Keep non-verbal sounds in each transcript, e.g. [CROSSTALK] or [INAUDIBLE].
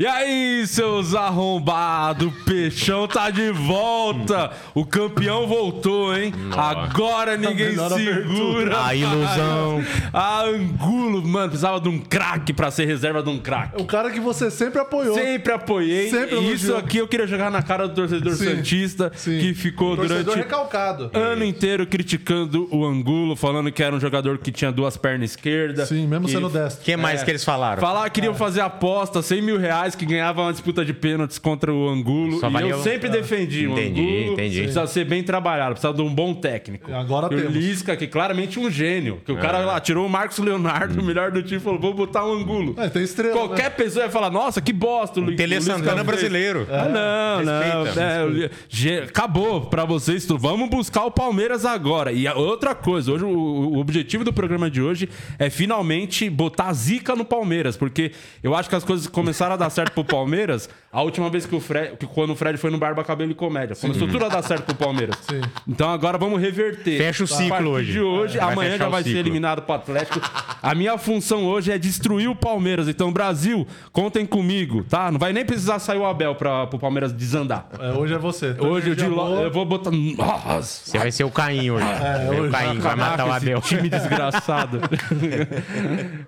E aí, seus arrombados, o Peixão tá de volta. O campeão voltou, hein? Agora ninguém melhor segura. A ilusão. A Angulo, mano, precisava de um craque pra ser reserva de um craque. O cara que você sempre apoiou. Sempre apoiei. Sempre e isso aqui eu queria jogar na cara do torcedor Sim, Santista, sim. que ficou Torcedor durante recalcado. ano inteiro criticando o Angulo, falando que era um jogador que tinha duas pernas esquerdas. Sim, mesmo sendo O destro. que mais que eles falaram? Falar que queriam fazer aposta, 100 mil reais, que ganhava uma disputa de pênaltis contra o Angulo. Só e eu o- sempre defendi o Entendi, Angulo. entendi. Precisa ser bem trabalhado, precisa de um bom técnico. Agora e o temos. Lisca, que claramente um gênio. Que o cara lá tirou o Marcos Leonardo, o melhor do time, e falou: vou botar o Angulo. É, tem estrela, Qualquer né? pessoa ia falar: nossa, que bosta, o Tele o Lisca Santana fez." brasileiro. Ah, não, não. Respeita. é, o acabou pra vocês tudo. Vamos buscar o Palmeiras agora. E a outra coisa, hoje o, o objetivo do programa de hoje é finalmente botar a zica no Palmeiras, porque eu acho que as coisas começaram a dar certo pro Palmeiras a última vez que o Fred, que quando o Fred foi no Barba Cabelo e Comédia. Começou tudo a dar certo pro Palmeiras. Sim. Então agora vamos reverter. Fecha o A ciclo hoje. de hoje, Vai amanhã fechar já o vai ser eliminado pro Atlético. A minha função hoje é destruir o Palmeiras. Então, Brasil, contem comigo, tá? Não vai nem precisar sair o Abel pra, pro Palmeiras desandar. É, hoje é você. Hoje eu, de energia lo... eu vou botar. Nossa! Você vai ser o Caim hoje. É, o hoje. Caim, vai matar o Abel. time desgraçado. [LAUGHS]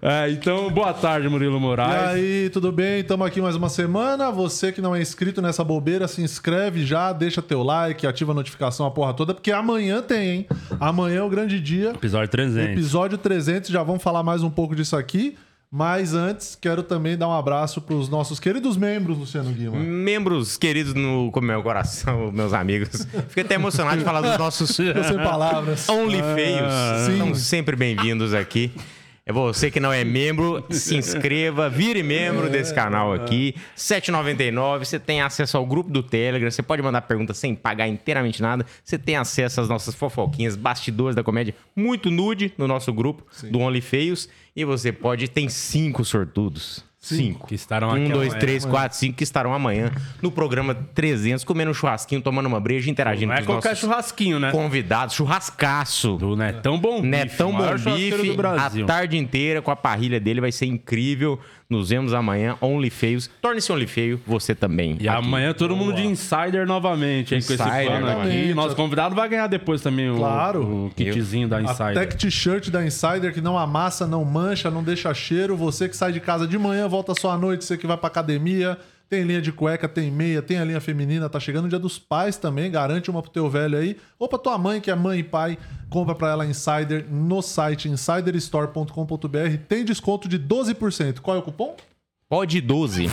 É, então, boa tarde, Murilo E Moraes. aí, tudo bem? Estamos aqui mais uma semana. Você que não é inscrito nessa bobeira, se inscreve já, deixa teu like, ativa a notificação, a porra toda, porque amanhã tem, hein? Amanhã é o grande dia. Episódio 300. Episódio 300, já vamos falar mais um pouco disso aqui. Mas antes, quero também dar um abraço para os nossos queridos membros, Luciano Guima. Membros queridos no com meu coração, [LAUGHS] meus amigos. Fiquei até emocionado de falar dos nossos [LAUGHS] sem palavras. Only Feios. sim. São sempre bem-vindos aqui. É você que não é membro, se inscreva, vire membro desse canal aqui. R$ 7,99. Você tem acesso ao grupo do Telegram. Você pode mandar perguntas sem pagar inteiramente nada. Você tem acesso às nossas fofoquinhas, bastidores da comédia, muito nude no nosso grupo do Only Feios. E você pode, tem cinco sortudos. Cinco. Que estarão aqui Um, dois, três, quatro, cinco que estarão amanhã no programa 300, comendo um churrasquinho, tomando uma breja, interagindo Não é com os qualquer nossos churrasquinho, né? convidados. Churrascaço. Do Netão Bom Bife. Netão Bom Bife, a tarde inteira com a parrilha dele vai ser incrível. Nos vemos amanhã, Only Feios. Torne-se Only Feio, você também. E aqui. amanhã todo mundo de Insider novamente, hein? Com esse Insider, plano aqui. Nosso convidado vai ganhar depois também o, Claro. o kitzinho da A Insider. tech t-shirt da Insider que não amassa, não mancha, não deixa cheiro. Você que sai de casa de manhã, volta só à noite, você que vai pra academia. Tem linha de cueca, tem meia, tem a linha feminina. Tá chegando o dia dos pais também. Garante uma pro teu velho aí. Ou pra tua mãe, que é mãe e pai. Compra pra ela Insider no site insiderstore.com.br. Tem desconto de 12%. Qual é o cupom? Pode 12.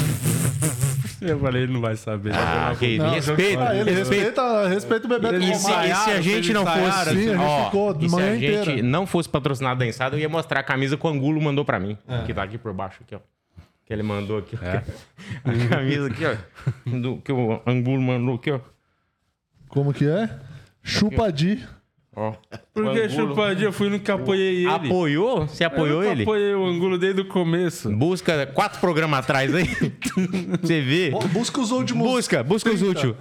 Eu falei, ele não vai saber. Ah, que Não, respeita, Ah, ele respeita. respeita, respeita o bebê E do se, e se a gente não fosse. Sim, a Ó, ficou e se a gente inteira. não fosse patrocinado da Insider, eu ia mostrar a camisa que o Angulo mandou pra mim. Que tá aqui por baixo, aqui, ó. Que ele mandou aqui, ó. [LAUGHS] A camisa aqui, ó. Do, que o Angulo mandou aqui, ó. Como que é? Chupadi. Ó. Por que chupadinha? Eu fui no que apoiei ele. Apoiou? Você apoiou eu ele? apoiei o ângulo desde o começo. Busca quatro programas atrás aí. [LAUGHS] Você vê. Busca os últimos. Busca, busca os úteis.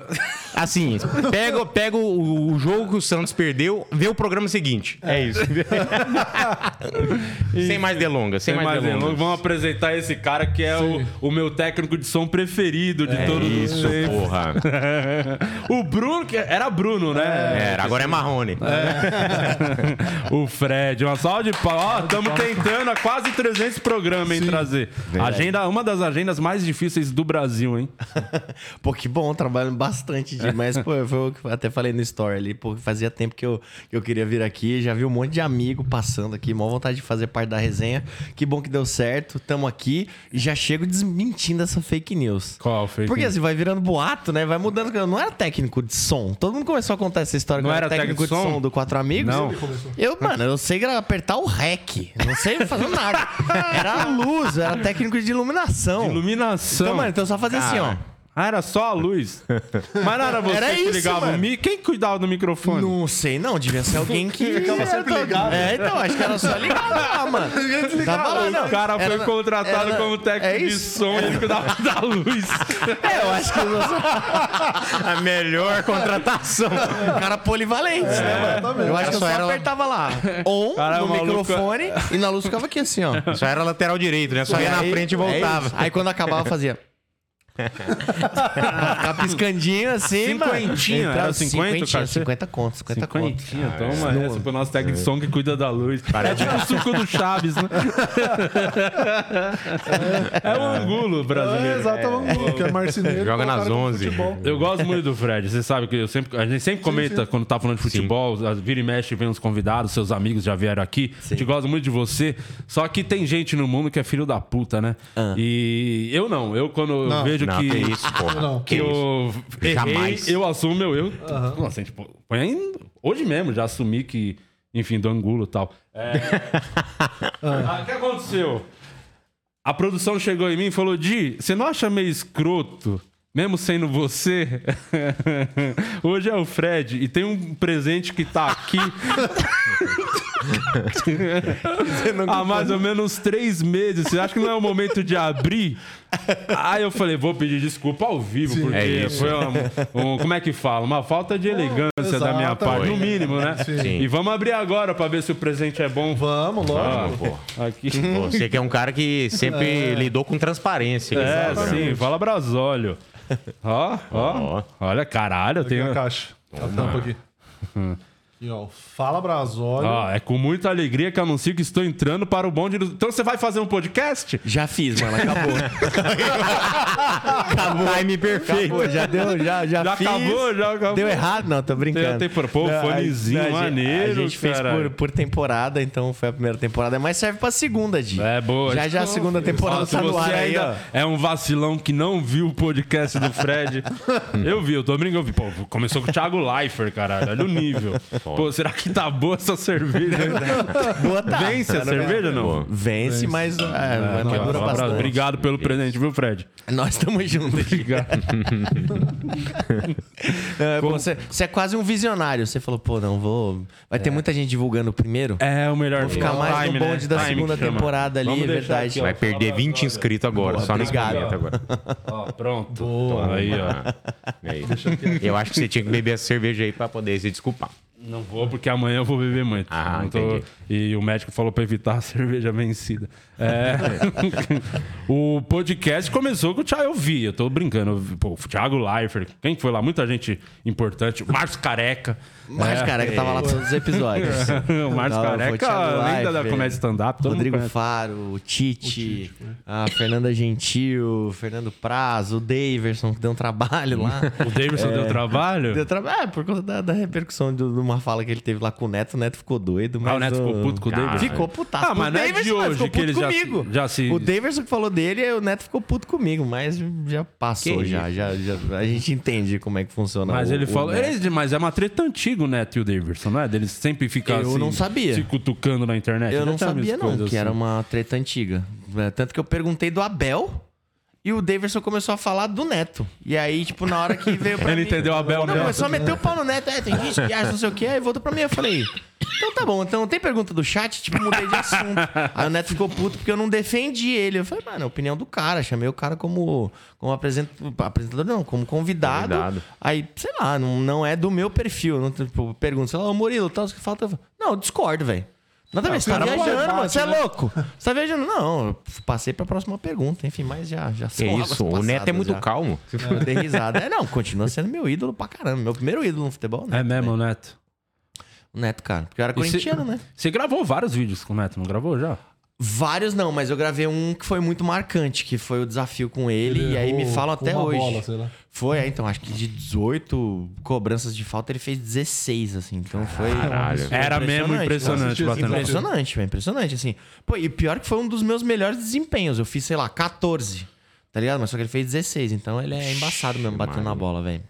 Assim, pega, pega o, o jogo que o Santos perdeu, vê o programa seguinte. É, isso. [LAUGHS] sem mais delongas, sem, Sem mais, mais delongas. delongas, vamos apresentar esse cara que é o, o meu técnico de som preferido de todos os Isso, porra. [LAUGHS] o Bruno, que era Bruno, né? Era, agora é Marrone. [LAUGHS] o Fred, uma salva de palmas. Estamos tentando há quase 300 programas em trazer. Agenda, uma das agendas mais difíceis do Brasil, hein? [LAUGHS] Pô, que bom, trabalhando bastante. De, mas, pô, eu até falei no story ali, pô, fazia tempo que eu, que eu queria vir aqui. Já vi um monte de amigo passando aqui, mó vontade de fazer parte da resenha. Que bom que deu certo, tamo aqui e já chego desmentindo essa fake news. Qual fake Porque news? assim, vai virando boato, né? Vai mudando. Eu não era técnico de som. Todo mundo começou a contar essa história Não era técnico de som? do Quatro Amigos. Não. Eu, mano, eu sei apertar o REC. Não sei fazer nada. [LAUGHS] Era luz, era técnico de iluminação. Iluminação. Então, mano, então eu só fazia assim, ó. Ah, era só a luz. [LAUGHS] Mas não era você Era que isso, ligava o mano. mic? Quem cuidava do microfone? Não sei, não. Devia ser alguém que. [LAUGHS] Ficava sempre ligado. É, então, acho que era só ligado lá, [LAUGHS] mano. Tava lá, não. O cara foi Era- contratado era- como técnico é de som e ele cuidava da luz. É, eu acho que A melhor contratação. o cara polivalente, né, mano? Eu acho que eu Só só era- apertava lá. On Cara, no o microfone e na luz ficava aqui assim, ó. Só era lateral direito, né? Só ia na frente e é voltava. Aí quando acabava, fazia. Ficava [LAUGHS] piscandinho assim, mano. Entrava era 50 o cinquentinha, cachê? 50 contos, 50 contos. Cinquentinha, toma essa pro nosso técnico de som que cuida da luz. É tipo o suco do Chaves, né? [LAUGHS] É o angulo É, brasileiro. exatamente. Que é marceneiro. Joga nas no 11. futebol. Eu gosto muito do Fred. Você sabe que eu sempre, a gente sempre comenta quando tá falando de futebol, vira e mexe, vem uns convidados, seus amigos já vieram aqui. A gente gosta muito de você. Só que tem gente no mundo que é filho da puta, né? E eu não. Eu, quando eu vejo Não, que. que isso, porra. Não. que eu errei, Jamais. eu assumo meu erro. Nossa, a gente pô- põe aí- hoje mesmo, já assumi que, enfim, do angulo e tal. É... [LAUGHS] Ah, O que aconteceu? A produção chegou em mim e falou: Di, você não acha meio escroto, mesmo sendo você? [LAUGHS] Hoje é o Fred e tem um presente que tá aqui. [LAUGHS] Há mais ou menos três meses. Você acha que não é o momento de abrir? Aí eu falei, vou pedir desculpa ao vivo, porque É foi um, um- Como é que fala? Uma falta de elegância da minha parte, no mínimo, né? Sim. E vamos abrir agora pra ver se o presente é bom. Vamos, Ah, lógico. pô. Aqui. Você que é um cara que sempre lidou com transparência. É, programa. sim, fala Brasólio. Ó, ó. Olha, caralho, eu Aqui a tenho. caixa. A tampa aqui. Aqui, ó. Fala Brasólio. Ó, é com muita alegria que anuncio que estou entrando para o bonde do. Então você vai fazer um podcast? Já fiz, mano, acabou. [LAUGHS] Acabou. Time perfeito. Acabou, já deu, já, já, Já fiz. acabou, já acabou. Deu errado? Não, tô brincando. Tem- tem- pô, Não, fonezinho a- a gente- maneiro, A gente fez por, por temporada, então foi a primeira temporada, mas serve pra segunda, Di. É boa. Já já a segunda temporada se tá no você ar aí, ó. ainda é um vacilão que não viu o podcast do Fred, [LAUGHS] eu vi, eu tô brincando. eu vi. Pô, começou com o Thiago Leifert, caralho. Olha o nível. Pô, será que tá boa essa cerveja? [LAUGHS] Boa tá. Vence a cerveja ou não? Vence, mas, é, mas Aqui, ó, dura um abraço. bastante. Obrigado pelo presente, viu, Fred? Nós estamos juntos. [LAUGHS] Obrigado. [LAUGHS] É, pô, Você, você é quase um visionário. Você falou, pô, não vou. Vai ter muita gente divulgando o primeiro. É o melhor Vou ficar time, mais no né? bonde da Time segunda que temporada ali, Vamos é verdade. aqui, ó. Vai perder 20 inscritos agora, Boa, só nesse obrigado. momento agora. Ó, pronto. Aí, ó. Aí. Eu acho que você tinha que beber essa cerveja aí pra poder se desculpar. Não vou, porque amanhã eu vou beber muito. Ah, Não tô-. E o médico falou pra evitar [LAUGHS] a cerveja vencida. É. [LAUGHS] o podcast começou com o Thiago. Eu vi, eu tô brincando. Pô, o Thiago Leifert, quem foi lá? Muita gente importante. O Márcio Careca. Mas, É. que tava lá todos os episódios. [LAUGHS] o Márcio o Careca, lenda da comédia stand-up. Rodrigo. Faro, o Tite, a Fernanda Gentil, Fernando Praz, o Daverson, que deu um trabalho lá. O Davidson deu trabalho? Deu trabalho, é, por conta da, da repercussão de, de uma fala que ele teve lá com o Neto. O Neto ficou doido. Mas Ah, o Neto ficou puto com o Davidson? Ficou putaço. Ah, mas O não é de hoje ficou que eles já já se- O Daverson que falou dele, o Neto ficou puto comigo, mas já passou, já, já, já. A gente entende como é que funciona Mas o- ele falou. Ele- mas é uma treta antiga o Neto e o Davidson, não é? Deles sempre ficar Eu assim, não sabia. se cutucando na internet. Eu não sabia, não, que era assim. uma treta antiga. É, Tanto que eu perguntei do Abel e o Daverson começou a falar do Neto. E aí, tipo, na hora que veio pra Ele mim... entendeu o Abel, Não, né? começou a meter o pau no Neto. É, tem gente que acha não sei o quê. Aí voltou pra mim. Eu falei... Então tá bom. Então tem pergunta do chat? Tipo, mudei de assunto. Aí o Neto ficou puto porque eu não defendi ele. Eu falei, mano, é a opinião do cara. Chamei o cara como, como apresent- apresentador, não, como convidado. Convidado. Aí, sei lá, não, não é do meu perfil. Não, tipo, pergunta, sei lá, ô Murilo, tal, o que falta? Não, eu discordo, velho. Nada a ver, você tá pode viajando, mano. Você é né? louco. Você tá viajando? Não, eu passei pra próxima pergunta. Enfim, mas já, já Que são águas isso, o Neto é muito já. calmo. Eu dei risada. É, não, continua sendo meu ídolo pra caramba. Meu primeiro ídolo no futebol, né? É mesmo, Neto. O Neto, cara. Porque eu era E corintiano, né? Você gravou vários vídeos com o Neto, não gravou já? Vários não, mas eu gravei um que foi muito marcante, que foi o desafio com ele, Ele e aí me falam até uma hoje. bola, sei lá. Foi, é, então, acho que de 18 cobranças de falta, ele fez 16, assim. Então foi. Caralho. Era mesmo Impressionante, impressionante. né? batendo- Impressionante, foi impressionante, assim. Pô, e pior que foi um dos meus melhores desempenhos. Eu fiz, sei lá, 14. Tá ligado? Mas só que ele fez 16, então ele é embaçado mesmo, batendo na bola, velho.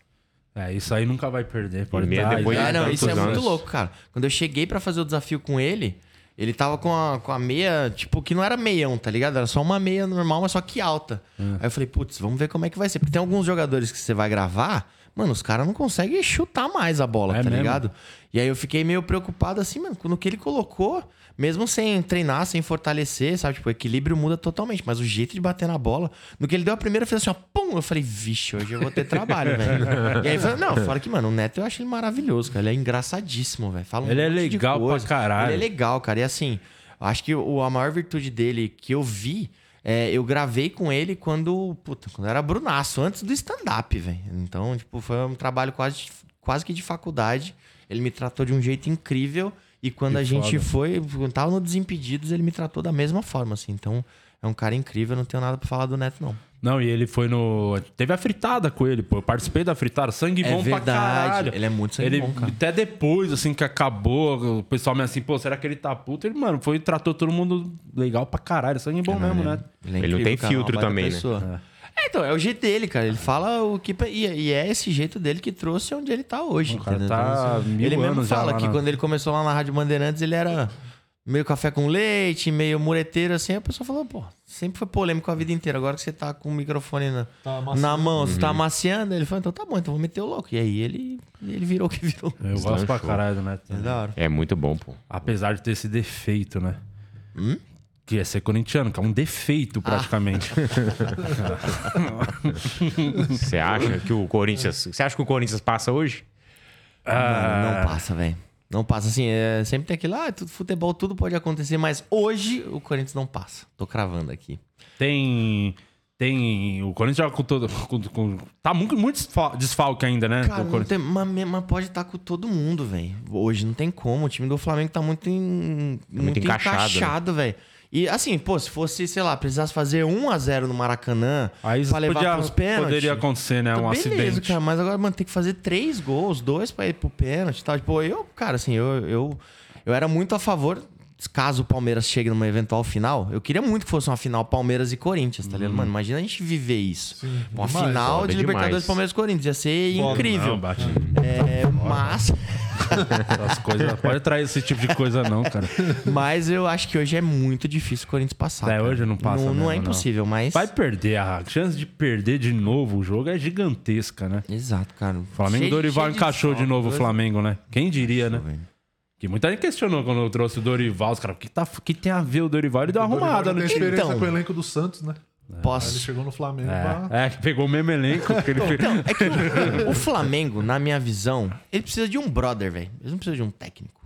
É, isso aí nunca vai perder. Pode E dar, depois já- É, não, isso é muito anos. louco, cara. Quando eu cheguei pra fazer o desafio com ele, Ele tava com a, com a meia, tipo, que não era meião, tá ligado? Era só uma meia normal, mas só que alta. Hum. Aí eu falei, putz, vamos ver como é que vai ser. Porque tem alguns jogadores que você vai gravar, mano, os caras não conseguem chutar mais a bola, É tá mesmo? ligado? E aí eu fiquei meio preocupado assim, mano, no que ele colocou, mesmo sem treinar, sem fortalecer, sabe? Tipo, o equilíbrio muda totalmente, mas o jeito de bater na bola, no que ele deu a primeira, fez assim, ó, pum! Eu falei, vixe, hoje eu vou ter trabalho, [LAUGHS] velho. E aí, falei, não, fora que, mano, o Neto eu acho ele maravilhoso, cara. Ele é engraçadíssimo, velho. Fala um Ele é legal pra caralho. Ele é legal, cara. E assim, acho que o, a maior virtude dele que eu vi. é, eu gravei com ele quando, puta, quando era Brunaço, antes do stand-up, velho. Então, tipo, foi um trabalho quase, quase que de faculdade. Ele me tratou de um jeito incrível. E quando Que a gente foda. foi, quando tava no Desimpedidos, ele me tratou da mesma forma, assim. Então, é um cara incrível, eu não tenho nada pra falar do Neto, não. Não, e ele foi no. Teve a fritada com ele, pô. Eu participei da fritada. Sangue É bom pra verdade. caralho. Ele é muito sangue ele, bom, cara. Até depois, assim, que acabou, o pessoal me assim, pô, será que ele tá puto? Ele, mano, foi e tratou todo mundo legal pra caralho. Sangue bom mesmo, né? é Ele não tem filtro uma baita também, né? É, então, é o jeito dele, cara. Ele fala o que. E, e é esse jeito dele que trouxe onde ele tá hoje. O cara entendeu? tá Então, mil ele mesmo fala que na- quando ele começou lá na Rádio Bandeirantes, ele era meio café com leite, meio mureteiro, assim. A pessoa falou, pô, sempre foi polêmico a vida inteira. Agora que você tá com o microfone na, Tá na mão, você Uhum. tá amaciando. Ele falou, então tá bom, então vou meter o louco. E aí ele, ele virou o que virou. Eu gosto pra caralho, né? É da hora. É muito bom, pô. Apesar de ter esse defeito, né? Hum? Que é ser corintiano, que é um defeito praticamente. [LAUGHS] Você acha que o Corinthians. Você acha que o Corinthians passa hoje? Ah. Não, não passa, velho. Não passa assim, é, sempre tem aquilo, ah, tudo, futebol tudo pode acontecer, mas hoje o Corinthians não passa. Tô cravando aqui. Tem. Tem. O Corinthians joga com todo. com- com- tá muito, muito desfal- desfalque ainda, né? Cara, não tem, mas, mas pode estar com todo mundo, velho. Hoje não tem como. O time do Flamengo tá muito, em- muito, encaixado, encaixado, velho. E assim, pô, se fosse, sei lá, precisasse fazer 1 a 0 no Maracanã Aí pra levar podia, pros pênaltis. poderia acontecer, né? Então, Um beleza, acidente. cara, mas agora, mano, tem que fazer três gols, dois pra ir pro pênalti e tal. Tipo, eu, cara, assim, eu, eu, eu era muito a favor, caso o Palmeiras chegue numa eventual final, eu queria muito que fosse uma final Palmeiras e Corinthians, tá ligado? Mano, imagina a gente viver isso. Sim, uma demais, final de demais. Libertadores Palmeiras e Corinthians. Ia ser incrível. Não, bate. É, mas, As coisas. Pode trair esse tipo de coisa, não, cara. mas eu acho que hoje é muito difícil o Corinthians passar. É, cara. hoje não passa Não, não mesmo, é não. impossível, mas. Vai perder. A chance de perder de novo o jogo é gigantesca, né? Exato, cara. O Flamengo Cheio- Dorival cheio de encaixou de desfalque, novo o. Flamengo, né? Quem diria, né? velho. Que muita gente questionou quando eu trouxe o Dorival. Os caras, o que, tá, o que tem a ver o Dorival? Ele deu uma arrumada tem no time. experiência Então. com o elenco do Santos, né? Aí ele Posso. chegou no Flamengo pra... É, é, que pegou o mesmo elenco que ele fez. Então, é que o, o [LAUGHS] Flamengo, na minha visão, ele precisa de um brother, velho. Ele não precisa de um técnico.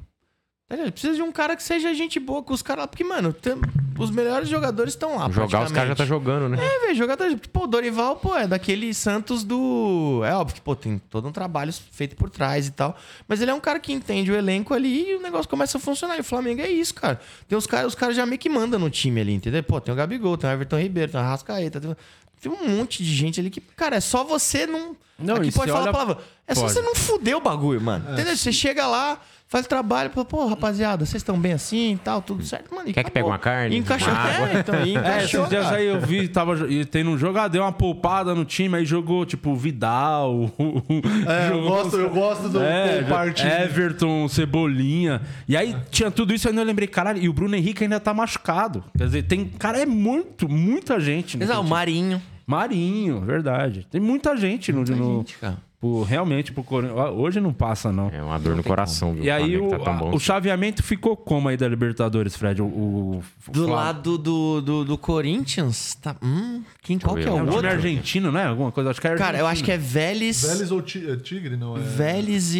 Tá? Ele precisa de um cara que seja gente boa com os caras lá. Porque, mano, tem- os melhores jogadores estão lá. Jogar os caras já tá jogando, né? É, velho, jogador. Pô, o Dorival, pô, é daquele Santos do. É óbvio que, pô, tem todo um trabalho feito por trás e tal. Mas ele é um cara que entende o elenco ali e o negócio começa a funcionar. E o Flamengo é isso, cara. Tem os caras, os caras já meio que mandam no time ali, entendeu? Pô, tem o Gabigol, tem o Everton Ribeiro, tem o Arrascaeta, tem, tem um monte de gente ali que, cara, é só você não. Não, Aqui pode falar olha- a palavra. É só Pode. você não fuder o bagulho, mano. Entendeu? Você chega lá. Faz trabalho, fala, pô, rapaziada, vocês estão bem assim e tal, tudo certo, mano. Quer que pegue acabou. uma carne? Encaixou. Uma água? É, então, e [LAUGHS] É, encaixou. esses dias aí eu vi, tava e tem um jogo, ah, deu uma poupada no time, aí jogou, tipo, Vidal. [LAUGHS] É, eu gosto, uns- eu gosto do É, poupar time. Everton, Cebolinha. E aí tinha tudo isso, aí eu lembrei, caralho, e o Bruno Henrique ainda tá machucado. Quer dizer, tem. Cara, é muito, muita gente. Exato, o. Marinho. Marinho, verdade. Tem muita gente no. no Gente, cara. Pro- realmente, pro Corinthians. Hoje não passa, não. É uma dor no coração, viu? E aí o, tá tão bom. a- o chaveamento ficou como aí da Libertadores, Fred? O, o, o Do lado do, do, do Corinthians, tá. Hum, quem, qual que é o É um time outro? argentino, né? Alguma coisa, acho que é Cara, eu acho que é Vélez. Vélez, Vélez ou é Tigre, não é?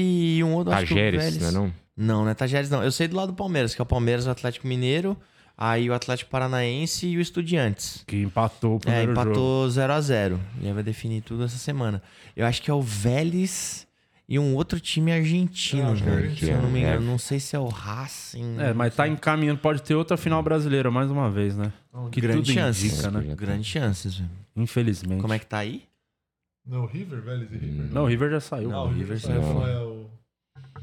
e um outro. acho que Tajeres, Vélez. não é não? Não, não é Tajeres, não. Eu sei do lado do Palmeiras, que é o Palmeiras, o Atlético Mineiro, aí o Atlético Paranaense e o Estudiantes. Que empatou o É, primeiro jogo. empatou 0x0. E aí vai definir tudo essa semana. Eu acho que é o Vélez e um outro time argentino, é velho. Se eu não me É. engano. Não sei se é o Racing. É, mas tá encaminhando, pode ter outra final brasileira mais uma vez, né? Que grande tudo chance. indica, né? Grandes chances, velho. Infelizmente. Como é que tá aí? Não, River, Vélez e River. Não, o River já saiu. Não, Ah, o River saiu, saiu. não é o,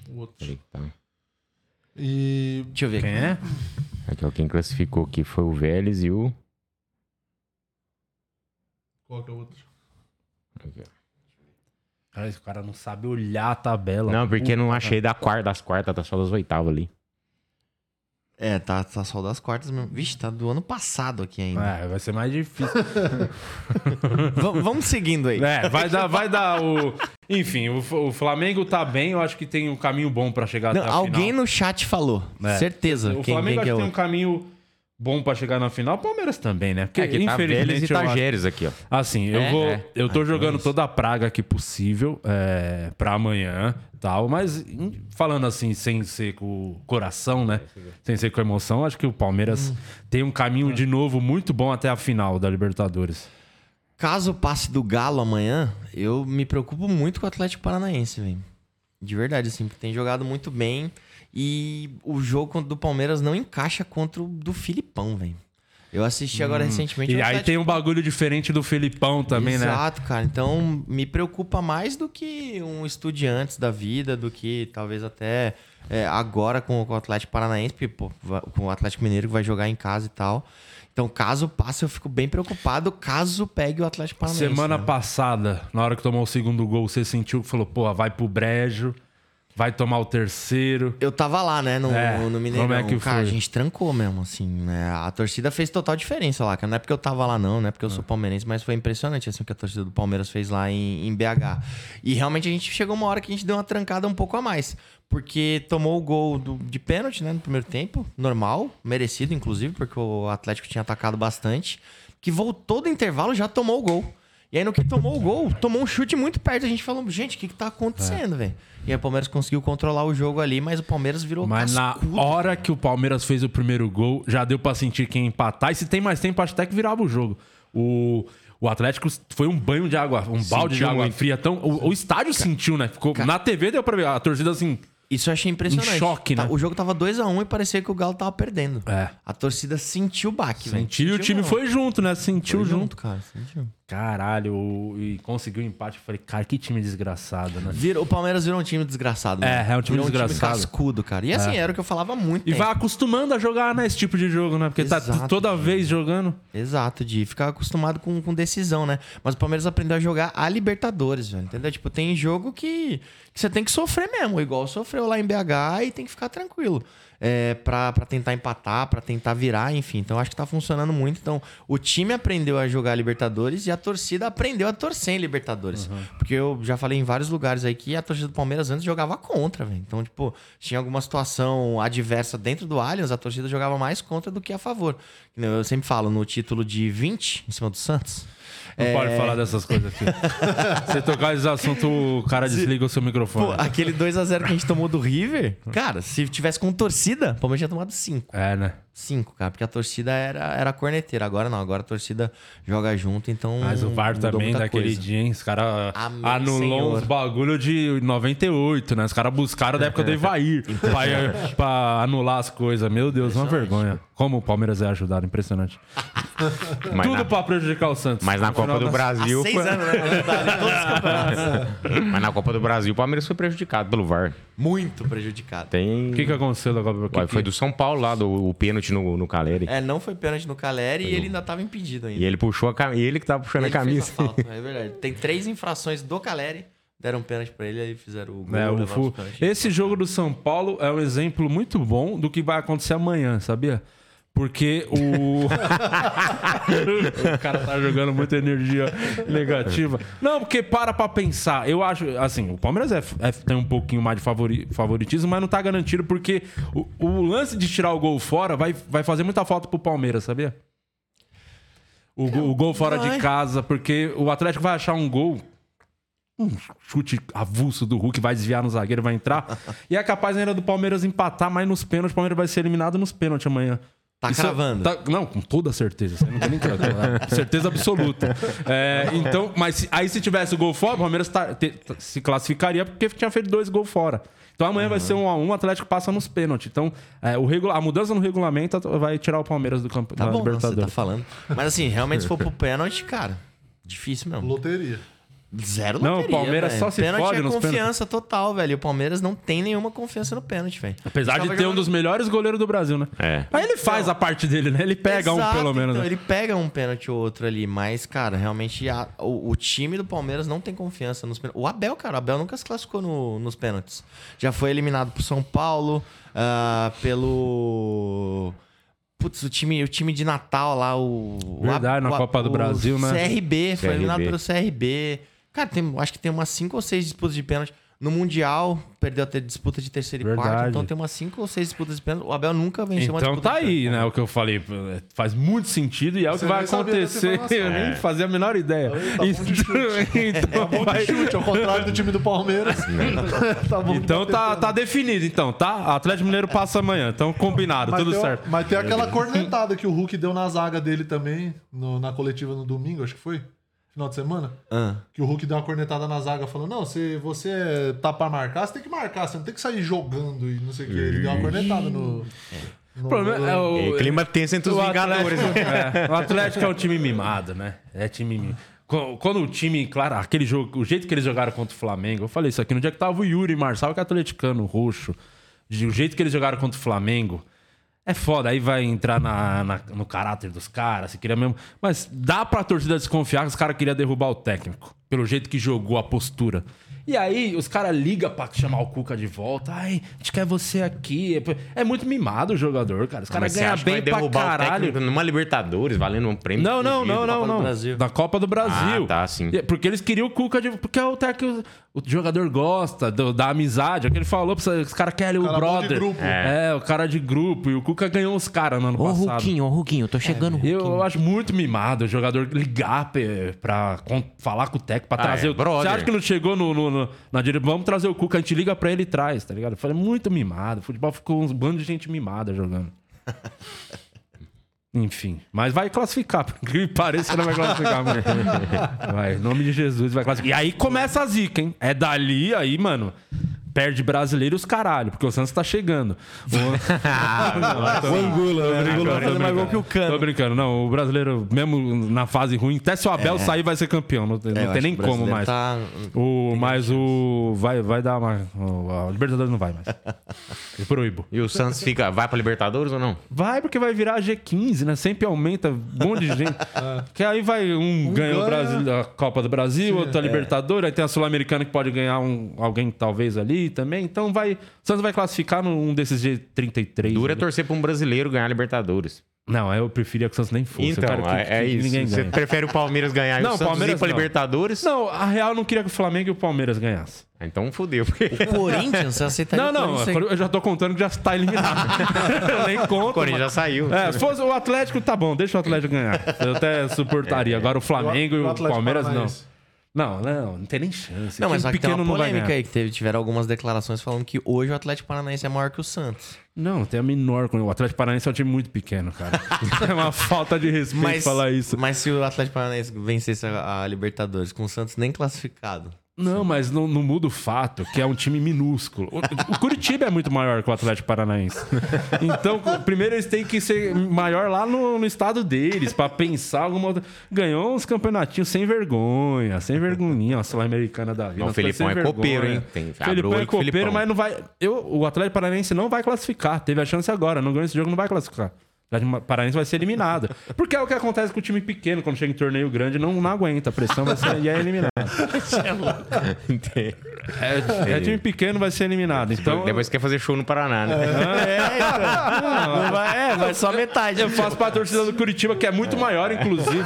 o outro. Tá. E Deixa eu ver. Quem é? Aqui, ó, quem classificou aqui foi o Vélez e o. qual que é o outro? Aqui, ó. Cara, esse cara não sabe olhar a tabela. Não, porque não Puta. achei da quarta, das quartas, tá só das oitavas ali. É, tá, tá só das quartas mesmo. Vixe, tá do ano passado aqui ainda. É, vai ser mais difícil. [LAUGHS] Vamos seguindo aí. É, vai dar, vai dar o. Enfim, o, o Flamengo tá bem, eu acho que tem um caminho bom pra chegar Não, até a alguém final. no chat falou. É. Certeza. O quem, Flamengo quem acho que é tem um caminho bom pra chegar na final. O Palmeiras também, né? Porque, É que tá e infelizmente, eu acho- Tajeres aqui, ó. Assim, eu É, vou. é. Eu tô Ah, jogando é toda a praga aqui possível é, pra amanhã tal, mas falando assim, sem ser com o coração, né? Sem ser com emoção, acho que o Palmeiras Hum. tem um caminho de novo muito bom até a final da Libertadores. Caso passe do Galo amanhã, eu me preocupo muito com o Atlético Paranaense, velho. De verdade, assim, porque tem jogado muito bem e o jogo do Palmeiras não encaixa contra o do Filipão, velho. Eu assisti agora recentemente. Hum. E o aí tem um bagulho diferente do Felipão também, né? Exato, cara. Então me preocupa mais do que um estudiantes da vida, do que talvez até é, agora com, o Atlético Paranaense, porque, pô, com o Atlético Mineiro que vai jogar em casa e tal. Então, caso passe, eu fico bem preocupado caso pegue o Atlético Paranaense. Semana né? passada, na hora que tomou o segundo gol, você sentiu que falou, pô, vai pro brejo, vai tomar o terceiro. Eu tava lá, né, no, É, no Mineirão. como é que cara, foi? a gente trancou mesmo, assim, né? A torcida fez total diferença lá, cara. Não é porque eu tava lá, não, não é porque eu sou palmeirense, mas foi impressionante, assim, o que a torcida do Palmeiras fez lá em, em BH. E realmente a gente chegou uma hora que a gente deu uma trancada um pouco a mais. Porque tomou o gol do- de pênalti, né, no primeiro tempo, normal, merecido, inclusive, porque o Atlético tinha atacado bastante. Que voltou do intervalo já tomou o gol. E aí, no que tomou o gol, tomou um chute muito perto. A gente falou, gente, o que, que tá acontecendo, velho? E aí o Palmeiras conseguiu controlar o jogo ali, mas o Palmeiras virou Mas na cascudo. hora que o Palmeiras fez o primeiro gol, já deu pra sentir quem empatar. E se tem mais tempo, acho até que virava o jogo. O, o Atlético foi um banho de água, um balde de Sentiu água muito. fria. Tão, o, o estádio sentiu, né? Ficou, na TV deu pra ver. A torcida assim. Isso eu achei impressionante. Em choque, Tá- né? O jogo tava 2x1 e parecia que o Galo tava perdendo. É. A torcida sentiu o baque, velho. Sentiu e o time foi junto, né? Sentiu Foi junto. junto, cara. Sentiu. Caralho, e conseguiu o empate. Eu falei, cara, que time desgraçado, né? Vira- o Palmeiras virou um time desgraçado. É, mano. é um time virou desgraçado. Um time cascudo, cara. E assim, era o que eu falava muito E tempo. vai acostumando a jogar nesse tipo de jogo, né? Porque tá Exato, toda vez jogando. Exato, de ficar acostumado com, com decisão, né? Mas o Palmeiras aprendeu a jogar a Libertadores, velho. Entendeu? Tipo, tem jogo que, que você tem que sofrer mesmo, igual sofreu lá em BH e tem que ficar tranquilo. É, pra, pra tentar empatar, pra tentar virar, enfim. Então acho que tá funcionando muito. Então o time aprendeu a jogar Libertadores e a torcida aprendeu a torcer em Libertadores. Porque eu já falei em vários lugares aí que a torcida do Palmeiras antes jogava contra, velho. Então, tipo, tinha alguma situação adversa dentro do Allianz, a torcida jogava mais contra do que a favor. Eu sempre falo no título de 20 em cima do Santos. Não É, pode falar dessas coisas aqui. [LAUGHS] Você tocar esse assunto, o cara desliga o seu Pô, microfone. aquele 2x0 que a gente tomou do River, cara, se tivesse com torcida, o Palmeiras tinha tomado 5. É, né? 5, cara, porque a torcida era, era corneteira. Agora não, agora a torcida joga junto, então. Mas o VAR também, daquele coisa. dia, hein? Os caras anulou Senhor. uns bagulho de 98, né? Os caras buscaram da época do Evair [LAUGHS] pra, pra anular as coisas. Meu Deus, uma vergonha. Como o Palmeiras é ajudado, impressionante. [LAUGHS] Mas Tudo na, pra prejudicar o Santos. mas na Copa do das- Brasil. Seis foi- anos, né? [LAUGHS] Mas na Copa do Brasil, o Palmeiras foi prejudicado pelo VAR. Muito prejudicado. O Tem. que, que aconteceu da Copa? Ué, Que- foi do São Paulo lá, do o pênalti no, no Caleri. É, não foi pênalti no Caleri e ele ainda tava impedido ainda. E ele puxou a camisa. Ele que tava puxando Ele a fez camisa. falta, [LAUGHS] é verdade. Tem três infrações do Caleri, deram pênalti pra ele e fizeram o gol. É, o fu-. Esse jogo do São Paulo é um exemplo muito bom do que vai acontecer amanhã, sabia? Porque o. [LAUGHS] o cara tá jogando muita energia negativa. Não, porque para pra pensar. Eu acho, assim, o Palmeiras é- é- tem um pouquinho mais de favori- favoritismo, mas não tá garantido porque o, o lance de tirar o gol fora vai, vai fazer muita falta pro Palmeiras, sabia? O, o gol fora de vai. casa, porque o Atlético vai achar um gol um chute avulso do Hulk, vai desviar no zagueiro, vai entrar. [LAUGHS] e é capaz ainda do Palmeiras empatar, mas nos pênaltis, o Palmeiras vai ser eliminado nos pênaltis amanhã. Tá Isso- cravando? tá- não, com toda certeza. Você não tem nem que [LAUGHS] cravar. certeza absoluta. É, então, mas se- aí se tivesse o gol fora, o Palmeiras tá- te- tá- se classificaria porque tinha feito dois gols fora. Então amanhã vai ser um a um, o Atlético passa nos pênaltis. Então, é, o regula- a mudança no regulamento vai tirar o Palmeiras do campo Tá da bom, não, você Libertadores. tá falando. Mas assim, realmente se for pro pênalti, cara, difícil mesmo. Loteria. Zero Não, o Palmeiras velho. só se pênalti fode é nos confiança total, velho. O Palmeiras não tem nenhuma confiança no pênalti, velho. Apesar de ter um jogando- dos melhores goleiros do Brasil, né? É. Aí ele faz a parte dele, né? Ele pega um Exato, pelo menos. então, né? ele pega um pênalti ou outro ali, mas, cara, realmente a- o, o time do Palmeiras não tem confiança nos pênaltis. O Abel, cara, o Abel nunca se classificou no- nos pênaltis. Já foi eliminado pro São Paulo, ah, pelo. Putz, o time, o time de Natal lá, o. Verdade, o- na Copa do o Brasil, né? CRB, foi CRB. eliminado pelo CRB. Cara, tem, acho que tem umas 5 ou 6 disputas de pênalti. No Mundial, perdeu a ter- disputa de terceiro e quarto. Então tem umas 5 ou 6 disputas de pênalti. O Abel nunca venceu uma Então disputa tá de aí, né? O que eu falei. Faz muito sentido e é o que vai acontecer. Eu nem fazia a menor ideia. Tá bom de chute. [LAUGHS] então Bom vai- de chute, ao contrário do time do Palmeiras. [LAUGHS] [LAUGHS] tá então tá, tá definido, então, tá? Atlético Mineiro passa amanhã. Então combinado, Mas tudo tem, certo. Mas tem aquela cornetada que o Hulk deu na zaga dele também, no- na coletiva no domingo, acho que foi. Final de semana. Ah. Que o Hulk deu uma cornetada na zaga falando: Não, se você tá pra marcar, você tem que marcar, você não tem que sair jogando e não sei o que. Ele deu uma cornetada no. no- O problema é o, É, clima tenso entre os o Vingadores. Atlético, né? [LAUGHS] é, o Atlético é um time mimado, né? É time mimado. Quando o time, claro, aquele jogo, o jeito que eles jogaram contra o Flamengo, eu falei isso aqui no dia que tava o Yuri Marçal, que é atleticano roxo. de- O jeito que eles jogaram contra o Flamengo. É foda, aí vai entrar na, na- no caráter dos caras, se queria mesmo. Mas dá pra torcida desconfiar que os caras queriam derrubar o técnico, pelo jeito que jogou a postura. E aí, os caras ligam pra chamar o Cuca de volta. Ai, a gente quer você aqui. É muito mimado o jogador, cara. Os caras ganham bem pra caralho. numa Libertadores, valendo um prêmio? Não, não, não, não, não. Da Copa do Brasil. Ah, tá, sim. E- Porque eles queriam o Cuca de. Porque é o técnico. O jogador gosta do- da amizade. É o que ele falou. pra você, Os caras querem o Cara brother. grupo. É. o cara de grupo. E o Cuca ganhou os caras no ano Ô, passado. Ruquinho, ô, Ruquinho, tô chegando, Eu, Ruquinho. eu acho muito mimado o jogador ligar pra con- falar com o técnico, pra Ah, trazer é, o. brother. Você acha que não chegou no, no- no- na direita? Vamos trazer o Cuca, a gente liga pra ele e traz, tá ligado? Eu falei, muito mimado. O futebol ficou uns bando de gente mimada jogando. [LAUGHS] Enfim, mas vai classificar, [LAUGHS] porque parece que não vai classificar, mano. [LAUGHS] Vai, em nome de Jesus, vai classificar. E aí começa a zica, hein? É dali, aí, mano. Perde brasileiro os caralho, porque o Santos tá chegando. O... [LAUGHS] [LAUGHS] O Angula? O Angula vai fazer mais gol que o Tô Cano. brincando, não. O brasileiro, mesmo na fase ruim, até se o Abel sair, vai ser campeão. Não, tem- É, não tem nem como mais. tá- O, mas o. Vai, vai dar uma. o- A Libertadores não vai mais. [LAUGHS] Eu proíbo. E o Santos fica, vai pra Libertadores ou não? Vai porque vai virar G15, né? Sempre aumenta um monte de gente. Que aí vai um, ganha o ganha. Brasil, a Copa do Brasil, outro a Libertadores, aí tem a Sul-Americana que pode ganhar um, alguém talvez ali também. Então vai. O Santos vai classificar num desses G33. Dura é ali. torcer pra um brasileiro ganhar a Libertadores. Não, eu preferia que o Santos nem fosse. Eu Então, quero que- é, é que isso. Ninguém Você ganhe. prefere o Palmeiras ganhar e Não, o Santos Palmeiras ir pra não. Libertadores? Não, a Real não queria que o Flamengo e o Palmeiras ganhassem. Ah, Então fudeu. porque- Corinthians, você [LAUGHS] aceitaria Não, o não, eu já tô contando que já está eliminado. [LAUGHS] eu nem conto. O Corinthians já mas- saiu. É, se fosse o Atlético, tá bom, deixa o Atlético ganhar. Eu até suportaria. Agora o Flamengo e o, Atlético Palmeiras não. Não, não, não tem nem chance. Não, mas só que tem uma não vai polêmica ganhar. aí, que teve, tiveram algumas declarações falando que hoje o Atlético Paranaense é maior que o Santos. Não, tem a menor. O Atlético Paranaense é um time muito pequeno, cara. [LAUGHS] é uma falta de respeito Mas, falar isso. mas se o Atlético Paranaense vencesse a, a Libertadores com o Santos nem classificado. Não, mas não, não muda o fato que é um time minúsculo. O, o Curitiba é muito maior que o Atlético Paranaense. Então, primeiro eles têm que ser maior lá no, no estado deles, pra pensar alguma outra. Ganhou uns campeonatinhos sem vergonha, sem vergonhinha, a Sul-Americana da vida. Não, o Felipão é copeiro, vergonha. hein? Tem- Felipão é copeiro, Felipão. mas não vai. Eu, o Atlético Paranaense não vai classificar. Teve a chance agora. Não ganhou esse jogo, não vai classificar. Paranaense vai ser eliminado. Porque é o que acontece com o time pequeno, quando chega em torneio grande, não, não aguenta. A pressão vai ser, e é eliminado. [LAUGHS] É, é time pequeno, vai ser eliminado. Então. Depois quer fazer show no Paraná, né? É, então. [LAUGHS] Não vai, é, vai só metade. Eu faço pra torcida do Curitiba, que é muito maior, inclusive.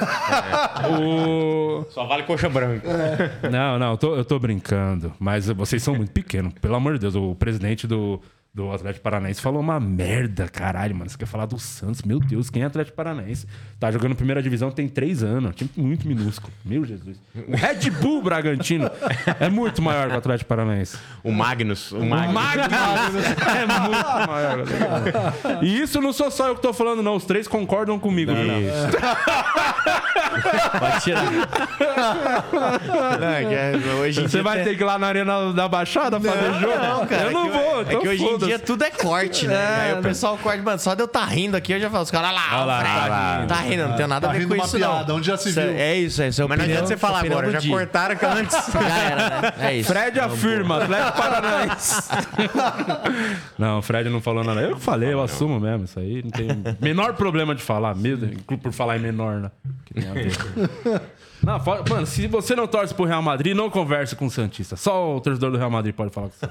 O... Só vale coxa branca. Não, não, eu tô, eu tô brincando. Mas vocês são muito pequenos. Pelo amor de Deus, o presidente do, do Atlético Paranaense falou uma merda, caralho, mano. Você quer falar do Santos? Meu Deus, quem é Atlético Paranaense? Tá jogando primeira divisão tem três anos. Time muito minúsculo. Meu Jesus. O Red Bull Bragantino é muito maior que o Atlético Paranaense. O Magnus. O Magnus. Magnus é muito maior. E isso não sou só eu que tô falando, não. Os três concordam comigo. viu? Pode tirar. Não, é que hoje em Você vai tem- ter que ir lá na Arena da Baixada fazer jogo? Não, cara. eu não é que, vou. É que hoje em dia tudo é corte, né? Aí o pessoal corta, mano, só de eu tá rindo aqui, eu já falo, os caras lá, lá, Fred, tá rindo. tá rindo, não tem nada Tá a ver rindo com uma isso, piada, não. onde já se Isso é- viu. É isso, é isso. É Mas não adianta você falar agora, já dia. cortaram que antes. [LAUGHS] Já era, né? É isso. Fred afirma, Atlético Paranaense. [LAUGHS] não, o Fred não falou nada. Eu que falei, eu assumo mesmo. Isso aí não tem menor problema de falar, mesmo por falar em menor, né? Que tem a ver. [LAUGHS] Não, fala- mano, se você não torce pro Real Madrid, não converse com o Santista. Só o torcedor do Real Madrid pode falar com você.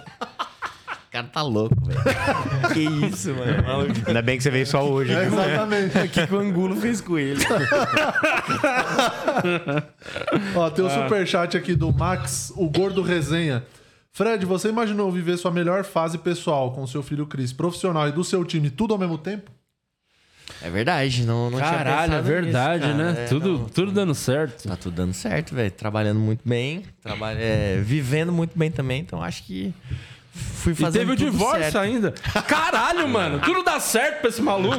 O cara tá louco, velho. [LAUGHS] que isso, mano. Maluco. Ainda bem que você veio só hoje. É, viu? exatamente. O que, que o Angulo fez com ele? [LAUGHS] Ó, tem o superchat aqui do Max, o Gordo Resenha. Fred, você imaginou viver sua melhor fase pessoal com seu filho Cris, profissional e do seu time, tudo ao mesmo tempo? É verdade, não, não tinha Caralho, é verdade, nisso, cara. né? É, tudo, não. tudo dando certo. Tá tudo dando certo, velho. Trabalhando muito bem, trabalha, é, vivendo muito bem também. Então acho que fui E fazendo teve o divórcio certo. ainda. Caralho, mano. Tudo dá certo pra esse maluco.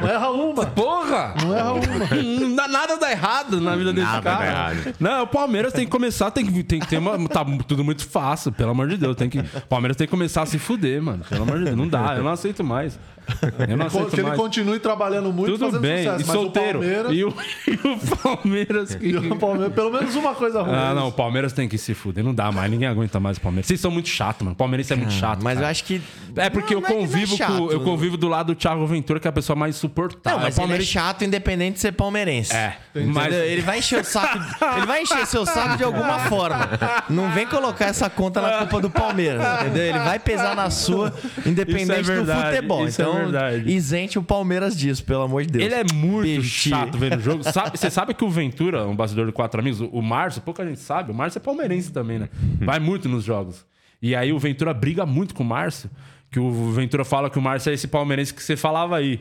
Não erra uma. Porra! Não erra uma. Não dá- nada dá errado na vida desse Nada cara. dá errado. Não, o Palmeiras tem que começar, tem que, tem que ter uma. Tá tudo muito fácil, pelo amor de Deus. Tem que, o Palmeiras tem que começar a se fuder, mano. Pelo amor de Deus. Não dá, eu não aceito mais. [LAUGHS] Eu não aceito Que ele mais. continue trabalhando muito, Tudo fazendo bem, sucesso. e mas solteiro. O Palmeiras, E, o, [LAUGHS] e o Palmeiras. que- e o Palmeiras, pelo menos uma coisa ruim. Ah, não, o Palmeiras tem que se fuder. Não dá mais, ninguém aguenta mais o Palmeiras. Vocês são muito chato, mano. O Palmeirense é muito chato. Mas cara. eu acho que. É porque Não, eu é é convivo chato. com, eu convivo do lado do Thiago Ventura, que é a pessoa mais suportável. Não, mas O ele é chato independente de ser palmeirense. É, mas Ele vai encher o saco. [LAUGHS] Ele vai encher seu saco de alguma forma. Não vem colocar essa conta na culpa do Palmeiras, entendeu? Ele vai pesar na sua, independente Isso é verdade, do futebol. isso é então, verdade. isente o Palmeiras disso, pelo amor de Deus. Ele é muito Beijo, chato vendo o jogo. [LAUGHS] Sabe- Você sabe que o Ventura, um bastidor de quatro amigos, o- Márcio, pouca gente sabe, o Márcio é palmeirense também, né? Vai muito nos jogos. E aí o Ventura briga muito com o Márcio. Que o Ventura fala que o Márcio é esse palmeirense que você falava aí.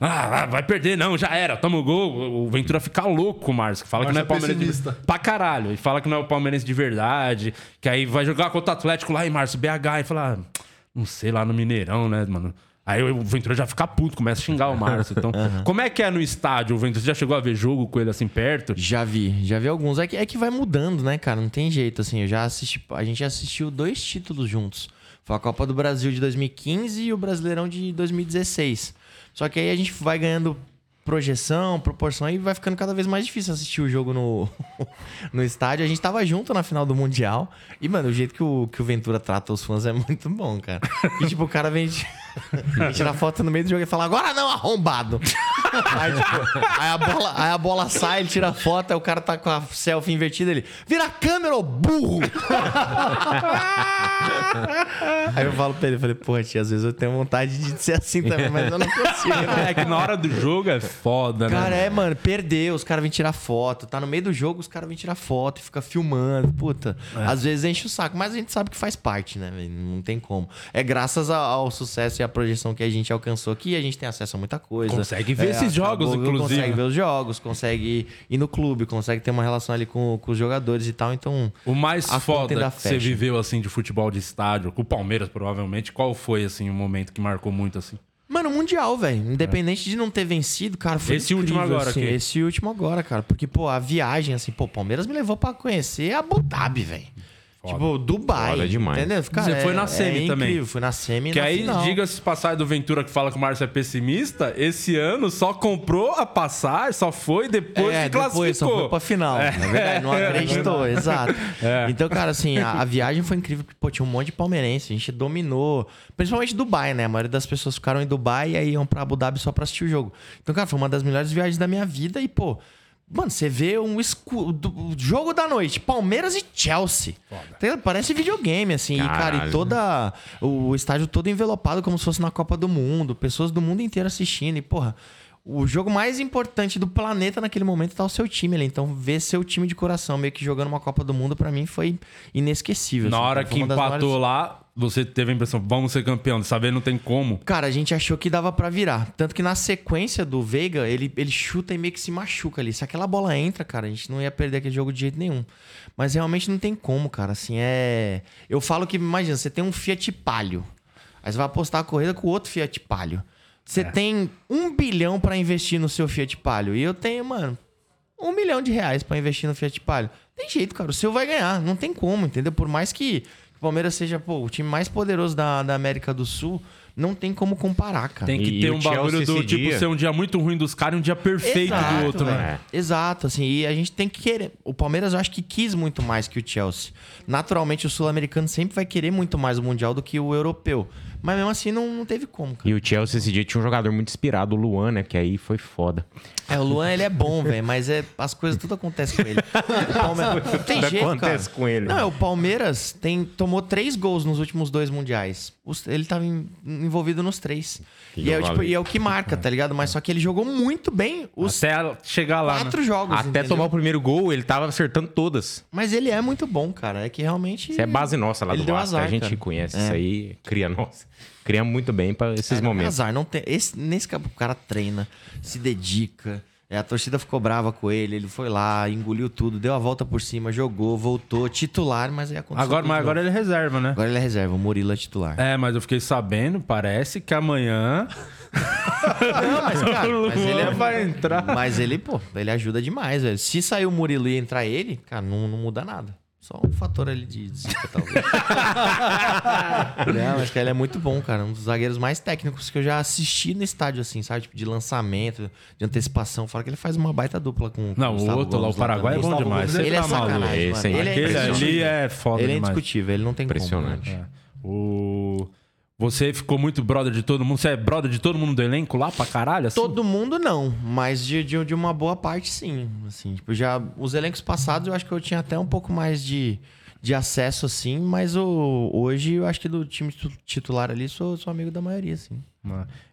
Ah, vai perder, não, já era, toma o gol. O Ventura fica louco com o Márcio, que fala que não é é palmeirense. de... pessimista. Pra caralho. E fala que não é o palmeirense de verdade. Que aí vai jogar contra o Atlético lá em Márcio, BH, e fala, ah, não sei, lá no Mineirão, né, mano? Aí o Ventura já fica puto, começa a xingar o Márcio. Então, [LAUGHS] como é que é no estádio, o Ventura? Você já chegou a ver jogo com ele assim perto? Já vi, já vi alguns. É que, é que vai mudando, né, cara? Não tem jeito, assim. Eu já assisti. A gente já assistiu dois títulos juntos. Foi a Copa do Brasil de 2015 e o Brasileirão de 2016. Só que aí a gente vai ganhando projeção, proporção e vai ficando cada vez mais difícil assistir o jogo no, [LAUGHS] no estádio. A gente tava junto na final do Mundial. E, mano, o jeito que o, que o Ventura trata os fãs é muito bom, cara. E, tipo, o cara vem, [LAUGHS] vem tirar foto no meio do jogo e fala: Agora não, arrombado! [LAUGHS] Aí, tipo, aí a bola, aí a bola sai, ele tira a foto, aí o cara tá com a selfie invertida, ele vira a câmera, ô burro! aí eu falo pra ele, falei, pô, tia, às vezes eu tenho vontade de ser assim também, mas eu não consigo. né? É que na hora do jogo é foda, né? Cara, é, mano, perdeu, os caras vêm tirar foto. Tá no meio do jogo, os caras vêm tirar foto e fica filmando. Puta, às vezes enche o saco, mas a gente sabe que faz parte, né? Não tem como. É graças ao sucesso e à projeção que a gente alcançou que a gente tem acesso a muita coisa. Consegue ver É, esses jogos, acabou- inclusive. Consegue ver os jogos, consegue ir no clube, consegue ter uma relação ali com, com os jogadores e tal. Então, O mais conta foda que você viveu assim de futebol de estádio, com o Palmeiras provavelmente, qual foi assim o momento que marcou muito assim? Mano, mundial, velho. Independente de não ter vencido, cara, foi Esse incrível, último agora assim, aqui. Esse último agora, cara. Porque, pô, a viagem, assim, pô, o Palmeiras me levou pra conhecer Abu Dhabi, velho. Tipo, Dubai. Foda demais. Entendeu? Cara, Você foi é- na semi é também. Incrível. Fui na semi Que na aí, final. diga-se de passagem do Ventura que fala que o Márcio é pessimista, esse ano só comprou a passagem, só foi depois é, que depois classificou. só foi pra final. Na verdade, não [LAUGHS] acreditou, exato. É. Então, cara, assim, a, a viagem foi incrível, porque, pô, tinha um monte de palmeirense, a gente dominou. Principalmente Dubai, né? A maioria das pessoas ficaram em Dubai e aí iam pra Abu Dhabi só pra assistir o jogo. Então, cara, foi uma das melhores viagens da minha vida e, pô. Mano, você vê um jogo da noite, Palmeiras e Chelsea. Entendeu? Parece videogame, assim. E, cara, e Caralho. toda. O estádio todo envelopado como se fosse na Copa do Mundo. Pessoas do mundo inteiro assistindo. E, porra, o jogo mais importante do planeta naquele momento tá o seu time ali. Então, ver seu time de coração meio que jogando uma Copa do Mundo, pra mim, foi inesquecível. Na assim, hora que empatou maiores- lá, você teve a impressão, vamos ser campeão, saber não tem como. Cara, a gente achou que dava pra virar. Tanto que na sequência do Veiga, ele, ele chuta e meio que se machuca ali. Se aquela bola entra, cara, a gente não ia perder aquele jogo de jeito nenhum. Mas realmente não tem como, cara. Assim, é. Eu falo que, imagina, você tem um Fiat Palio. Aí você vai apostar a corrida com outro Fiat Palio. Você tem um bilhão pra investir no seu Fiat Palio. E eu tenho, mano, um milhão de reais pra investir no Fiat Palio. Tem jeito, cara. O seu vai ganhar. Não tem como, entendeu? Por mais que Palmeiras seja pô, o time mais poderoso da, da América do Sul, não tem como comparar, cara. Tem que E- ter e um bagulho do tipo dia- ser um dia muito ruim dos caras e um dia perfeito Exato, do outro, né? Exato, assim, e a gente tem que querer. O Palmeiras eu acho que quis muito mais que o Chelsea. Naturalmente, o sul-americano sempre vai querer muito mais o Mundial do que o europeu. Mas mesmo assim não, não teve como, cara. E o Chelsea esse dia tinha um jogador muito inspirado, o Luan, né? Que aí foi foda. É, o Luan, ele é bom, velho, mas é, as coisas tudo acontecem com ele. [LAUGHS] Palmeiras, tem Tudo jeito, acontece cara. com ele. Não, é, o Palmeiras tem, tomou três gols nos últimos dois mundiais. Os- ele tava em- envolvido nos três. E é, o tipo, e é o que marca, tá ligado? Mas só que ele jogou muito bem os Até chegar lá. né? quatro jogos. Até entendeu? tomar o primeiro gol, ele tava acertando todas. Mas ele é muito bom, cara. É que realmente. Isso é base nossa lá Ele do Vasco. azar, a gente cara. conhece É. isso aí, cria nossa. Cria muito bem pra esses É momentos. azar, não tem. Esse, nesse campo, o cara treina, se dedica. É, a torcida ficou brava com ele, ele foi lá, engoliu tudo, deu a volta por cima, jogou, voltou, titular, mas aí aconteceu. Agora, mas agora novo. ele é reserva, né? Agora ele é reserva, o Murilo é titular. É, mas eu fiquei sabendo, parece que amanhã. [LAUGHS] Não, mas, cara, [LAUGHS] mas ele é- vai entrar. Mas ele, pô, ele ajuda demais, velho. Se sair o Murilo e entrar ele, cara, não, não muda nada. Só um fator ali de zica, talvez. [LAUGHS] não, mas cara, ele é muito bom, cara. Um dos zagueiros mais técnicos que eu já assisti no estádio, assim, sabe? Tipo, de lançamento, de antecipação. Fora que ele faz uma baita dupla com, com Não, o outro lá, o Paraguai é bom demais. Ele é tá maluco. sacanagem, Esse mano. Ele é ali é foda Ele é demais. indiscutível, ele não tem Impressionante. como. né? É. O... Você ficou muito brother de todo mundo? Você é brother de todo mundo do elenco lá pra caralho? Assim? Todo mundo não, mas de, de, de uma boa parte sim. Assim, tipo, já os elencos passados eu acho que eu tinha até um pouco mais de, de acesso, assim, mas o, hoje eu acho que do time tu- titular ali sou, sou amigo da maioria, assim.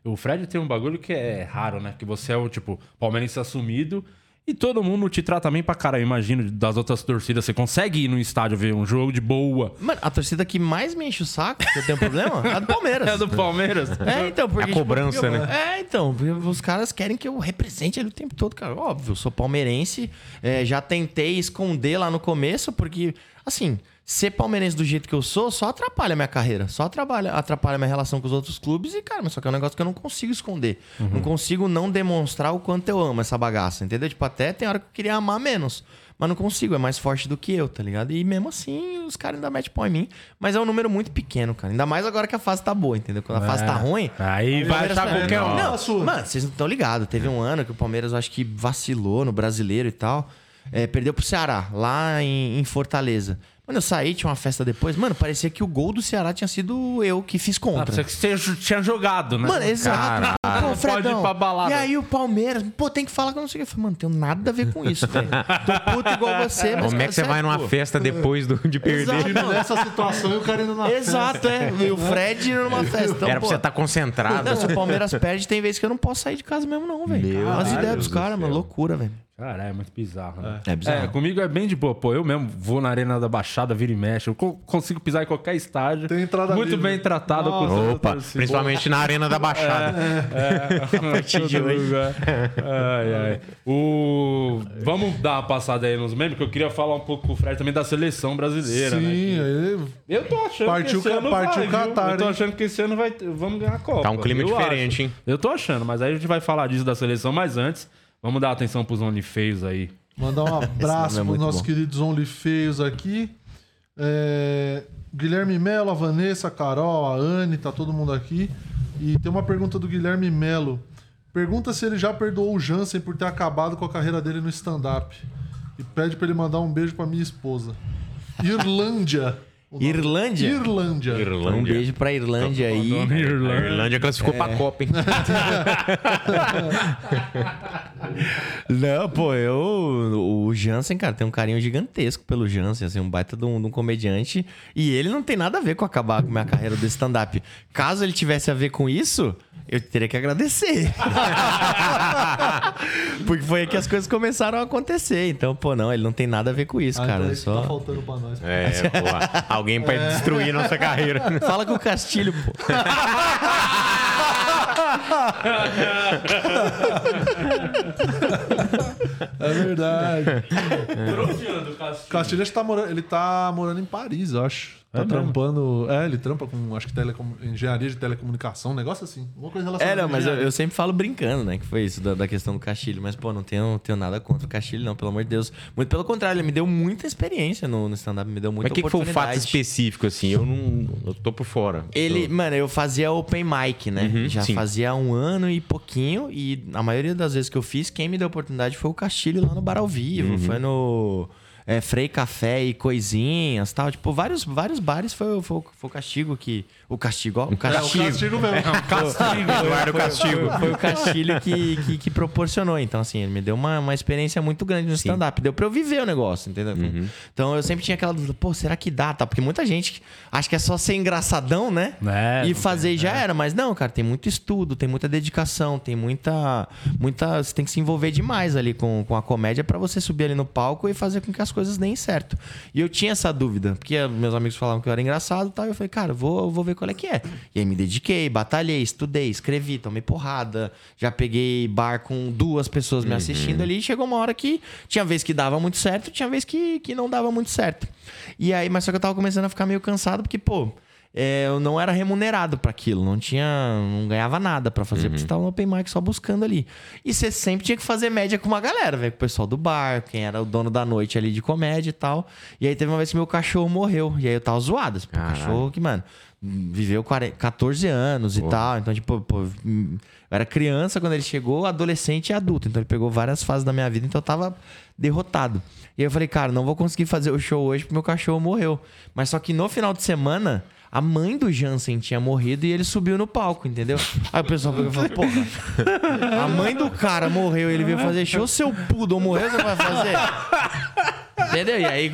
O Fred tem um bagulho que é raro, né? Que você é o, tipo, palmeirense assumido e todo mundo te trata bem pra caralho. Eu imagino, das outras torcidas. Você consegue ir no estádio ver um jogo de boa. Mano, a torcida que mais me enche o saco, que eu tenho problema, é a do Palmeiras. [LAUGHS] É do Palmeiras? É, então, porque. É a cobrança, tipo, né? É, então, os caras querem que eu represente ele o tempo todo, cara. Óbvio, eu sou palmeirense, é, já tentei esconder lá no começo, porque, assim, ser palmeirense do jeito que eu sou só atrapalha a minha carreira, só atrapalha, atrapalha a minha relação com os outros clubes e, cara, mas só que é um negócio que eu não consigo esconder. Não consigo não demonstrar o quanto eu amo essa bagaça, entendeu? Tipo, até tem hora que eu queria amar menos. Mas não consigo, é mais forte do que eu, tá ligado? E mesmo assim, os caras ainda metem pau em mim. Mas é um número muito pequeno, cara. Ainda mais agora que a fase tá boa, entendeu? Quando a fase tá ruim, Aí vai achar tá- qualquer um. Não, Nossa. mano, vocês não estão ligados. Teve um ano que o Palmeiras, eu acho que vacilou no brasileiro e tal. É, perdeu pro Ceará, lá em, em Fortaleza. Mano, eu saí, tinha uma festa depois. Mano, parecia que o gol do Ceará tinha sido eu que fiz Ah, contra. você que você tinha jogado, né? Mano, exato. Caralho. Pô, Pode Fredão. ir pra balada. E aí o Palmeiras, pô, tem que falar que eu não sei o que. Eu falei, mano, tenho nada a ver com isso, velho. Tô puto igual você, mas. Como é cara, que você vai numa pô. festa depois do- de perder? Exato, não. Nessa situação e o cara indo na Exato, é. E o Fred indo numa festa. Então, Era pra pô, você estar concentrado. Não, se o Palmeiras perde, tem vezes que eu não posso sair de casa mesmo, não, velho. As ideias dos do caras, mano, loucura, velho. Caralho, é muito bizarro, né? É bizarro. É, comigo é bem de boa. Pô, eu mesmo vou na Arena da Baixada, vira e mexe. Eu co- consigo pisar em qualquer estádio. Tem entrada Muito livre. bem tratado. eu Nossa. consigo Opa, principalmente na Arena da Baixada. [LAUGHS] a partir de hoje. Ai, ai. O... Vamos dar uma passada aí nos memes, que eu queria falar um pouco com o Fred também da seleção brasileira, né? Sim, aí Eu tô achando Partiu que esse ca- ano partiu vai, viu? Qatar, Eu tô achando que esse ano vai vamos ganhar a Copa. Tá um clima diferente, acho. hein? Eu tô achando, mas aí a gente vai falar disso da seleção, mas antes, vamos dar atenção pros OnlyFeios aí. Mandar um [LAUGHS] abraço é pros nossos bom. queridos OnlyFeios aqui. É, Guilherme Melo, a Vanessa, a Carol, a Anne, tá todo mundo aqui. E tem uma pergunta do Guilherme Melo. Pergunta se ele já perdoou o Jansen por ter acabado com a carreira dele no stand-up. E pede pra ele mandar um beijo pra minha esposa. [LAUGHS] Irlândia. Nome- Irlândia? Irlândia. Um beijo pra Irlândia aí. A Irlândia classificou pra Copa, hein? [LAUGHS] Não, pô, eu. O Jansen, cara, tem um carinho gigantesco pelo Jansen, assim, um baita de um, de um comediante. E ele não tem nada a ver com acabar com a minha carreira do stand-up. Caso ele tivesse a ver com isso, eu teria que agradecer. [LAUGHS] Porque foi aí que as coisas começaram a acontecer. Então, pô, não, ele não tem nada a ver com isso, Ah, cara. então é é só... tá faltando pra nós. É, pô. [LAUGHS] Alguém pra destruir nossa carreira. [LAUGHS] Fala com o Castilho, pô. É verdade. Por onde anda o Castilho? Castilho acho que tá morando, ele tá morando em Paris, eu acho. Tá É trampando. É, ele trampa com, acho que telecom, engenharia de telecomunicação, um negócio assim. Uma coisa relacionada É, não, mas eu, eu sempre falo brincando, né? Que foi isso da, da questão do Castilho. Mas, pô, não tenho, tenho nada contra o Castilho, não, pelo amor de Deus. Muito pelo contrário, ele me deu muita experiência no, no stand-up, me deu muita Mas o que, que foi o fato oportunidade. específico, assim? Eu não. Eu tô por fora. Ele, mano, eu fazia open mic, né? Uhum, Já sim. fazia um ano e pouquinho. E a maioria das vezes que eu fiz, quem me deu a oportunidade foi o Castilho lá no Bar ao Vivo. Uhum. Foi no. É, Frei Café e coisinhas tal. Tipo, vários, vários bares foi, o- foi, o- foi o castigo que. O castigo, ó. O É o castigo. castigo mesmo. [LAUGHS] Castigo, Eduardo Castigo. Foi, foi o Castilho que, que, que proporcionou. Então, assim, ele me deu uma, uma experiência muito grande no stand-up. Deu pra eu viver o negócio, entendeu? Então, eu sempre tinha aquela dúvida, pô, será que dá? Tá? Porque muita gente acha que é só ser engraçadão, né? É, e fazer e já era. Mas não, cara, tem muito estudo, tem muita dedicação, tem muita. muita você tem que se envolver demais ali com, com a comédia pra você subir ali no palco e fazer com que as coisas deem certo. E eu tinha essa dúvida, porque meus amigos falavam que eu era engraçado e tal. E eu falei, cara, vou, vou ver qual é que é. E aí me dediquei, batalhei, estudei, escrevi, tomei porrada. Já peguei bar com duas pessoas me assistindo ali. E chegou uma hora que tinha vez que dava muito certo, tinha vez que, que não dava muito certo. E aí, mas só que eu tava começando a ficar meio cansado, porque, pô. É, eu não era remunerado pra aquilo, não tinha, não ganhava nada pra fazer, porque você tava no open mic só buscando ali. E você sempre tinha que fazer média com uma galera, velho, com o pessoal do bar, quem era o dono da noite ali de comédia e tal. E aí teve uma vez que meu cachorro morreu, e aí eu tava zoado, assim, cachorro que, mano, viveu 40 14 anos e tal, então tipo, pô, eu era criança quando ele chegou, adolescente e adulto, então ele pegou várias fases da minha vida, então eu tava derrotado. E aí eu falei, cara, não vou conseguir fazer o show hoje porque meu cachorro morreu. Mas só que no final de semana, a mãe do Jansen tinha morrido e ele subiu no palco, entendeu? Aí o pessoal pegou e falou, porra, a mãe do cara morreu ele veio fazer show, seu poodle morreu, você vai fazer? Entendeu? E aí,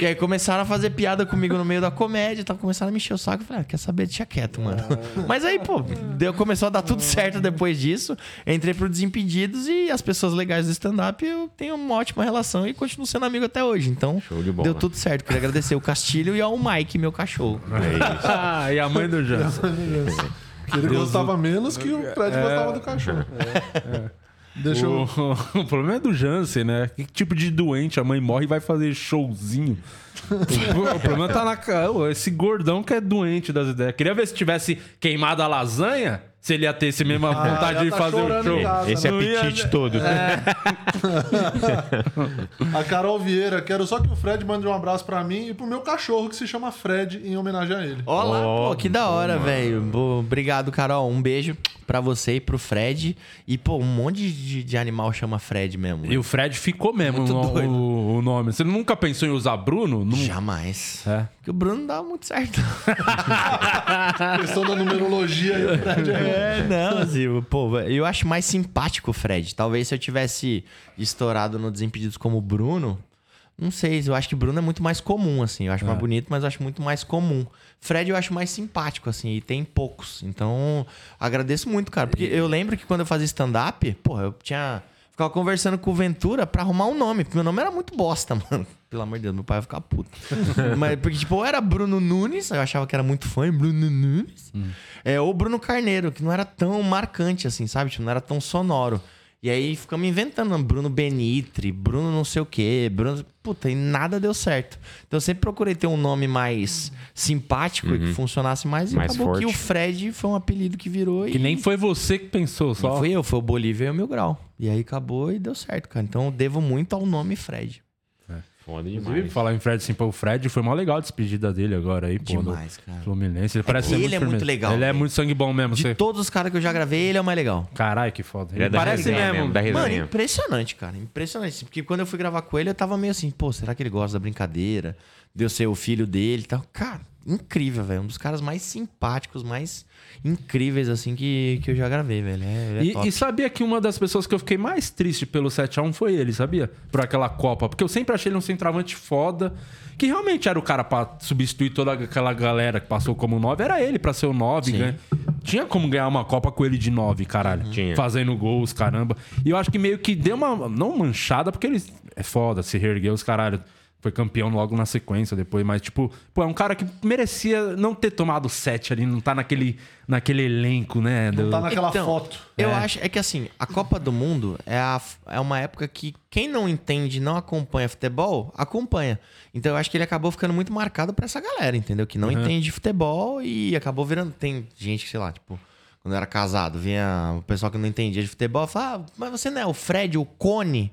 e aí começaram a fazer piada comigo no meio da comédia, então começaram a me encher o saco. Eu falei, ah, quer saber? Deixa quieto, mano. Mas aí, pô, deu, começou a dar tudo certo depois disso. Entrei pro Desimpedidos e as pessoas legais do stand-up eu tenho uma ótima relação e continuo sendo amigo até hoje. Então, Show de bola. deu tudo certo. Queria agradecer o Castilho e ao Mike, meu cachorro. Ah, e a mãe do. [LAUGHS] Que ele gostava menos que o Fred gostava do cachorro. Deixa eu. O, [LAUGHS] o problema é do Jansen, né? Que tipo de doente a mãe morre e vai fazer showzinho? o, o problema tá na Esse gordão que é doente das ideias. Queria ver se tivesse queimado a lasanha, se ele ia ter esse mesma [LAUGHS] vontade já de tá fazer o show. Esse Não ia- apetite todo. [LAUGHS] A Carol Vieira, quero só que o Fred mande um abraço pra mim e pro meu cachorro que se chama Fred em homenagem a ele. Olá, Ó, pô, que da hora, velho. Obrigado, Carol. Um beijo pra você e pro Fred. E, pô, um monte de, de animal chama Fred mesmo. E o Fred ficou mesmo Muito o, doido. o- o nome. Você nunca pensou em usar Bruno? Não. Jamais. É. Porque o Bruno não dava muito certo. [LAUGHS] Questão da numerologia aí, o Fred é. É, não, assim, pô, eu acho mais simpático o Fred. Talvez se eu tivesse estourado no Desimpedidos como o Bruno, não sei, eu acho que Bruno é muito mais comum, assim. Eu acho mais bonito, mas eu acho muito mais comum. Fred eu acho mais simpático, assim, e tem poucos. Então, agradeço muito, cara. Porque eu lembro que quando eu fazia stand-up, porra, eu tinha. Ficava conversando com o Ventura pra arrumar um nome. Porque meu nome era muito bosta, [LAUGHS] mano. Pelo amor de Deus, meu pai ia ficar puto. [LAUGHS] Mas, porque, tipo, ou era Bruno Nunes, eu achava que era muito fã, Bruno Nunes. É, ou Bruno Carneiro, que não era tão marcante, assim, sabe? Tipo, não era tão sonoro. E aí ficamos inventando Bruno Benitri, Bruno não sei o quê, Bruno. Puta, e nada deu certo. Então eu sempre procurei ter um nome mais simpático e que funcionasse mais. E Mais acabou que forte. o Fred foi um apelido que virou. Que e... nem foi você que pensou, só. Não fui eu, foi o Bolívia e o Mil Grau. E aí acabou e deu certo, cara. Então eu devo muito ao nome Fred. Foda Inclusive, demais. falar em Fred, assim, pô, o Fred foi mó legal a despedida dele agora aí, pô. Demais, cara. Fluminense. Ele parece ser ele muito é muito legal, Ele é velho. muito sangue bom mesmo. De Você... todos os caras que eu já gravei, ele é o mais legal. Caralho, que foda. Ele é da parece resenha mesmo. mesmo, da Mano, impressionante, cara. Impressionante. Porque quando eu fui gravar com ele, eu tava meio assim, pô, será que ele gosta da brincadeira? De eu ser o filho dele e tal. Cara, incrível, velho. Um dos caras mais simpáticos, mais incríveis, assim, que, que eu já gravei, velho. É, ele é. E, e sabia que uma das pessoas que eu fiquei mais triste pelo 7x1 foi ele, sabia? Por aquela Copa. Porque eu sempre achei ele um centroavante foda. Que realmente era o cara pra substituir toda aquela galera que passou como 9. Era ele pra ser o 9. ganha- Tinha como ganhar uma Copa com ele de 9, caralho. Tinha. Fazendo gols, caramba. E eu acho que meio que deu uma. Não manchada, porque ele é foda, se reergueu os caralho. Foi campeão logo na sequência depois, mas, tipo, pô, é um cara que merecia não ter tomado 7 ali, não tá naquele, naquele elenco, né? do- Tá naquela Então, foto. Eu É. acho é que assim, a Copa do Mundo é, a- é uma época que quem não entende, não acompanha futebol, acompanha. Então eu acho que ele acabou ficando muito marcado pra essa galera, entendeu? Que não entende de futebol e acabou virando. Tem gente que, sei lá, tipo, quando eu era casado, vinha o pessoal que não entendia de futebol falava, ah, mas você não é o Fred, o Cone?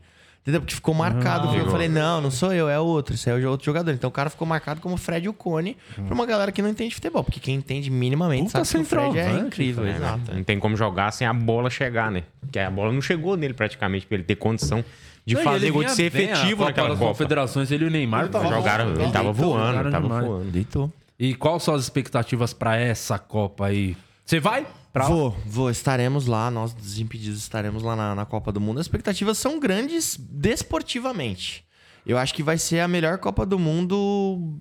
Entendeu? Porque ficou marcado. eu falei, não, não sou eu, é outro. Isso aí é outro jogador. Então o cara ficou marcado como Fred e o Cone pra uma galera que não entende de futebol. Porque quem entende minimamente Puta sabe que o Fred é incrível. É, exato. Não tem como jogar sem a bola chegar, né? Porque a bola não chegou nele praticamente pra ele ter condição de Não, fazer gol, de ser a efetivo Copa naquela Copa. Confederações, ele e o Neymar Ele tava Jogaram, voando, ele tava deitou, voando, ele tava demais. voando. Deitou. E quais são as expectativas pra essa Copa aí? Você vai? Pra lá? Vou, vou. Estaremos lá, nós desimpedidos estaremos lá na, na Copa do Mundo. As expectativas são grandes desportivamente. Eu acho que vai ser a melhor Copa do Mundo,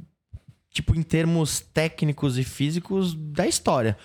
tipo, em termos técnicos e físicos da história.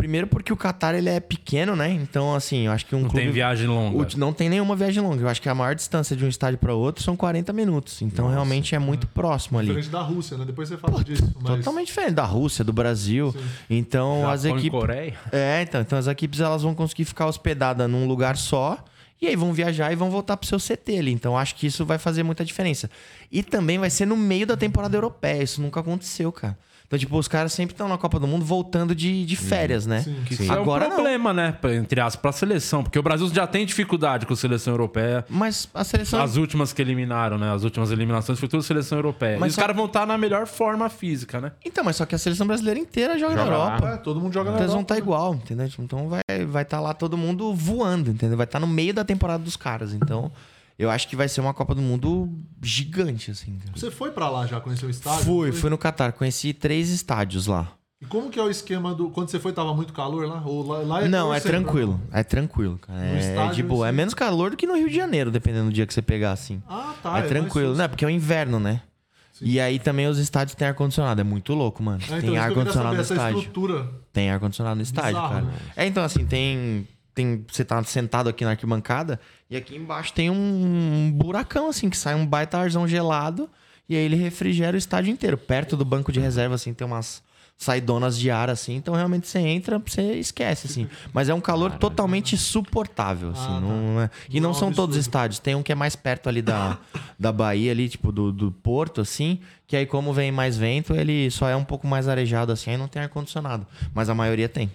Primeiro porque o Qatar, ele é pequeno, né? Então, assim, eu acho que um Não clube... tem viagem longa. O- Não tem nenhuma viagem longa. Eu acho que a maior distância de um estádio para outro são 40 minutos. Então, realmente é muito próximo ali. Diferente da Rússia, né? Depois você fala disso. Mas... Totalmente diferente da Rússia, do Brasil. Então, as Japão equipes. Coreia. É, então, então as equipes elas vão conseguir ficar hospedadas num lugar só e aí vão viajar e vão voltar pro seu CT ali. Então acho que isso vai fazer muita diferença. E também vai ser no meio da temporada europeia. Isso nunca aconteceu, cara. Então, tipo, os caras sempre estão na Copa do Mundo voltando de, de férias, né? Sim. Que isso Agora é um não. problema, né? pra- Entre aspas, pra seleção. Porque o Brasil já tem dificuldade com a seleção europeia. Mas a seleção. As últimas que eliminaram, né? As últimas eliminações foi tudo seleção europeia. Mas e os só- caras vão estar na melhor forma física, né? Então, mas só que a seleção brasileira inteira joga, Joga na. Europa. É, todo mundo joga na Então eles vão Europa, estar né? igual, entendeu? Então vai estar vai tá lá todo mundo voando, entendeu? Vai estar no meio da temporada dos caras. Então, eu acho que vai ser uma Copa do Mundo gigante, assim. cara. Você foi pra lá já, conheceu o estádio? Fui, Foi? fui no Catar. Conheci três estádios lá. E como que é o esquema do... Quando você foi, tava muito calor lá? Ou lá, lá é Não, é tranquilo. né? É tranquilo, cara. No É, estádio, de boa. É menos calor do que no Rio de Janeiro, dependendo do dia que você pegar, assim. Ah, tá. é tranquilo, mais né? Porque é o inverno, né? E aí também os estádios têm ar-condicionado. É muito louco, mano. É, então, tem ar-condicionado no estádio. estrutura. Tem ar-condicionado no estádio, Bizarro, cara. né? É, então, assim, tem. Tem você tá sentado aqui na arquibancada e aqui embaixo tem um buracão, assim, que sai um baita arzão gelado e aí ele refrigera o estádio inteiro. Perto do banco de reserva, assim, tem umas saidonas de ar, assim. Então, realmente, você entra, você esquece, assim. Mas é um calor totalmente suportável, assim. Ah, tá. não é- E Não não é são todos os absurdo. estádios. Tem um que é mais perto ali da, da Bahia, ali, tipo, do, do Porto, assim. Que aí, como vem mais vento, ele só é um pouco mais arejado, assim. Aí não tem ar-condicionado. Mas a maioria tem.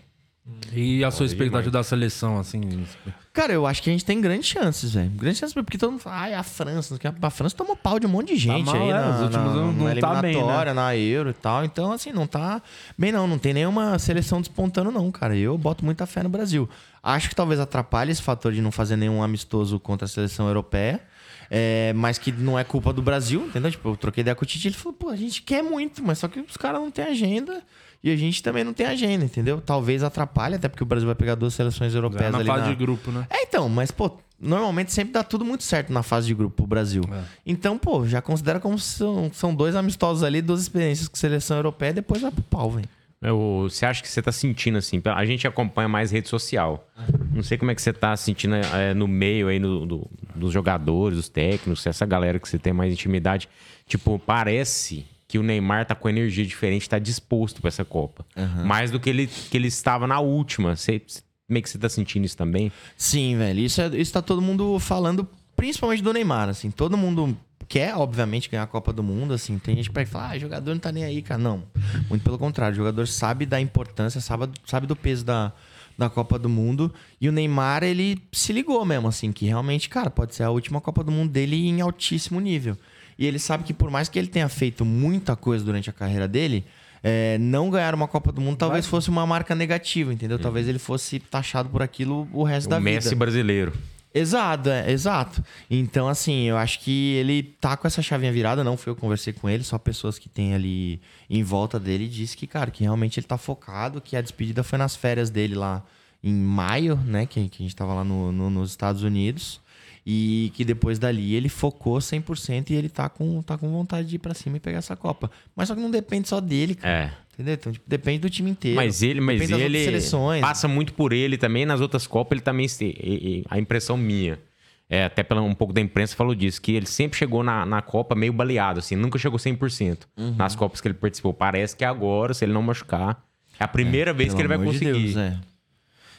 E a sua expectativa da seleção, assim? Cara, eu acho que a gente tem grandes chances, velho. Grandes chances, porque todo mundo fala, ai, a França, a França tomou pau de um monte de gente mal, aí é, na, os últimos na, anos não na tá bem, eliminatória, na Euro e tal. Então, assim, não tá bem não. Não tem nenhuma seleção despontando não, cara. Eu boto muita fé no Brasil. Acho que talvez atrapalhe esse fator de não fazer nenhum amistoso contra a seleção europeia. É, mas que não é culpa do Brasil, entendeu? Tipo, eu troquei ideia com o Tite, ele falou, pô, a gente quer muito, mas só que os caras não têm agenda e a gente também não tem agenda, entendeu? Talvez atrapalhe, até porque o Brasil vai pegar duas seleções Já europeias na ali fase na... de grupo, né? É, então, mas, pô, normalmente sempre dá tudo muito certo na fase de grupo pro Brasil. É. Então, pô, já considera como são, são dois amistosos ali, duas experiências com seleção europeia, depois vai pro pau, velho. Eu- Você acha que você tá sentindo assim? A gente acompanha mais rede social. Não sei como é que você tá sentindo é, no meio aí no- do- dos jogadores, dos técnicos, essa galera que você tem mais intimidade. Tipo, parece que o Neymar tá com energia diferente, tá disposto pra essa Copa. Mais do que ele, que ele estava na última. Você, meio que você tá sentindo isso também? Sim, velho. Isso, é, isso tá todo mundo falando, principalmente do Neymar, assim. Todo mundo quer, obviamente, ganhar a Copa do Mundo, assim. Tem gente que pega e fala, ah, jogador não tá nem aí, cara. Não. Muito pelo contrário. O jogador sabe da importância, sabe, sabe do peso da, da Copa do Mundo. E o Neymar, ele se ligou mesmo, assim, que realmente, cara, pode ser a última Copa do Mundo dele em altíssimo nível. E ele sabe que por mais que ele tenha feito muita coisa durante a carreira dele, é, não ganhar uma Copa do Mundo talvez fosse uma marca negativa, entendeu? Talvez ele fosse taxado por aquilo o resto da o Messi vida. brasileiro. Exato, é, exato. Então, assim, eu acho que ele tá com essa chavinha virada, não foi eu conversei com ele, só pessoas que tem ali em volta dele disse que, cara, que realmente ele tá focado, que a despedida foi nas férias dele lá em maio, né, que, que a gente tava lá no- no- nos Estados Unidos, e que depois dali ele focou 100% e ele tá com, tá com vontade de ir pra cima e pegar essa Copa. Mas só que não depende só dele, cara. É. Entendeu? Então, tipo, depende do time inteiro. Mas ele, mas ele passa muito por ele também. Nas outras Copas, ele também. A impressão minha, é, até pela, um pouco da imprensa falou disso, que ele sempre chegou na, na Copa meio baleado, assim, nunca chegou 100% Uhum. nas Copas que ele participou. Parece que agora, se ele não machucar, é a primeira vez Pelo que ele vai amor de conseguir. Deus, é.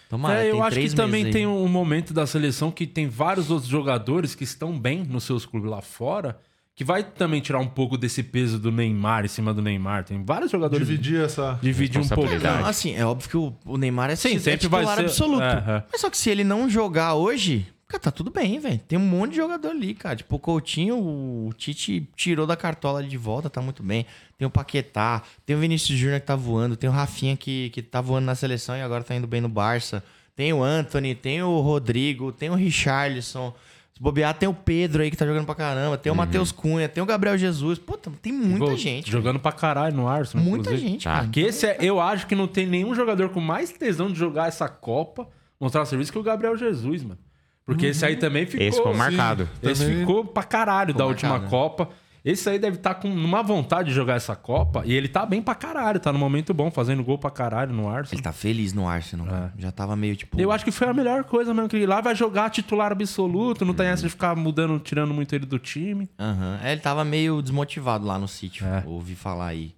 Tomara, É, eu tem acho que também aí. tem um momento da seleção que tem vários outros jogadores que estão bem nos seus clubes lá fora, que vai também tirar um pouco desse peso do Neymar em cima do Neymar. Tem vários jogadores Dividir essa. dividir um pouco. Responsabilidade. Não, assim, é óbvio que o, o Neymar é, Sim, é sempre vai titular ser- absoluto. é, é. Mas só que se ele não jogar hoje, cara, tá tudo bem, velho. Tem um monte de jogador ali, cara. Tipo, o Coutinho, o Tite tirou da cartola de volta, tá muito bem. Tem o Paquetá, tem o Vinícius Júnior que tá voando, tem o Rafinha que, que tá voando na seleção e agora tá indo bem no Barça. Tem o Anthony, tem o Rodrigo, tem o Richarlison. Se bobear, tem o Pedro aí que tá jogando pra caramba, tem o Matheus Cunha, tem o Gabriel Jesus. Puta, tem muita gente. Jogando pra caralho no Arsenal. Muita inclusive. gente, Tá. cara. Que esse é, eu acho que não tem nenhum jogador com mais tesão de jogar essa Copa, mostrar serviço que o Gabriel Jesus, mano. Porque esse aí também ficou. Esse ficou marcado. Esse Também- ficou pra caralho da última marcado, né? Copa. Esse aí deve estar com uma vontade de jogar essa Copa. E ele tá bem pra caralho, tá no momento bom, fazendo gol pra caralho no Arsenal. Ele tá feliz no Arsenal. cara. Já tava meio tipo. Eu acho que foi a melhor coisa mesmo, que lá vai jogar titular absoluto, não tem essa de ficar mudando, tirando muito ele do time. Aham. É, ele tava meio desmotivado lá no sítio, É. ouvi falar aí.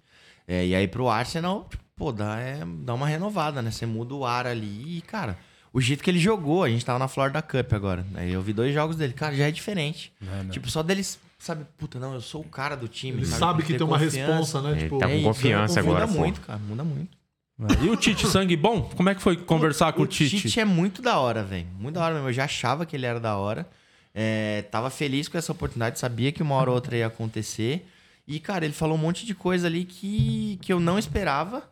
É, e aí pro Arsenal, tipo, pô, dá, é, dá uma renovada, né? Você muda o ar ali e, cara, o jeito que ele jogou, a gente tava na Florida Cup agora. Aí eu vi dois jogos dele, cara, já é diferente. Tipo, só deles, sabe, puta, não, eu sou o cara do time. Ele sabe? sabe que tem uma confiança. responsa, né? Ele Tipo, tá com É isso, confiança muda agora, pô. muito, cara, muda muito. E o Tite, sangue bom? Como é que foi conversar com o Tite? Tite é muito da hora, velho. Muito da hora mesmo. Eu já achava que ele era da hora. É, tava feliz com essa oportunidade, sabia que uma hora ou outra ia acontecer. E, cara, ele falou um monte de coisa ali que, que eu não esperava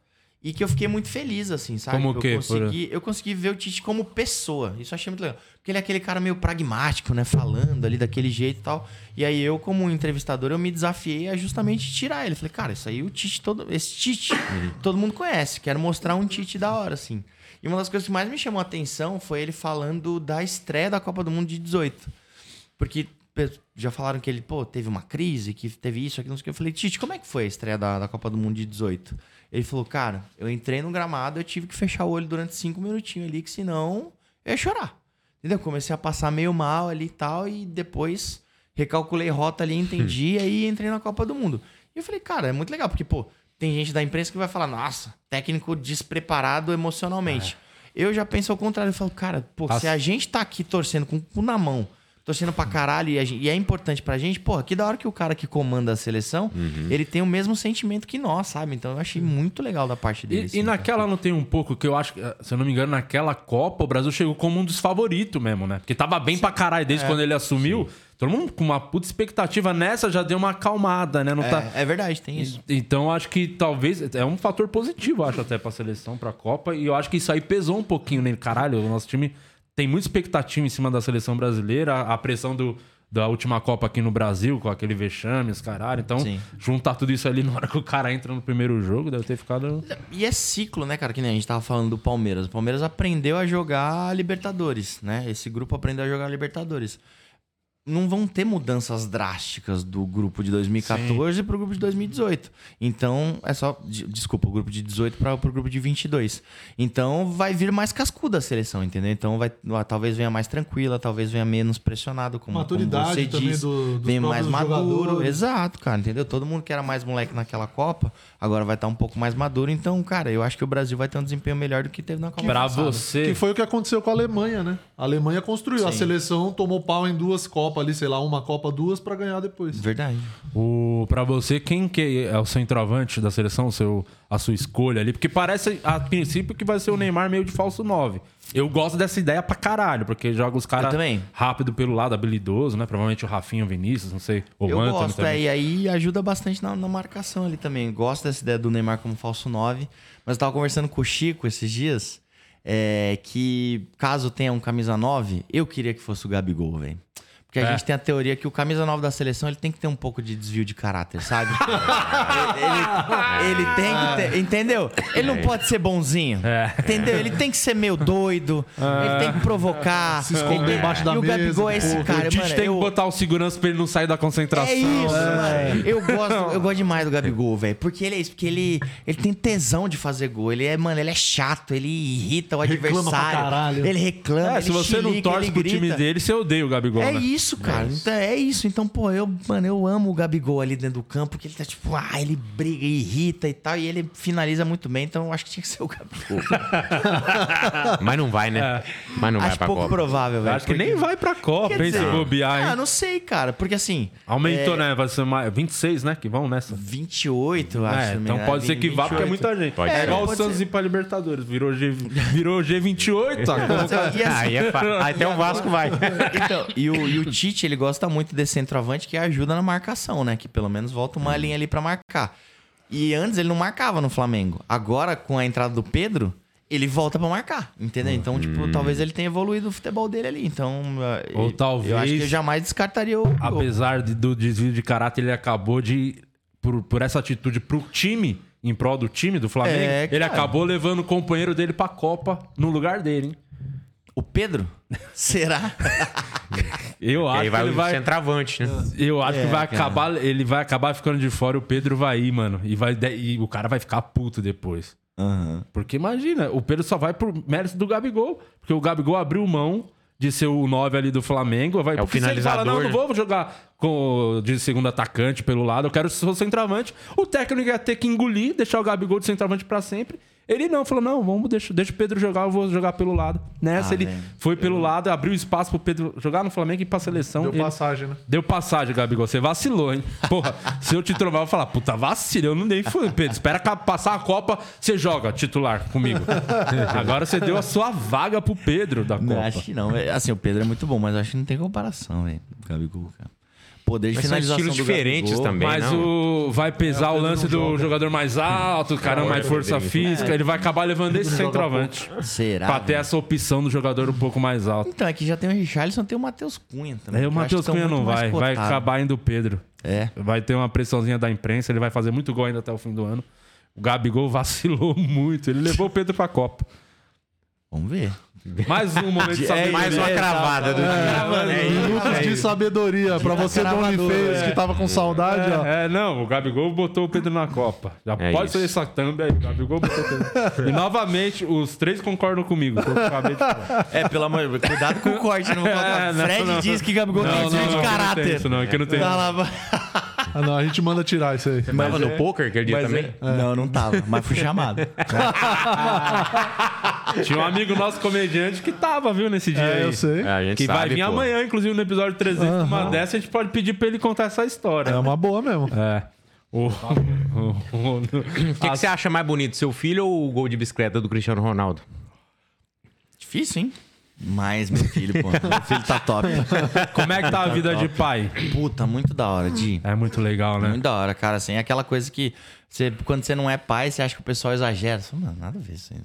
e que eu fiquei muito feliz, assim, sabe? Como o eu consegui, eu consegui ver o Tite como pessoa. Isso eu achei muito legal. Porque ele é aquele cara meio pragmático, né? Falando ali daquele jeito e tal. E aí eu, como entrevistador, eu me desafiei a justamente tirar ele. Falei, cara, isso aí o Tite todo. Esse Tite, todo mundo conhece. Quero mostrar um Tite da hora, assim. E uma das coisas que mais me chamou a atenção foi ele falando da estreia da Copa do Mundo de 18. Porque já falaram que ele, pô, teve uma crise, que teve isso, aquilo, não sei o que. Eu falei, Tite, como é que foi a estreia da, da Copa do Mundo de 18? Ele falou, cara, eu entrei no gramado, eu tive que fechar o olho durante cinco minutinhos ali, que senão eu ia chorar. Entendeu? Comecei a passar meio mal ali e tal, e depois recalculei rota ali, entendi, e aí entrei na Copa do Mundo. E eu falei, cara, é muito legal, porque, pô, tem gente da imprensa que vai falar, nossa, técnico despreparado emocionalmente. Eu já penso ao contrário, eu falo, cara, pô, As- se a gente tá aqui torcendo com o cu na mão, torcendo pra caralho e, a gente- e é importante pra gente, porra, que da hora que o cara que comanda a seleção, ele tem o mesmo sentimento que nós, sabe? Então eu achei muito legal da parte dele. E, assim, e naquela não tem um pouco que eu acho que, se eu não me engano, naquela Copa o Brasil chegou como um dos favoritos mesmo, né? Porque tava bem pra caralho desde É. quando ele assumiu. Todo mundo com uma puta expectativa nessa já deu uma acalmada, né? Não É, tá... é verdade, tem isso. Então acho que talvez é um fator positivo, acho até pra seleção, pra Copa, e eu acho que isso aí pesou um pouquinho nele. Caralho, o nosso time tem muita expectativa em cima da seleção brasileira, a pressão do da última Copa aqui no Brasil, com aquele vexame, os caralho. Então, Sim. juntar tudo isso ali na hora que o cara entra no primeiro jogo, deve ter ficado. E é ciclo, né, cara? Que nem a gente tava falando do Palmeiras. O Palmeiras aprendeu a jogar Libertadores, né? Esse grupo aprendeu a jogar Libertadores. Não vão ter mudanças drásticas do grupo de 2014 pro grupo de 2018. Então, é só. de- Desculpa, o grupo de 18 para pro grupo de 22. Então, vai vir mais cascuda a seleção, entendeu? Então, vai, talvez venha mais tranquila, talvez venha menos pressionado, como, Maturidade como você também disse. do- Vem mais maduro. jogadores. Exato, cara, entendeu? Todo mundo que era mais moleque naquela Copa, agora vai estar um pouco mais maduro. Então, cara, eu acho que o Brasil vai ter um desempenho melhor do que teve na Copa. Pra passada. você. Que foi o que aconteceu com a Alemanha, né? A Alemanha construiu. A Sim. seleção tomou pau em duas Copas ali, sei lá, uma Copa, duas, pra ganhar depois. Verdade. O, pra você, quem que é o centroavante da seleção, o seu, a sua escolha ali? Porque parece, a princípio, que vai ser o Neymar meio de falso 9. Eu gosto dessa ideia pra caralho, porque joga os caras rápido pelo lado, habilidoso, né? Provavelmente o Rafinha, o Vinícius, não sei. O eu gosto, é, e aí ajuda bastante na, na marcação ali também. Gosto dessa ideia do Neymar como falso 9. Mas eu tava conversando com o Chico esses dias, é, que caso tenha um camisa 9, eu queria que fosse o Gabigol, velho. Porque a É. gente tem a teoria que o camisa 9 da seleção ele tem que ter um pouco de desvio de caráter, sabe? [LAUGHS] ele, ele tem que ter. Entendeu? Ele não pode ser bonzinho. É. Entendeu? Ele tem que ser meio doido. Ele tem que provocar. Se esconder embaixo da E o mesa, Gabigol é esse pô. cara, o Tite mano. tem eu- que botar o segurança pra ele não sair da concentração. é isso, né? mano. Eu gosto, eu gosto demais do Gabigol, velho. Porque ele é isso, porque ele, ele tem tesão de fazer gol. Ele é, mano, ele é chato, ele irrita o Reclama pra adversário. caralho. Ele reclama, É, ele se você não chilica, torce pro time grita. dele, você odeia o Gabigol, É né? isso, cara. Então, é isso. Então, pô, eu, mano, eu amo o Gabigol ali dentro do campo, porque ele tá tipo, ah, ele briga, irrita e tal, e ele finaliza muito bem, então eu acho que tinha que ser o Gabigol. [LAUGHS] Mas não vai, né? Mas não vai acho pra pouco Copa. provável, velho. acho que porque- nem vai pra Copa, Quer hein, se bobear, hein? Ah, não sei, cara, porque assim. Aumentou, é, né? Vai ser mais 26, né? Que vão nessa. 28, eu acho. É, então pode ser que vá, porque é 28. muita gente. Pode é ser. igual o Santos ir pra Libertadores. Virou, G, virou G28, tá? [LAUGHS] E assim, Aí é fa... Aí até o Vasco vai. [LAUGHS] Então, e o, e o Tite, ele gosta muito desse centroavante que ajuda na marcação, né? Que pelo menos volta uma linha ali pra marcar. E antes ele não marcava no Flamengo. Agora, com a entrada do Pedro, ele volta pra marcar, entendeu? Então, tipo, talvez ele tenha evoluído o futebol dele ali. Então, Ou eu- talvez- eu acho que eu jamais descartaria o. Apesar de- do desvio de caráter, ele acabou de. Por, por essa atitude pro time, em prol do time do Flamengo, É, ele cara. acabou levando o companheiro dele pra Copa no lugar dele, hein? O Pedro? [LAUGHS] Será? [LAUGHS] Eu acho aí que vai ele vai. centroavante, né? Eu acho É, que vai cara. acabar. Ele vai acabar ficando de fora o Pedro vai ir, mano. E, vai, e o cara vai ficar puto depois. Aham. Porque imagina, o Pedro só vai por mérito do Gabigol. Porque o Gabigol abriu mão de ser o 9 ali do Flamengo. Vai, É o finalizador, Fala, não, não vou jogar com, de segundo atacante pelo lado, eu quero ser o centroavante. O técnico ia ter que engolir, deixar o Gabigol de centroavante pra sempre. Ele não, falou: não, vamos deixa, deixa o Pedro jogar, eu vou jogar pelo lado. Nessa, Ah, ele foi pelo lado, abriu espaço pro Pedro jogar no Flamengo e ir pra seleção. Deu Ele- passagem, né? Deu passagem, Gabigol. Você vacilou, hein? Porra, [LAUGHS] se eu te trovar, eu vou falar, puta, vacilo. Eu não nem fui, Pedro. Espera passar a Copa, você joga titular comigo. [LAUGHS] Agora você deu a sua vaga pro Pedro da Não, Copa. acho que não. É, Assim, o Pedro é muito bom, mas eu acho que não tem comparação, velho. Gabigol, cara. Poder de Mas são finalização estilos diferentes Gabigol. também. Mas não. o vai pesar o lance do jogador mais alto, o cara mais força física. Ele vai acabar levando esse centroavante. Será? Pra ter velho? essa opção do jogador um pouco mais alto. Então, aqui já tem o Richarlison, tem o Matheus Cunha também. Aí o Matheus Cunha não vai. Vai acabar indo o Pedro. É. Vai ter uma pressãozinha da imprensa, ele vai fazer muito gol ainda até o fim do ano. O Gabigol [LAUGHS] vacilou muito. Ele levou o Pedro pra Copa. Vamos ver. Mais um momento de [LAUGHS] É, sabedoria. Mais uma cravada do dia. É isso, Minutos é de sabedoria. Pra você, Doni Feios, que tava com saudade, ó. É, é, não, o Gabigol botou o Pedro na Copa. Já É pode isso. ser essa thumb aí. O Gabigol botou o Pedro. E novamente, os três concordam comigo. que eu acabei de falar. É, pelo amor de Deus, cuidado com o corte, não vou [LAUGHS] colocar. É, não, Fred não. diz que Gabigol tem Não, desvio não, de não, que não tem caráter. isso não, que não tem Tá isso. lá, vai- Ah, não, a gente manda tirar isso aí. Tava no poker aquele dia Mas também? é- Não, não tava, mas fui chamado. [LAUGHS] Tinha um amigo nosso comediante que tava, viu, nesse dia É, aí. eu sei. É, a gente Que sabe, vai vir pô. amanhã, inclusive, no episódio 300. Uma dessa, a gente pode pedir pra ele contar essa história. É uma boa mesmo. É. O, o- o- O que, que você acha mais bonito, seu filho ou o gol de bicicleta do Cristiano Ronaldo? Difícil, hein? Mas, meu filho, pô. [LAUGHS] Meu filho tá top. como é que tá a vida de pai? Puta, muito da hora, Di. É muito legal, né? Muito da hora, cara. Assim, é aquela coisa que você, quando você não é pai, você acha que o pessoal exagera. Você fala, Mano, nada a ver isso. aí."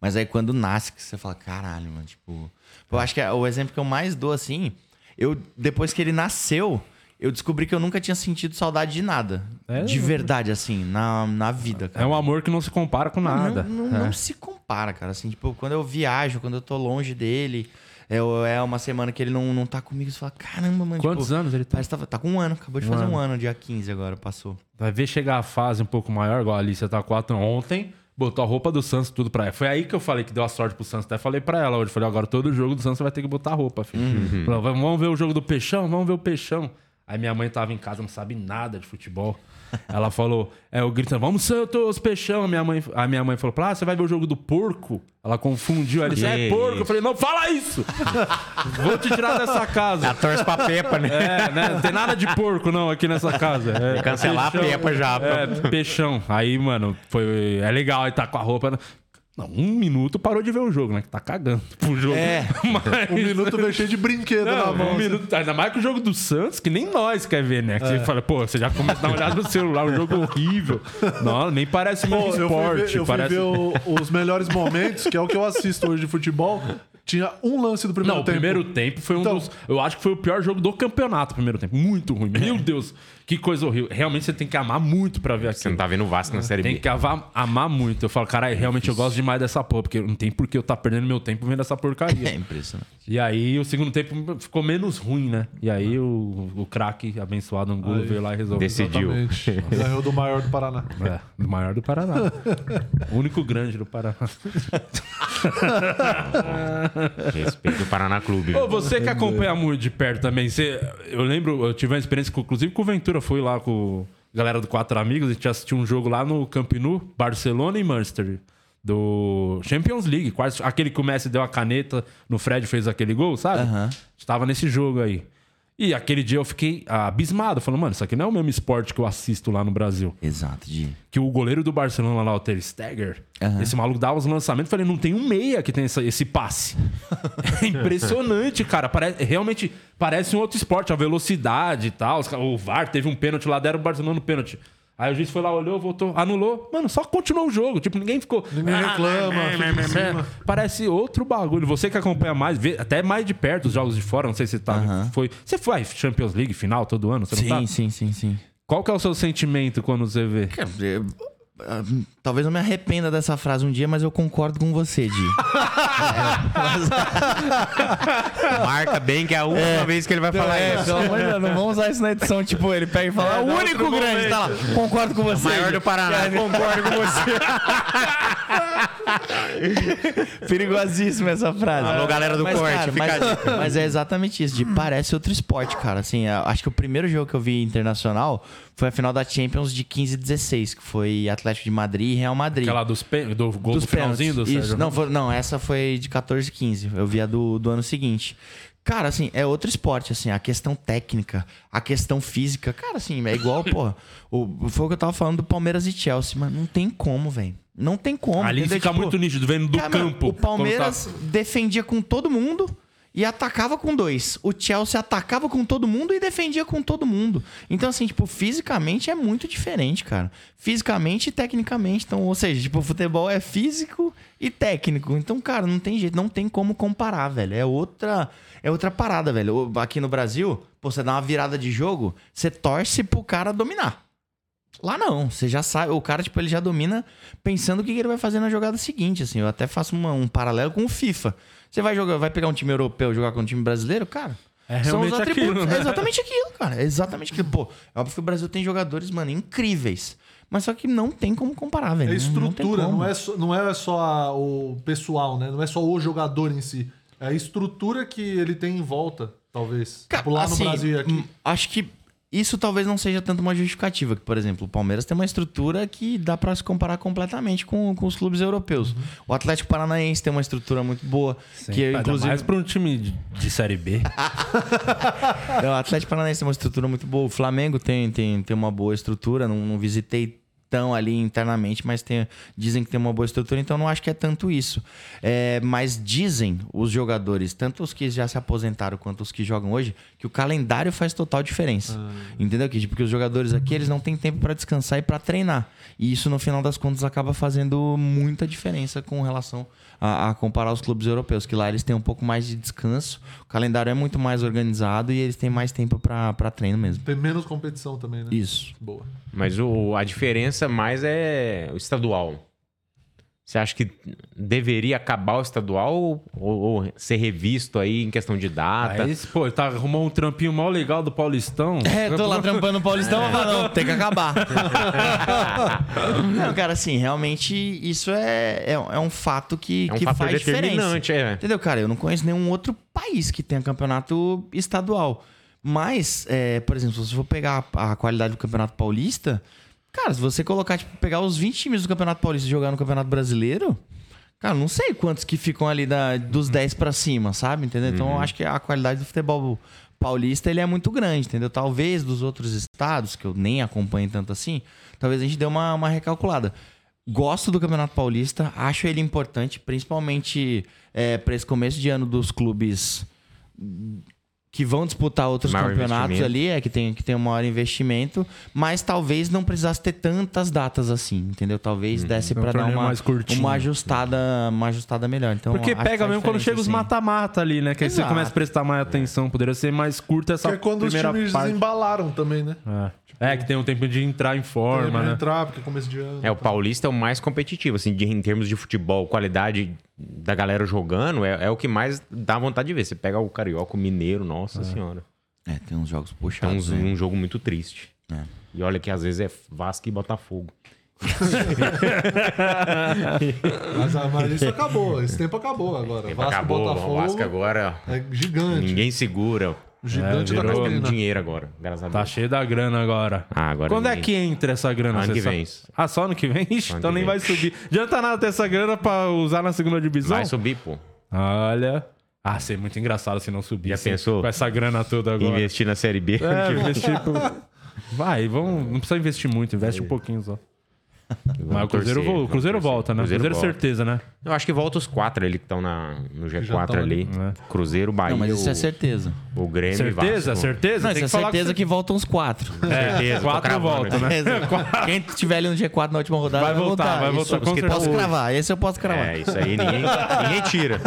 Mas aí quando nasce, que você fala, caralho, mano, tipo. Eu acho que é o exemplo que eu mais dou, assim, eu, depois que ele nasceu, eu descobri que eu nunca tinha sentido saudade de nada. É? De verdade, assim, na, na vida, cara. É um amor que não se compara com nada. Não, não, É. não se compara, cara. Assim, tipo, quando eu viajo, quando eu tô longe dele, é, é uma semana que ele não, não tá comigo, você fala, caramba, mano. Quantos tipo, anos ele tá? Parece que tá, tá com um ano, acabou de fazer um ano, dia 15 agora, passou. Vai ver chegar a fase um pouco maior, igual a Alicia tá 4 ontem. Botou a roupa do Santos tudo pra ela. Foi aí que eu falei que deu a sorte pro Santos. Até falei pra ela hoje. Falei, agora todo jogo do Santos você vai ter que botar a roupa, filho. Uhum. Vamos vamos ver o jogo do Peixão? Vamos ver o Peixão. Aí minha mãe tava em casa, não sabe nada de futebol. Ela falou, é, eu gritando, vamos Santos, Peixão. A minha mãe, a minha mãe falou, ah, você vai ver o jogo do porco? Ela confundiu. Ela disse, é porco. Eu falei, não, fala isso! [LAUGHS] Vou te tirar dessa casa. A torce pra Pepa, né? É, né? Não tem nada de porco, não, aqui nessa casa. É, Cancelar a Pepa já. É, peixão. Aí, mano, foi. É legal, aí tá com a roupa. Não, um minuto parou de ver o jogo, né? Que tá cagando pro jogo. É. [LAUGHS] Mas... Um minuto veio cheio de brinquedo na Não, mão. um minuto. Ainda mais que o jogo do Santos, que nem nós quer ver, né? Que você fala, pô, você já começa a dar uma olhada no celular, um jogo horrível. Não, nem parece Pô, muito eu fui esporte. ver, eu fui parece... ver o- os melhores momentos, que é o que eu assisto hoje de futebol. Tinha um lance do primeiro Não, o tempo. primeiro tempo foi um Então- dos. Eu acho que foi o pior jogo do campeonato, o primeiro tempo. Muito ruim. Meu Deus, que coisa horrível. Realmente você tem que amar muito pra ver Você não aquilo. tá vendo o Vasco na Série Tem B. que amar, amar muito. Eu falo, caralho, realmente eu gosto demais dessa porra, porque não tem por que eu tá perdendo meu tempo vendo essa [LAUGHS] É porcaria. impressionante. e aí o segundo tempo ficou menos ruim, né? E aí o, o craque abençoado Angulo veio lá e resolveu. Decidiu. Ganhou do maior do Paraná. [LAUGHS] É, o maior do Paraná. o único grande do Paraná. [LAUGHS] Respeito o Paraná Clube. Ô, você que acompanha muito de perto também, você, eu lembro, eu tive uma experiência, inclusive com o Ventura, foi lá com a galera do Quatro Amigos, a gente assistiu um jogo lá no Camp Nou, Barcelona e Manchester, do Champions League, quase, aquele que o Messi deu a caneta no Fred fez aquele gol, sabe? Aham. Estava nesse jogo aí. E aquele dia eu fiquei abismado, falando, mano, isso aqui não é o mesmo esporte que eu assisto lá no Brasil Exato, Di. que o goleiro do Barcelona lá, o Ter Stegen, Aham. esse maluco dava os lançamentos, falei, não tem um meia que tem essa- esse passe. [LAUGHS] É impressionante, cara. Parece, realmente parece um outro esporte, a velocidade e tal. O VAR teve um pênalti lá, deram o Barcelona no pênalti. Aí o juiz foi lá, olhou, voltou, anulou. Mano, só continuou o jogo. Tipo, ninguém ficou. Ninguém reclama, fica em cima. Parece outro bagulho. Você que acompanha mais, vê até mais de perto os jogos de fora, não sei se tá. Aham. Foi. Você foi Champions League final todo ano? Você não tá? Sim, sim, sim, sim. Qual que é o seu sentimento quando você vê? Ah, Talvez eu me arrependa dessa frase um dia, mas eu concordo com você, Di. [LAUGHS] Marca bem que é a última vez que ele vai falar É, isso. Deus, não vamos usar isso na edição. Tipo, ele pega e fala, o único grande, tá lá. Concordo com você. Maior Di. do Paraná, concordo com você. [LAUGHS] Perigosíssima essa frase. Alô, galera do mas, corte, cara, fica mas, [LAUGHS] mas é exatamente isso, de parece outro esporte, cara. Assim, eu acho que o primeiro jogo que eu vi internacional foi a final da Champions de 15 e 16, que foi Atlético de Madrid e Real Madrid. Aquela dos pen... do gol dos do finalzinho do. Sérgio Isso, não, foi- não, essa foi de 14 e 15. Eu vi a do, do ano seguinte. Cara, assim, é outro esporte, assim, a questão técnica, a questão física, cara, assim, é igual, pô, o, foi o que eu tava falando do Palmeiras e Chelsea, mas não tem como, velho. Não tem como. Ali entendeu? fica Tipo, muito nítido, vendo do Cara, campo. O Palmeiras quando defendia com todo mundo e atacava com dois. O Chelsea atacava com todo mundo e defendia com todo mundo. Então, assim, tipo, fisicamente é muito diferente, cara. Fisicamente e tecnicamente. Então, ou seja, tipo, o futebol é físico e técnico. Então, cara, não tem jeito, não tem como comparar, velho. É outra. É outra parada, velho. Aqui no Brasil, pô, você dá uma virada de jogo, você torce pro cara dominar. Lá não, você já sabe, o cara, tipo, ele já domina pensando o que que ele vai fazer na jogada seguinte, assim. Eu até faço uma- um paralelo com o FIFA. Você vai jogar, vai pegar um time europeu e jogar com um time brasileiro, cara. É são os realmente atributos. aquilo, né? É exatamente aquilo, cara. É exatamente aquilo. Pô, é óbvio que o Brasil tem jogadores, mano, incríveis. Mas só que não tem como comparar, velho. É Não- não estrutura, como. não, é só, não é só a- o pessoal, né? Não é só o jogador em si. É a estrutura que ele tem em volta, talvez. Cara, tipo, lá assim, no Brasil e aqui. hum, Acho que isso talvez não seja tanto uma justificativa. Que, por exemplo, o Palmeiras tem uma estrutura que dá pra se comparar completamente com, com os clubes europeus. Uhum. O Atlético Paranaense tem uma estrutura muito boa. que Ainda inclusive mais pra um time de, de Série B. [LAUGHS] É, o Atlético Paranaense tem uma estrutura muito boa. O Flamengo tem, tem, tem uma boa estrutura. Não, não visitei tão ali internamente, mas tem, dizem que tem uma boa estrutura, então não acho que é tanto isso. É, mas dizem os jogadores, tanto os que já se aposentaram quanto os que jogam hoje, que o calendário faz total diferença. Entendeu? Que, porque os jogadores aqui eles não têm tempo para descansar e para treinar. E isso, no final das contas, acaba fazendo muita diferença com relação a, a comparar os clubes europeus, que lá eles têm um pouco mais de descanso, o calendário é muito mais organizado e eles têm mais tempo para treino mesmo. Tem menos competição também, né? Isso. Boa. Mas o, a diferença mais é o estadual. Você acha que deveria acabar o estadual ou, ou ser revisto aí em questão de data? Aí, pô, ele tá, arrumou um trampinho mó legal do Paulistão. É, tô lá trampando no Paulistão, mas não, tem que acabar. [LAUGHS] não, cara, assim, realmente isso é, é, é um fato que, É um que fator faz diferença. é. Entendeu, cara? Eu não conheço nenhum outro país que tenha campeonato estadual. Mas, é, por exemplo, se você for pegar a qualidade do Campeonato Paulista, cara, se você colocar, tipo, pegar os 20 times do Campeonato Paulista e jogar no Campeonato Brasileiro, cara, não sei quantos que ficam ali da, dos 10 pra cima, sabe? Entendeu? Então, eu acho que a qualidade do futebol paulista ele é muito grande, entendeu? Talvez dos outros estados, que eu nem acompanho tanto assim, talvez a gente dê uma, uma recalculada. Gosto do Campeonato Paulista, acho ele importante, principalmente é, para esse começo de ano dos clubes que vão disputar outros Maior campeonatos ali, é que tem, que tem um maior investimento, mas talvez não precisasse ter tantas datas assim, entendeu? Talvez desse É um para dar torneio uma, mais curtinho. uma ajustada, uma ajustada melhor. Então, Porque pega mesmo quando chega os sim. mata-mata ali, né? Que aí você começa a prestar mais atenção. Poderia ser mais curta essa Que é quando os primeira times parte. desembalaram também, né? É. É, que tem um tempo de entrar em forma, Pra né? entrar, porque é começo de ano. É, o Paulista é o mais competitivo, assim, de- em termos de futebol, qualidade da galera jogando, é, é o que mais dá vontade de ver. Você pega o Carioca, o Mineiro, nossa senhora. É, tem uns jogos É um, puxados. né? um jogo muito triste. É. E olha que às vezes é Vasco e Botafogo. [LAUGHS] Mas, ah, mas isso acabou. Esse tempo acabou agora. Tempo Vasco acabou, Botafogo o Vasco agora, é gigante. ninguém segura. O gigante É, da colina. dinheiro agora, graças a Tá Deus. cheio da grana agora. Ah, agora Quando é que entra essa grana? Ano que sabe? vem. Ah, só ano que vem? Ixi, Ano então nem vem. vai subir. Adianta nada ter essa grana pra usar na segunda divisão? Vai subir, pô. Olha. Ah, ser muito engraçado se não subir. Já assim, pensou? Com essa grana toda agora. Investir na Série B. É, investir. pro- [LAUGHS] Vai, vamos. Não precisa investir muito, investe um pouquinho só. Mas o Cruzeiro, torcer, vo- o Cruzeiro volta, né? torcer. Cruzeiro, volta. certeza, né? Eu acho que volta os quatro ali que estão na- no já G4 tão ali. ali. Cruzeiro, Bahia, Não, mas isso o, é certeza. o Grêmio Certeza, Vasco. certeza. Não, Tem isso é que falar certeza que voltam os quatro. [LAUGHS] Certeza, tô Quatro volta, né? [LAUGHS] [LAUGHS] Quem tiver ali no G4 na última rodada Vai vai, voltar, voltar. vai Isso voltar eu com posso certeza. cravar. Esse eu posso cravar. É, isso aí ninguém, ninguém tira.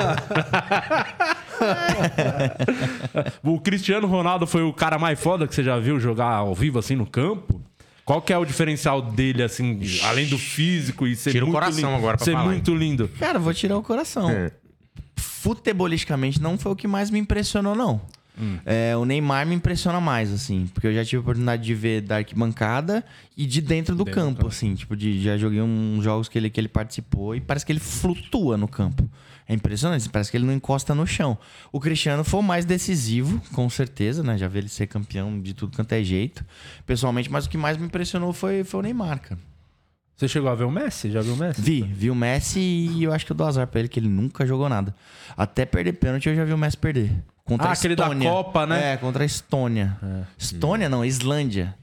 O Cristiano Ronaldo foi o cara mais foda que você já viu jogar ao vivo assim no campo? Qual que é o diferencial dele, assim, além do físico e ser Tira o muito coração lindo, agora pra ser falar, muito lindo? Cara, vou tirar o coração. É. Futebolisticamente não foi o que mais me impressionou, não. É, o Neymar me impressiona mais, assim, porque eu já tive a oportunidade de ver da arquibancada e de dentro do campo, assim, tipo, de, já joguei uns jogos que ele, que ele participou e parece que ele flutua no campo. É impressionante, parece que ele não encosta no chão. O Cristiano foi o mais decisivo, com certeza, né? Já vi ele ser campeão de tudo quanto é jeito, pessoalmente, mas o que mais me impressionou foi, foi o Neymar, cara. Você chegou a ver o Messi? Já viu o Messi? Vi, vi o Messi e eu acho que eu dou azar pra ele, que ele nunca jogou nada. Até perder pênalti eu já vi o Messi perder. Contra Ah, a aquele da. Copa, né? É, contra a Estônia. Estônia não, Islândia.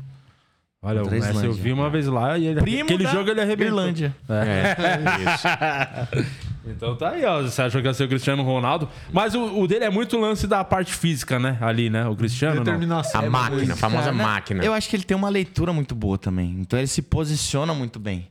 Olha, o Contra a Messi eu Islândia. vi uma vez lá e ele, Primo aquele da jogo ele arrebentou. Irlândia. É, isso. [LAUGHS] Então tá aí, ó. Você achou que ia ser o Cristiano Ronaldo. Mas o, o dele é muito lance da parte física, né? Ali, né? O Cristiano. não. Determinação. A máquina, a famosa Cara, né? máquina. Eu acho que ele tem uma leitura muito boa também. Então ele se posiciona muito bem.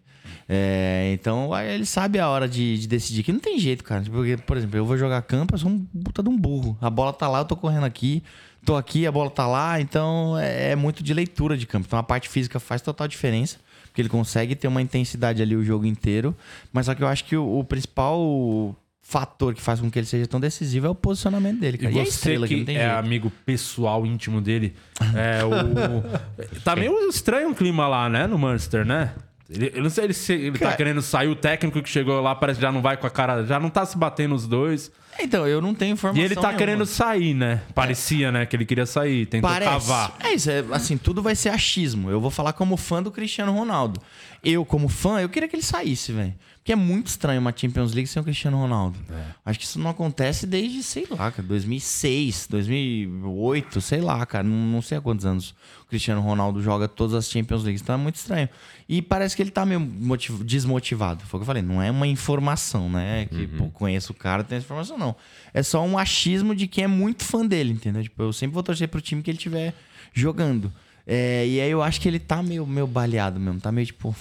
É, então ele sabe a hora de, de decidir. Que não tem jeito, cara. Porque, por exemplo, eu vou jogar campo, eu sou um puta de um burro. A bola tá lá, eu tô correndo aqui. Tô aqui, a bola tá lá. Então é, é muito de leitura de campo. Então a parte física faz total diferença. Porque ele consegue ter uma intensidade ali o jogo inteiro. Mas só que eu acho que o, o principal fator que faz com que ele seja tão decisivo é o posicionamento dele, E cara. E, a você estrela, que, que é jeito. amigo pessoal, íntimo dele, é o... [LAUGHS] tá meio estranho o clima lá, né? No Manchester, né? Ele, eu não sei ele se ele tá Cara- querendo sair, o técnico que chegou lá parece que já não vai com a cara... Já não tá se batendo os dois. Então, eu não tenho informação E ele tá nenhuma. querendo sair, né? Parecia, né? Que ele queria sair, tentou Parece. cavar. É isso, é, assim, tudo vai ser achismo. Eu vou falar como fã do Cristiano Ronaldo. Eu, como fã, eu queria que ele saísse, velho. Porque é muito estranho uma Champions League sem o Cristiano Ronaldo. Acho que isso não acontece desde, sei lá, cara, 2006, 2008, sei lá, cara. Não, não sei há quantos anos o Cristiano Ronaldo joga todas as Champions Leagues. Então é muito estranho. E parece que ele tá meio motiv- desmotivado. Foi o que eu falei. Não é uma informação, né? Que, pô, conheço o cara, tem essa informação, não. É só um achismo de quem é muito fã dele, entendeu? Tipo, eu sempre vou torcer pro time que ele estiver jogando. É, e aí eu acho que ele tá meio, meio baleado mesmo. Tá meio tipo,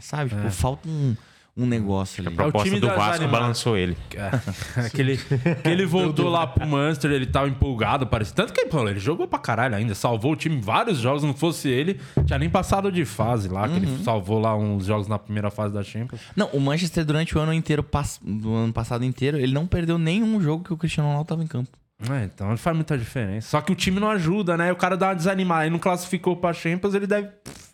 sabe? Tipo, falta um, um negócio A ali. proposta time do Vasco animadas. balançou ele. [LAUGHS] Aquele, que ele voltou lá pro Manchester, ele tava empolgado, parece. Tanto que ele jogou pra caralho ainda, salvou o time vários jogos, não fosse ele, tinha nem passado de fase lá, que ele salvou lá uns jogos na primeira fase da Champions. Não, o Manchester durante o ano inteiro, do ano passado inteiro, ele não perdeu nenhum jogo que o Cristiano Ronaldo tava em campo. É, então não faz muita diferença. Só que o time não ajuda, né? O cara dá uma desanimada. Ele não classificou pra Champions, ele deve pff,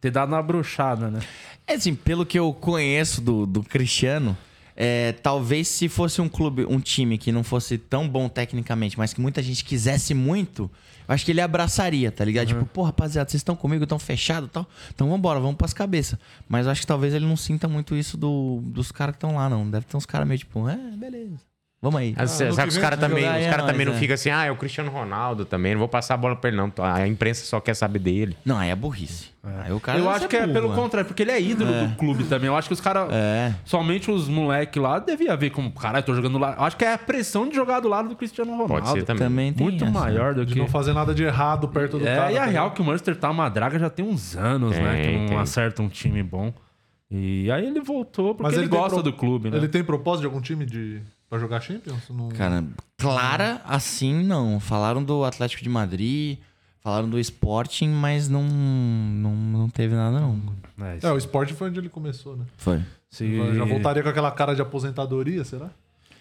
ter dado uma brochada, né? É assim, pelo que eu conheço do, do Cristiano, é, talvez se fosse um clube, um time que não fosse tão bom tecnicamente, mas que muita gente quisesse muito, eu acho que ele abraçaria, tá ligado? Tipo, pô, rapaziada, vocês estão comigo, estão fechados e tal? Então vambora, vamos pras cabeças. Mas eu acho que talvez ele não sinta muito isso do, dos caras que estão lá, não. Deve ter uns caras meio tipo, é, beleza. Vamos aí. Ano sabe que os caras também, os é cara nóis, também não é. ficam assim, ah, é o Cristiano Ronaldo também, não vou passar a bola pra ele não. A imprensa só quer saber dele. Não, aí é burrice. Aí o cara eu deve acho que é pelo mano. contrário, porque ele é ídolo do clube também. Eu acho que os caras. É. Somente os moleques lá devia ver como, caralho, tô jogando lá. Eu acho que é a pressão de jogar do lado do Cristiano Ronaldo. Pode ser também. Também tem Muito essa. maior do De que. não fazer nada de errado perto do cara. É, e a tá real que o Manchester tá uma draga já tem uns anos, né? Que Tem, não tem. acerta um time bom. E aí ele voltou porque Mas ele, tem gosta pro- do clube, né? Ele tem propósito de algum time de... pra jogar Champions? Não... Cara, clara assim não. Falaram do Atlético de Madrid, falaram do Sporting, mas não, não, não teve nada não. É. É, o Sport foi onde ele começou, né? Foi. Se- Já voltaria com aquela cara de aposentadoria, será?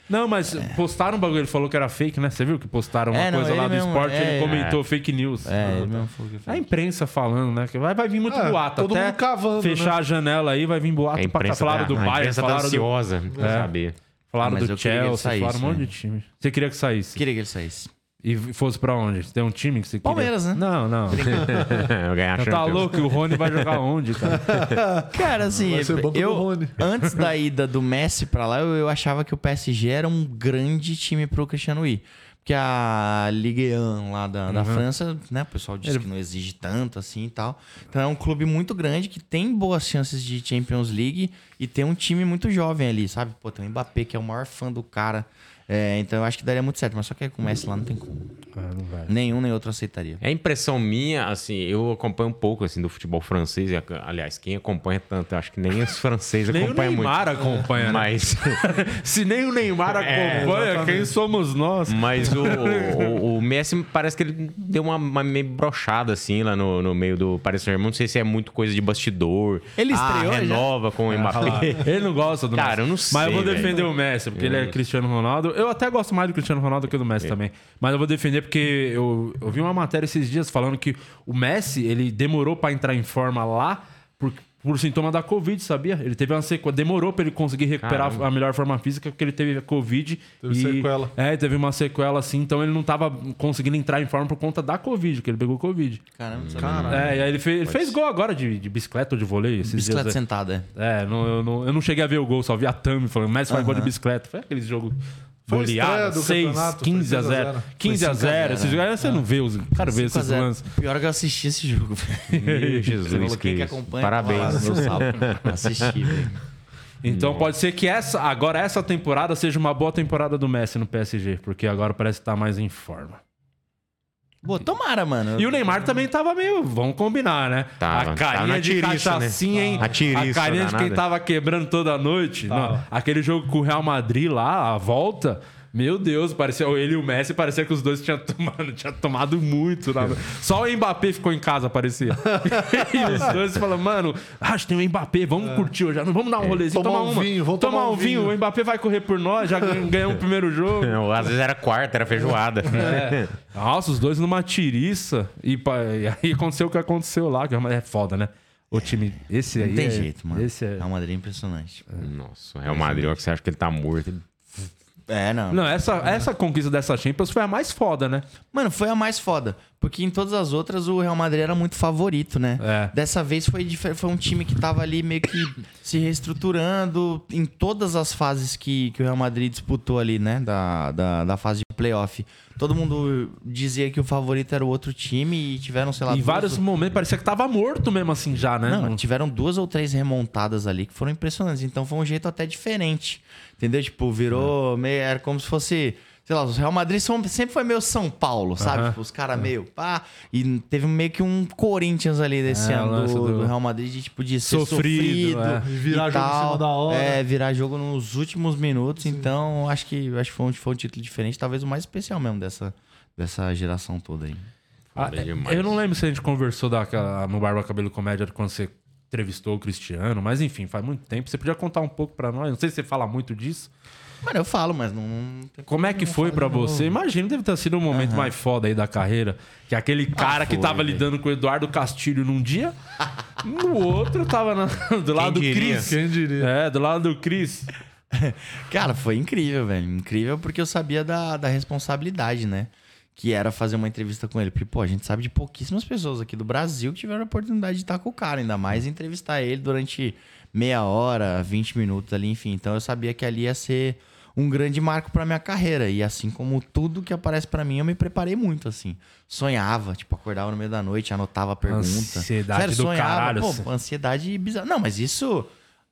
Não, mas postaram um bagulho, ele falou que era fake, né? Você viu que postaram uma É, não, coisa lá do mesmo, esporte é, ele comentou fake news. É, ele mesmo falou que A foi. imprensa falando, né? Que vai, vai vir muito É, boato. todo Até mundo cavando, fechar né? a janela aí, vai vir boato A pra cá. imprensa, Falaram tá, do a Bayern, imprensa tá falaram do, ansiosa É. saber. Falaram Ah, mas do eu queria que ele Chelsea, falaram um monte né? de time. Você queria que saísse? Queria que ele saísse. E fosse pra onde? Tem um time que você queria? Palmeiras, né? Não, não. [LAUGHS] Eu ganhar a Tá Champions. louco? O Rony vai jogar onde, cara? [LAUGHS] Cara, assim, Vai ser banco do eu, Rony. antes da ida do Messi pra lá, eu, eu achava que o PSG era um grande time pro Cristiano ir. Porque a Ligue 1 lá da, da França, né? O pessoal diz que não exige tanto assim e tal. Então é um clube muito grande que tem boas chances de Champions League e tem um time muito jovem ali, sabe? Pô, tem o Mbappé, que é o maior fã do cara. É, então eu acho que daria muito certo. Mas só que com o Messi lá não tem como. não vai. Nenhum nem outro aceitaria. É impressão minha, assim, eu acompanho um pouco assim do futebol francês. Aliás, quem acompanha tanto, eu acho que nem os franceses [LAUGHS] Nem o acompanham muito. Neymar acompanha, né? Mas, [LAUGHS] Se nem o Neymar acompanha, quem somos nós? mas o, [LAUGHS] o, o Messi parece que ele deu uma, uma meio brochada assim lá no, no meio do Paris Saint-Germain. Não sei se é muito coisa de bastidor. Ele ah, estreou já? renova com o Mbappé. Ele não gosta do Cara, Messi. eu não Mas eu vou sei, defender velho. o Messi, porque ele é Cristiano Ronaldo. Eu até gosto mais do Cristiano Ronaldo que do Messi também. Mas eu vou defender porque eu, eu vi uma matéria esses dias falando que o Messi, ele demorou pra entrar em forma lá por, por sintoma da Covid, sabia? Ele teve uma sequela. Demorou pra ele conseguir recuperar Caramba. a melhor forma física porque ele teve a Covid. Teve e, sequela. É, teve uma sequela assim, então ele não tava conseguindo entrar em forma por conta da Covid, que ele pegou Covid. Caramba, não sabia. É, e aí ele fez, ele fez gol agora de, de bicicleta ou de vôlei esses Bicicleta dias. aí. sentada, é. É, não, eu, não, eu não cheguei a ver o gol, só vi a Thumb falando, Messi faz gol de bicicleta. Foi aquele jogo goleada, do 6, campeonato, foi 15 a 6 a 0. 0. 15 a Foi 5 a 0. 0, Esses jogos você não vê os. Cara, vê 5 a esses 0. lances. Pior que eu assisti esse jogo. Meu Jesus que acompanha. Parabéns. meu sábado. [LAUGHS] Assisti, velho. Então pode ser que essa, agora essa temporada seja uma boa temporada do Messi no PSG, porque agora parece estar mais em forma. Pô, tomara, mano. E o Neymar também tava meio. Vamos combinar, né? Tava. a carinha de tiriça, cachaçinha, né? hein? A tiriça carinha de quem danada. tava quebrando toda a noite. Não, aquele jogo com o Real Madrid lá, a volta. Meu Deus, parecia ele e o Messi, parecia que os dois tinham tomado, [LAUGHS] tinha tomado muito. né? Só o Mbappé ficou em casa, parecia. [LAUGHS] e os dois falam, mano, acho que tem o Mbappé, vamos curtir hoje, vamos dar um rolezinho, Tomar tomar, um uma. vinho, vamos tomar, tomar um vinho. vinho. O Mbappé vai correr por nós, já ganhamos o primeiro jogo. Não, [LAUGHS] Às vezes era quarta, era feijoada. É. Nossa, os dois numa tiriça. E, e aí aconteceu o que aconteceu lá, que é foda, né? O time. Esse aí. Não tem é- jeito, mano. Esse é... Real Madrid é impressionante. Nossa, o Real Madrid, ó, que você acha que ele tá morto. Ele- É, não. Não, essa, essa conquista dessa Champions foi a mais foda, né? Mano, foi a mais foda. Porque em todas as outras o Real Madrid era muito favorito, né? É. Dessa vez foi, foi um time que tava ali meio que [COUGHS] se reestruturando em todas as fases que, que o Real Madrid disputou ali, né? Da, da, da fase de playoff. Todo mundo dizia que o favorito era o outro time e tiveram, sei lá, em vários momentos parecia que tava morto mesmo assim já, né? Não, tiveram duas ou três remontadas ali que foram impressionantes. Então foi um jeito até diferente. Entendeu? Tipo, virou meio. Era como se fosse. Sei lá, os Real Madrid sempre foi meio São Paulo, sabe? Tipo, os caras meio pá. E teve meio que um Corinthians ali desse É, o ano do, do- Real Madrid, de, tipo, de ser Sofrido, sofrido. é. E virar jogo em tal. cima da hora. É, virar jogo nos últimos minutos. Então, acho que, acho que foi, um, foi um título diferente, talvez o mais especial mesmo dessa, dessa geração toda aí. Ah, demais. eu não lembro se a gente conversou daquela, no Barba Cabelo Comédia quando você entrevistou o Cristiano, mas enfim, faz muito tempo. Você podia contar um pouco pra nós? Não sei se você fala muito disso. Mano, eu falo, mas não. não Como é que foi pra você? Imagina, deve ter sido o momento mais foda aí da carreira. Que aquele cara que foi, tava velho. lidando com o Eduardo Castilho num dia, [LAUGHS] no outro tava na- do lado do diria? Cris. Quem diria? É, do lado do Cris. [LAUGHS] Cara, foi incrível, velho. Incrível porque eu sabia da, da responsabilidade, né? Que era fazer uma entrevista com ele. Porque, pô, a gente sabe de pouquíssimas pessoas aqui do Brasil que tiveram a oportunidade de estar com o cara, ainda mais entrevistar ele durante meia hora, 20 minutos ali, enfim. Então eu sabia que ali ia ser um grande marco pra minha carreira. E assim como tudo que aparece pra mim, eu me preparei muito, assim. Sonhava, tipo, acordava no meio da noite, anotava a pergunta. Ansiedade do caralho, Pô, assim. ansiedade bizarra. Não, mas isso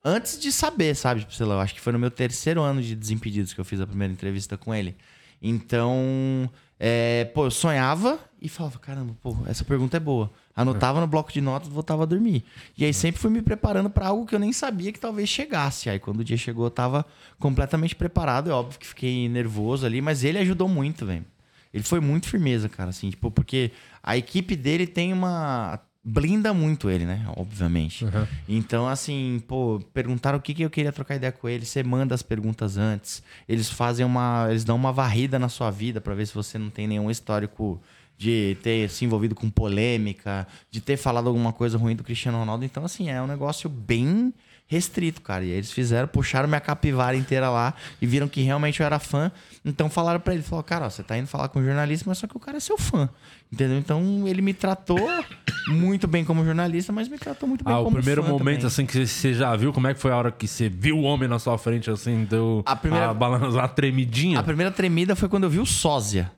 antes de saber, sabe? Tipo, sei lá, eu acho que foi no meu terceiro ano de Desimpedidos que eu fiz a primeira entrevista com ele. Então, é, pô, eu sonhava e falava, caramba, pô, essa pergunta é boa. Anotava no bloco de notas voltava a dormir. E aí sempre fui me preparando pra algo que eu nem sabia que talvez chegasse. Aí quando o dia chegou, eu tava completamente preparado. É óbvio que fiquei nervoso ali, mas ele ajudou muito, velho. Ele foi muito firmeza, cara, assim, tipo, porque a equipe dele tem uma. Blinda muito ele, né? Obviamente. Então, assim, pô, perguntaram o que, que eu queria trocar ideia com ele. Você manda as perguntas antes. Eles fazem uma. Eles dão uma varrida na sua vida pra ver se você não tem nenhum histórico de ter se envolvido com polêmica, de ter falado alguma coisa ruim do Cristiano Ronaldo. Então, assim, é um negócio bem restrito, cara. E aí eles fizeram, puxaram minha capivara inteira lá e viram que realmente eu era fã. Então falaram pra ele, falou, cara, ó, você tá indo falar com um jornalista, mas só que o cara é seu fã. Entendeu? Então ele me tratou muito bem como jornalista, mas me tratou muito bem Ah, o como primeiro fã momento, também. assim, que você já viu, como é que foi a hora que você viu o homem na sua frente, assim, deu A primeira- a balança, uma tremidinha? A primeira tremida foi quando eu vi o sósia.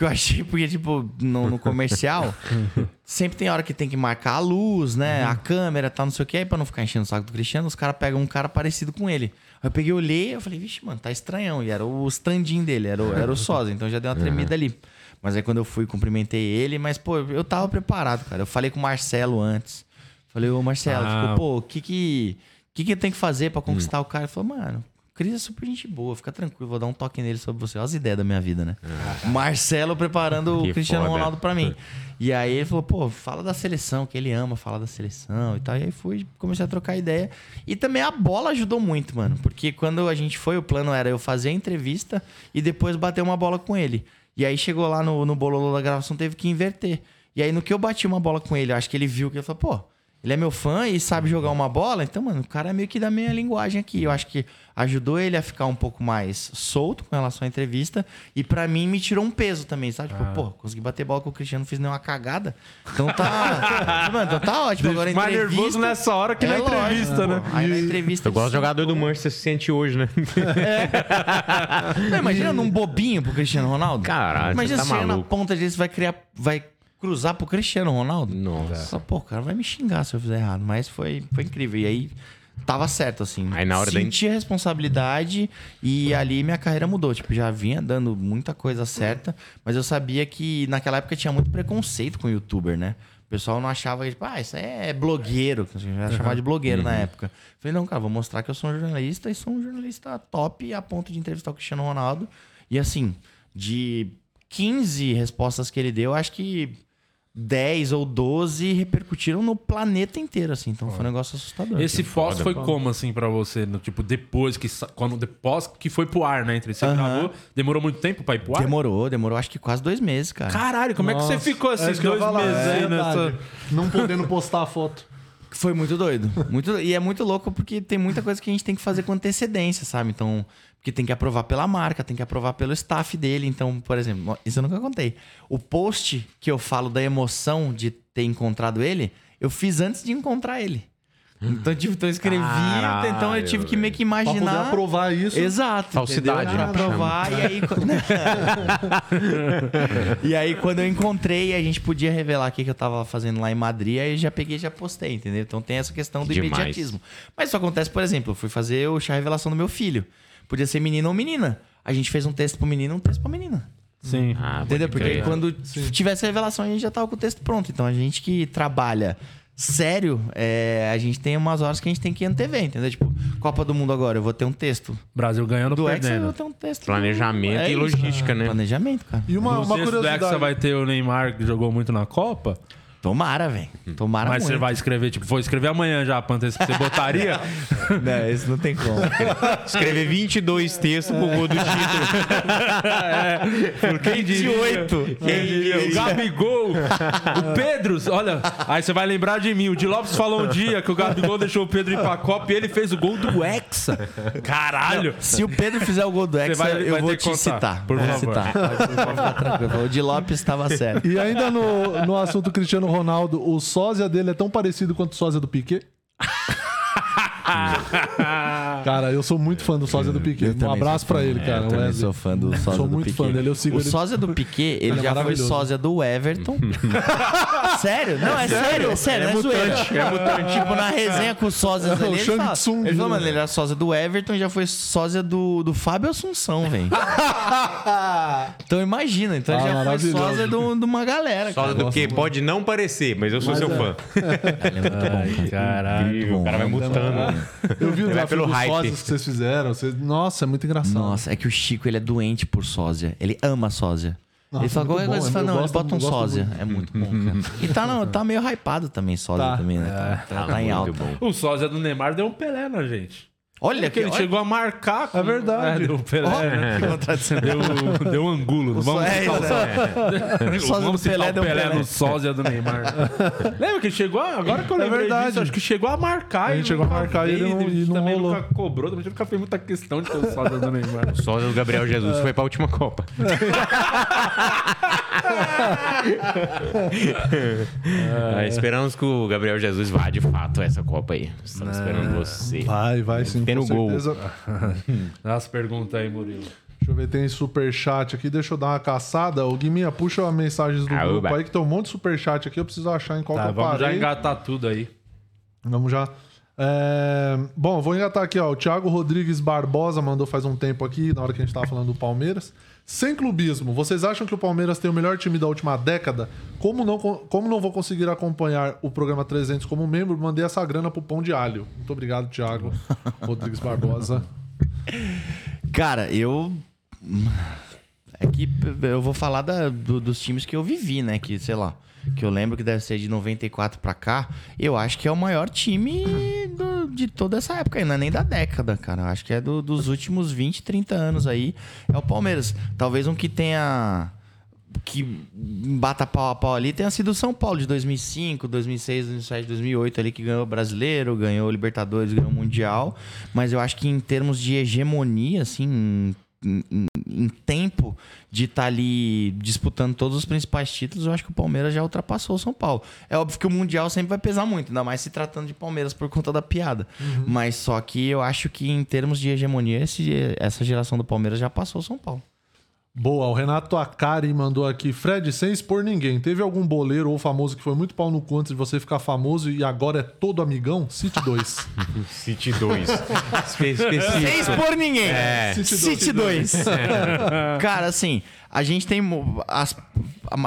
Que eu achei, porque, tipo, no, no comercial, [LAUGHS] sempre tem hora que tem que marcar a luz, né? A câmera, tal, não sei o que. Aí, pra não ficar enchendo o saco do Cristiano, os caras pegam um cara parecido com ele. Aí eu peguei, olhei, eu falei, vixe, mano, tá estranhão. E era o standinho dele, era o, era o [LAUGHS] sósia. Então já deu uma tremida ali. Mas aí quando eu fui, cumprimentei ele. Mas, pô, eu tava preparado, cara. Eu falei com o Marcelo antes. Falei, ô Marcelo, Ah. tipo, pô, o que que, que que eu tenho que fazer pra conquistar o cara? Ele falou, mano, Cris é super gente boa, fica tranquilo, vou dar um toque nele sobre você. Olha as ideias da minha vida, né? Marcelo preparando o Cristiano foda. Ronaldo pra mim. E aí ele falou, pô, fala da seleção, que ele ama falar da seleção e tal. E aí fui, comecei a trocar ideia. E também a bola ajudou muito, mano. Porque quando a gente foi, o plano era eu fazer a entrevista e depois bater uma bola com ele. E aí chegou lá no, no bololô da gravação, teve que inverter. E aí no que eu bati uma bola com ele, eu acho que ele viu que ele falou, pô, ele é meu fã e sabe jogar uma bola, então, mano, o cara é meio que da minha linguagem aqui. Eu acho que ajudou ele a ficar um pouco mais solto com relação à entrevista. E pra mim me tirou um peso também, sabe? Tipo, pô, consegui bater bola com o Cristiano, não fiz nenhuma cagada. Então tá. [LAUGHS] mano, então tá ótimo. Agora a mais entrevista- nervoso nessa hora que É na lógico, entrevista, né? pô. Aí na entrevista. Eu gosto de jogador do Manchester se sente hoje, né? [LAUGHS] Não, imagina num bobinho pro Cristiano Ronaldo. Caralho, Imagina você tá você chega na maluco. ponta dele, você vai criar. Vai cruzar pro Cristiano Ronaldo. Nossa. Só, pô, o cara vai me xingar se eu fizer errado. Mas foi, foi incrível. E aí tava certo, assim. Aí na hora da- Senti a responsabilidade e ali minha carreira mudou. Tipo, já vinha dando muita coisa certa, mas eu sabia que naquela época tinha muito preconceito com youtuber, né? O pessoal não achava que, tipo, ah, isso aí é blogueiro. a gente já chamava de blogueiro na época. Falei, não, cara, vou mostrar que eu sou um jornalista e sou um jornalista top a ponto de entrevistar o Cristiano Ronaldo. E assim, de 15 respostas que ele deu, acho que 10 ou 12 repercutiram no planeta inteiro, assim. Então foi um negócio assustador. Esse fósforo foi como, assim, pra você? No, tipo, depois que... sa- Quando, depois que foi pro ar, né? Entre você Aham. gravou, demorou muito tempo pra ir pro ar? Demorou, demorou acho que quase dois meses, cara. Caralho, como é que você ficou é esses que eu dois meses é aí nessa... Não podendo postar a foto. Foi muito doido. Muito, e é muito louco porque tem muita coisa que a gente tem que fazer com antecedência, sabe? Então, porque tem que aprovar pela marca, tem que aprovar pelo staff dele. Então, por exemplo, isso eu nunca contei. O post que eu falo da emoção de ter encontrado ele, eu fiz antes de encontrar ele. Então, tipo, então eu escrevi, Caralho, então eu tive que meio que Pra poder imaginar. aprovar isso. Exato. Falsidade, né? Pra provar. E aí, [LAUGHS] e aí, quando eu encontrei, a gente podia revelar o que que eu tava fazendo lá em Madrid, aí já peguei e já postei, entendeu? Então tem essa questão do Demais. imediatismo. Mas isso acontece, por exemplo, eu fui fazer o chá revelação do meu filho. Podia ser menino ou menina. A gente fez um texto pro menino, um texto pra menina. Sim. Ah, Entendeu? Porque crer. quando tivesse a revelação, a gente já tava com o texto pronto. Então a gente que trabalha sério, é, a gente tem umas horas que a gente tem que antever, entendeu? Tipo, Copa do Mundo agora, eu vou ter um texto. Brasil ganhando Do ou Hexa, eu perdendo. vou ter um texto. Planejamento e isso, logística, né? Planejamento, cara. E uma, uma texto do Hexa curiosidade. vai ter o Neymar, que jogou muito na Copa. Tomara, velho. Tomara mas muito. você vai escrever, tipo, vou escrever amanhã já, antecipar. Você botaria? [LAUGHS] Não, isso não tem como. Escrever 22 textos pro gol do título. Quem diria? 28. Quem diria? O Gabigol. o Pedro. Olha, aí você vai lembrar de mim. O Di Lopes falou um dia que o Gabigol deixou o Pedro ir pra Copa e ele fez o gol do Hexa. Caralho. Se o Pedro fizer o gol do Hexa, vai- eu vai vou te contar, citar. por Vou favor. citar. Pode ficar tranquilo. O Di Lopes estava certo. E ainda no, no assunto Cristiano Ronaldo, o sósia dele é tão parecido quanto o sósia do Piquet? [LAUGHS] [LAUGHS] cara, eu sou muito fã do sósia do Piquet. Um abraço pra ele, É, cara. Eu também sou fã do sósia Sou do muito Piquet. fã dele, eu sigo o ele. sósia do Piquet, ele, é já foi maravilhoso. sósia do Everton. [LAUGHS] sério? Não, é sério, é sério, É não é zoeira. mutante, é mutante. Tipo, na resenha com os sósias É o ali, ele Shang fala, Tsung, ele falou, né? mano, ele era sósia do Everton e já foi sósia do, do Fábio Assunção, velho. [LAUGHS] então imagina, então ele Ah, já foi maravilhoso. sósia do- de uma galera. Só cara. do que pode não parecer, mas eu sou seu fã. É cara. Incrível, o cara vai mutando. Eu vi [LAUGHS] o Vai desafio pelo hype. sósias que vocês fizeram. Vocês... Nossa, é muito engraçado. Nossa, é que o Chico, ele é doente por sósia. Ele ama sósia. Nossa, ele fala muito qualquer bom, coisa, eu fala, não, ele bota um sósia. É muito bom, cara. E tá, no- tá meio hypado também, sósia Tá. também, né? Tá, tá [LAUGHS] em alta. O sósia do Neymar deu um Pelé na gente. Olha Porque que ele chegou a marcar. Com... É verdade. É, deu um Pelé, né? que contradição. Deu, deu um angulo. Não Vamos, É, citar, né? [LAUGHS] o- sósia vamos citar Pelé o deu Pelé Pelé. no sósia do Neymar. [LAUGHS] Lembra que ele chegou? a- Agora que eu É lembrei verdade. disso, acho que chegou a marcar. A gente e chegou a marcar e ele não- e não também rolou. nunca cobrou. Também nunca fez muita questão de ter o sósia do Neymar. Só do Gabriel Jesus foi pra última Copa. [LAUGHS] [LAUGHS] Ah, esperamos que o Gabriel Jesus vá de fato a essa Copa aí. Estamos esperando você. Vai, vai sim. Tem no gol. certeza. [LAUGHS] Dá as perguntas aí, Murilo. Deixa eu ver, tem superchat aqui. Deixa eu dar uma caçada. O Guiminha, puxa as mensagens do Aoba. grupo aí, que tem um monte de superchat aqui. Eu preciso achar em qual Tá, que eu vamos já parei. engatar tudo aí. Vamos já. É, Bom, vou engatar aqui, ó. O Thiago Rodrigues Barbosa mandou faz um tempo aqui, na hora que a gente tava falando do Palmeiras. Sem clubismo, vocês acham que o Palmeiras tem o melhor time da última década? Como não, como não vou conseguir acompanhar o programa 300 como membro, mandei essa grana pro pão de alho. Muito obrigado, Thiago [LAUGHS] Rodrigues Barbosa. Cara, eu. É que eu vou falar da- do- dos times que eu vivi, né? Que, sei lá, que eu lembro que deve ser de 94 pra cá. Eu acho que é o maior time do- de toda essa época não é nem da década, cara. Eu acho que é do- dos últimos 20, 30 anos aí. É o Palmeiras. Talvez um que tenha. Que bata pau a pau ali tenha sido o São Paulo de 2005, 2006, 2007, 2008 ali que ganhou o Brasileiro, ganhou o Libertadores, ganhou o Mundial. Mas eu acho que em termos de hegemonia, assim, em, em- em tempo de estar ali disputando todos os principais títulos, eu acho que o Palmeiras já ultrapassou o São Paulo. É óbvio que o Mundial sempre vai pesar muito, ainda mais se tratando de Palmeiras por conta da piada. Mas só que eu acho que em termos de hegemonia, esse- essa geração do Palmeiras já passou o São Paulo. Boa, o Renato Akari mandou aqui. Fred, sem expor ninguém, teve algum boleiro ou famoso que foi muito pau no cu antes de você ficar famoso e agora é todo amigão? Cite dois. City 2. Específico. Sem expor ninguém. É. City City 2. Cara, assim, a gente tem. As,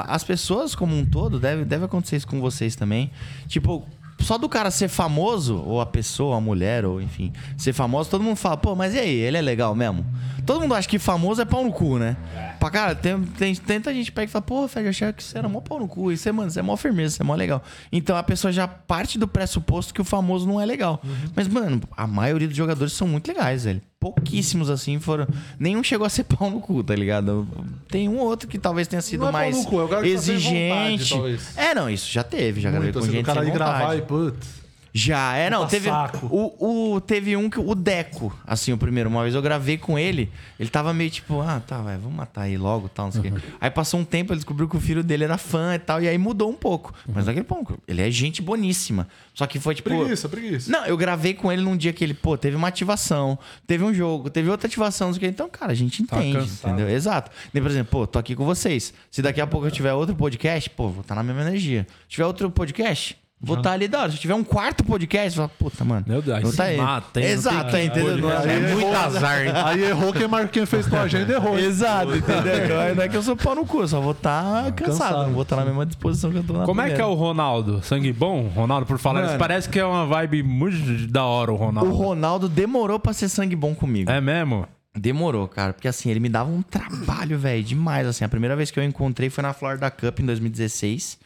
as pessoas como um todo, deve, deve acontecer isso com vocês também. Tipo. Só do cara ser famoso, ou a pessoa, a mulher, ou enfim, ser famoso, todo mundo fala, pô, mas e aí, ele é legal mesmo? Todo mundo acha que famoso é pau no cu, né? Pra cara, tem, tem, tanta gente pega e fala, pô, Fred, eu achava que você era mó pau no cu. E você, mano, você é mó firmeza, você é mó legal. Então a pessoa já parte do pressuposto que o famoso não é legal. Mas, mano, a maioria dos jogadores são muito legais, velho. Pouquíssimos assim foram. Nenhum chegou a ser [LAUGHS] pau no cu, tá ligado? Tem um outro que talvez tenha sido Não é pau mais no cu, é o cara que tá sem vontade, exigente. talvez. é, não, isso já teve, já gravei Muito, com assim, gente o cara ir gravar e putz. Já, é, não, Puta teve saco. o, o teve um que o Deco, assim, o primeiro, uma vez eu gravei com ele, ele tava meio tipo, ah, tá, vai, vamos matar aí logo, tal, não sei o quê. Aí passou um tempo, ele descobriu que o filho dele era fã e tal, e aí mudou um pouco. Mas naquele ponto, ele é gente boníssima. Só que foi tipo, Preguiça, preguiça. não, eu gravei com ele num dia que ele, pô, teve uma ativação, teve um jogo, teve outra ativação, não sei o quê. Então, cara, a gente entende, cansado. entendeu? Exato. Nem, por exemplo, pô, tô aqui com vocês. Se daqui a pouco eu tiver outro podcast, pô, vou estar na mesma energia. Se tiver outro podcast, vou estar ali da hora. Se tiver um quarto podcast, vou falar, puta, mano. Meu Deus, aí se tá aí. mata, hein? Exato, tem é, entendeu? Não É muito errou. azar, hein? Aí errou quem, mar... quem fez tua agenda, errou. hein? Exato, entendeu? Então, não é que eu sou pau no cu, só vou estar cansado, Cansado. não vou estar na mesma disposição que eu tô na Como é que é primeira. o Ronaldo? Sangue bom? Ronaldo, por falar Mano. parece que é uma vibe muito da hora o Ronaldo. O Ronaldo demorou pra ser sangue bom comigo. É mesmo? Demorou, cara, porque assim, ele me dava um trabalho, velho, demais. Assim, a primeira vez que eu encontrei foi na Florida Cup em 2016.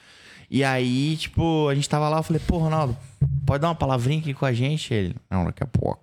E aí, tipo, a gente tava lá, eu falei, pô, Ronaldo, pode dar uma palavrinha aqui com a gente? Ele, não, daqui a pouco.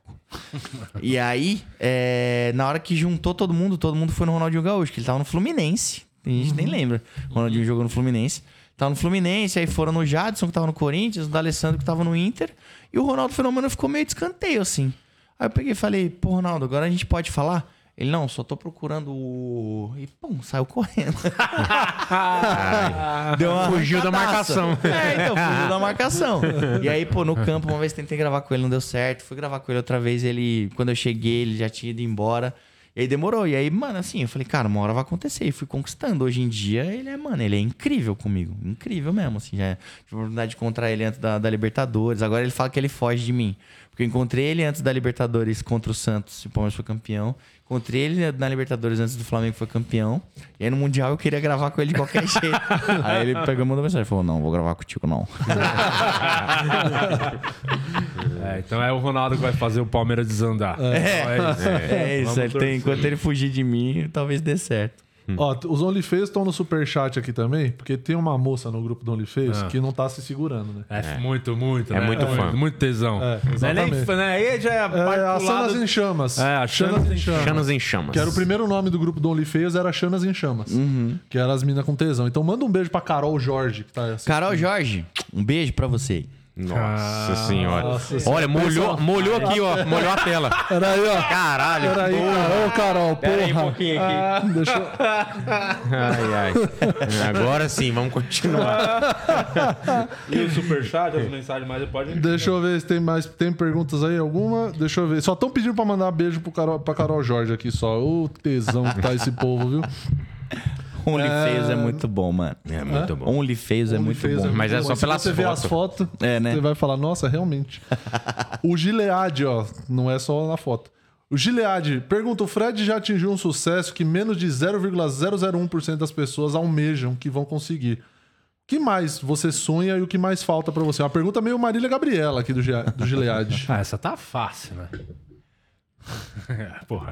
e aí, é, na hora que juntou todo mundo, todo mundo foi no Ronaldinho Gaúcho, que ele tava no Fluminense. A gente nem lembra. O Ronaldinho jogou no Fluminense. Tava no Fluminense, aí foram no Jadson, que tava no Corinthians, o D'Alessandro, que tava no Inter. E o Ronaldo Fenômeno ficou meio de escanteio, assim. Aí eu peguei e falei, pô, Ronaldo, agora a gente pode falar? Ele, não, só tô procurando o... E, pum, saiu correndo. [LAUGHS] Deu uma Fugiu da marcação. É, então, fugiu da marcação. E aí, pô, no campo, uma vez tentei gravar com ele, não deu certo. Fui gravar com ele outra vez, ele... Quando eu cheguei, ele já tinha ido embora. E aí demorou. E aí, mano, assim, eu falei, cara, uma hora vai acontecer. E fui conquistando. Hoje em dia, ele é, mano, ele é incrível comigo. Incrível mesmo, assim. Já tive a oportunidade de encontrar ele antes da, da Libertadores. Agora ele fala que ele foge de mim. Porque eu encontrei ele antes da Libertadores contra o Santos, e o Palmeiras foi campeão. Encontrei ele na Libertadores antes do Flamengo foi campeão. E aí no Mundial eu queria gravar com ele de qualquer [LAUGHS] jeito. aí ele pegou e mandou mensagem e falou: Não, vou gravar contigo não. [LAUGHS] É, então é o Ronaldo que vai fazer o Palmeiras desandar. É, é isso. é isso. Ele tem, enquanto ele fugir de mim, talvez dê certo. Ó, t- os OnlyFans estão no superchat aqui também, porque tem uma moça no grupo do OnlyFans que não tá se segurando, né? É, muito, muito. É né? muito fã. Muito tesão. É, não é nem exatamente. fã, né? Aí já é a É, a Chanas em Chamas. É, a Chanas em Chamas. Chanas em chamas. Que era o primeiro nome do grupo do OnlyFans, era Chanas em Chamas. Que era as minas com tesão. Então manda um beijo pra Carol Jorge, que tá assim. Carol Jorge, um beijo pra você. Nossa senhora. Nossa Olha, molhou, molhou aqui, ó. Molhou a tela. Peraí, ó. Caralho. Peraí, Carol, Carol, Pera aí um porra. pouquinho aqui. Ah, deixa eu... Ai, ai. Agora sim, vamos continuar. [LAUGHS] E o superchat, as mensagens mais pode. Deixa eu ver se tem mais. Tem perguntas aí? Alguma? Deixa eu ver. Só estão pedindo pra mandar beijo pro Carol, pra Carol Jorge aqui só. O tesão que tá esse povo, viu? [LAUGHS] OnlyFans é... muito bom, mano. É muito bom. OnlyFans é muito bom. Mas é só Se pelas você ver as fotos. fotos, É, né? você vai falar, nossa, realmente. [LAUGHS] o Gilead, ó, não é só na foto. O Gilead pergunta: o Fred já atingiu um sucesso que menos de 0,001% das pessoas almejam que vão conseguir. O que mais você sonha e o que mais falta pra você? Uma pergunta meio Marília Gabriela aqui do Gilead. [LAUGHS] Ah, essa tá fácil, né? [LAUGHS] Porra.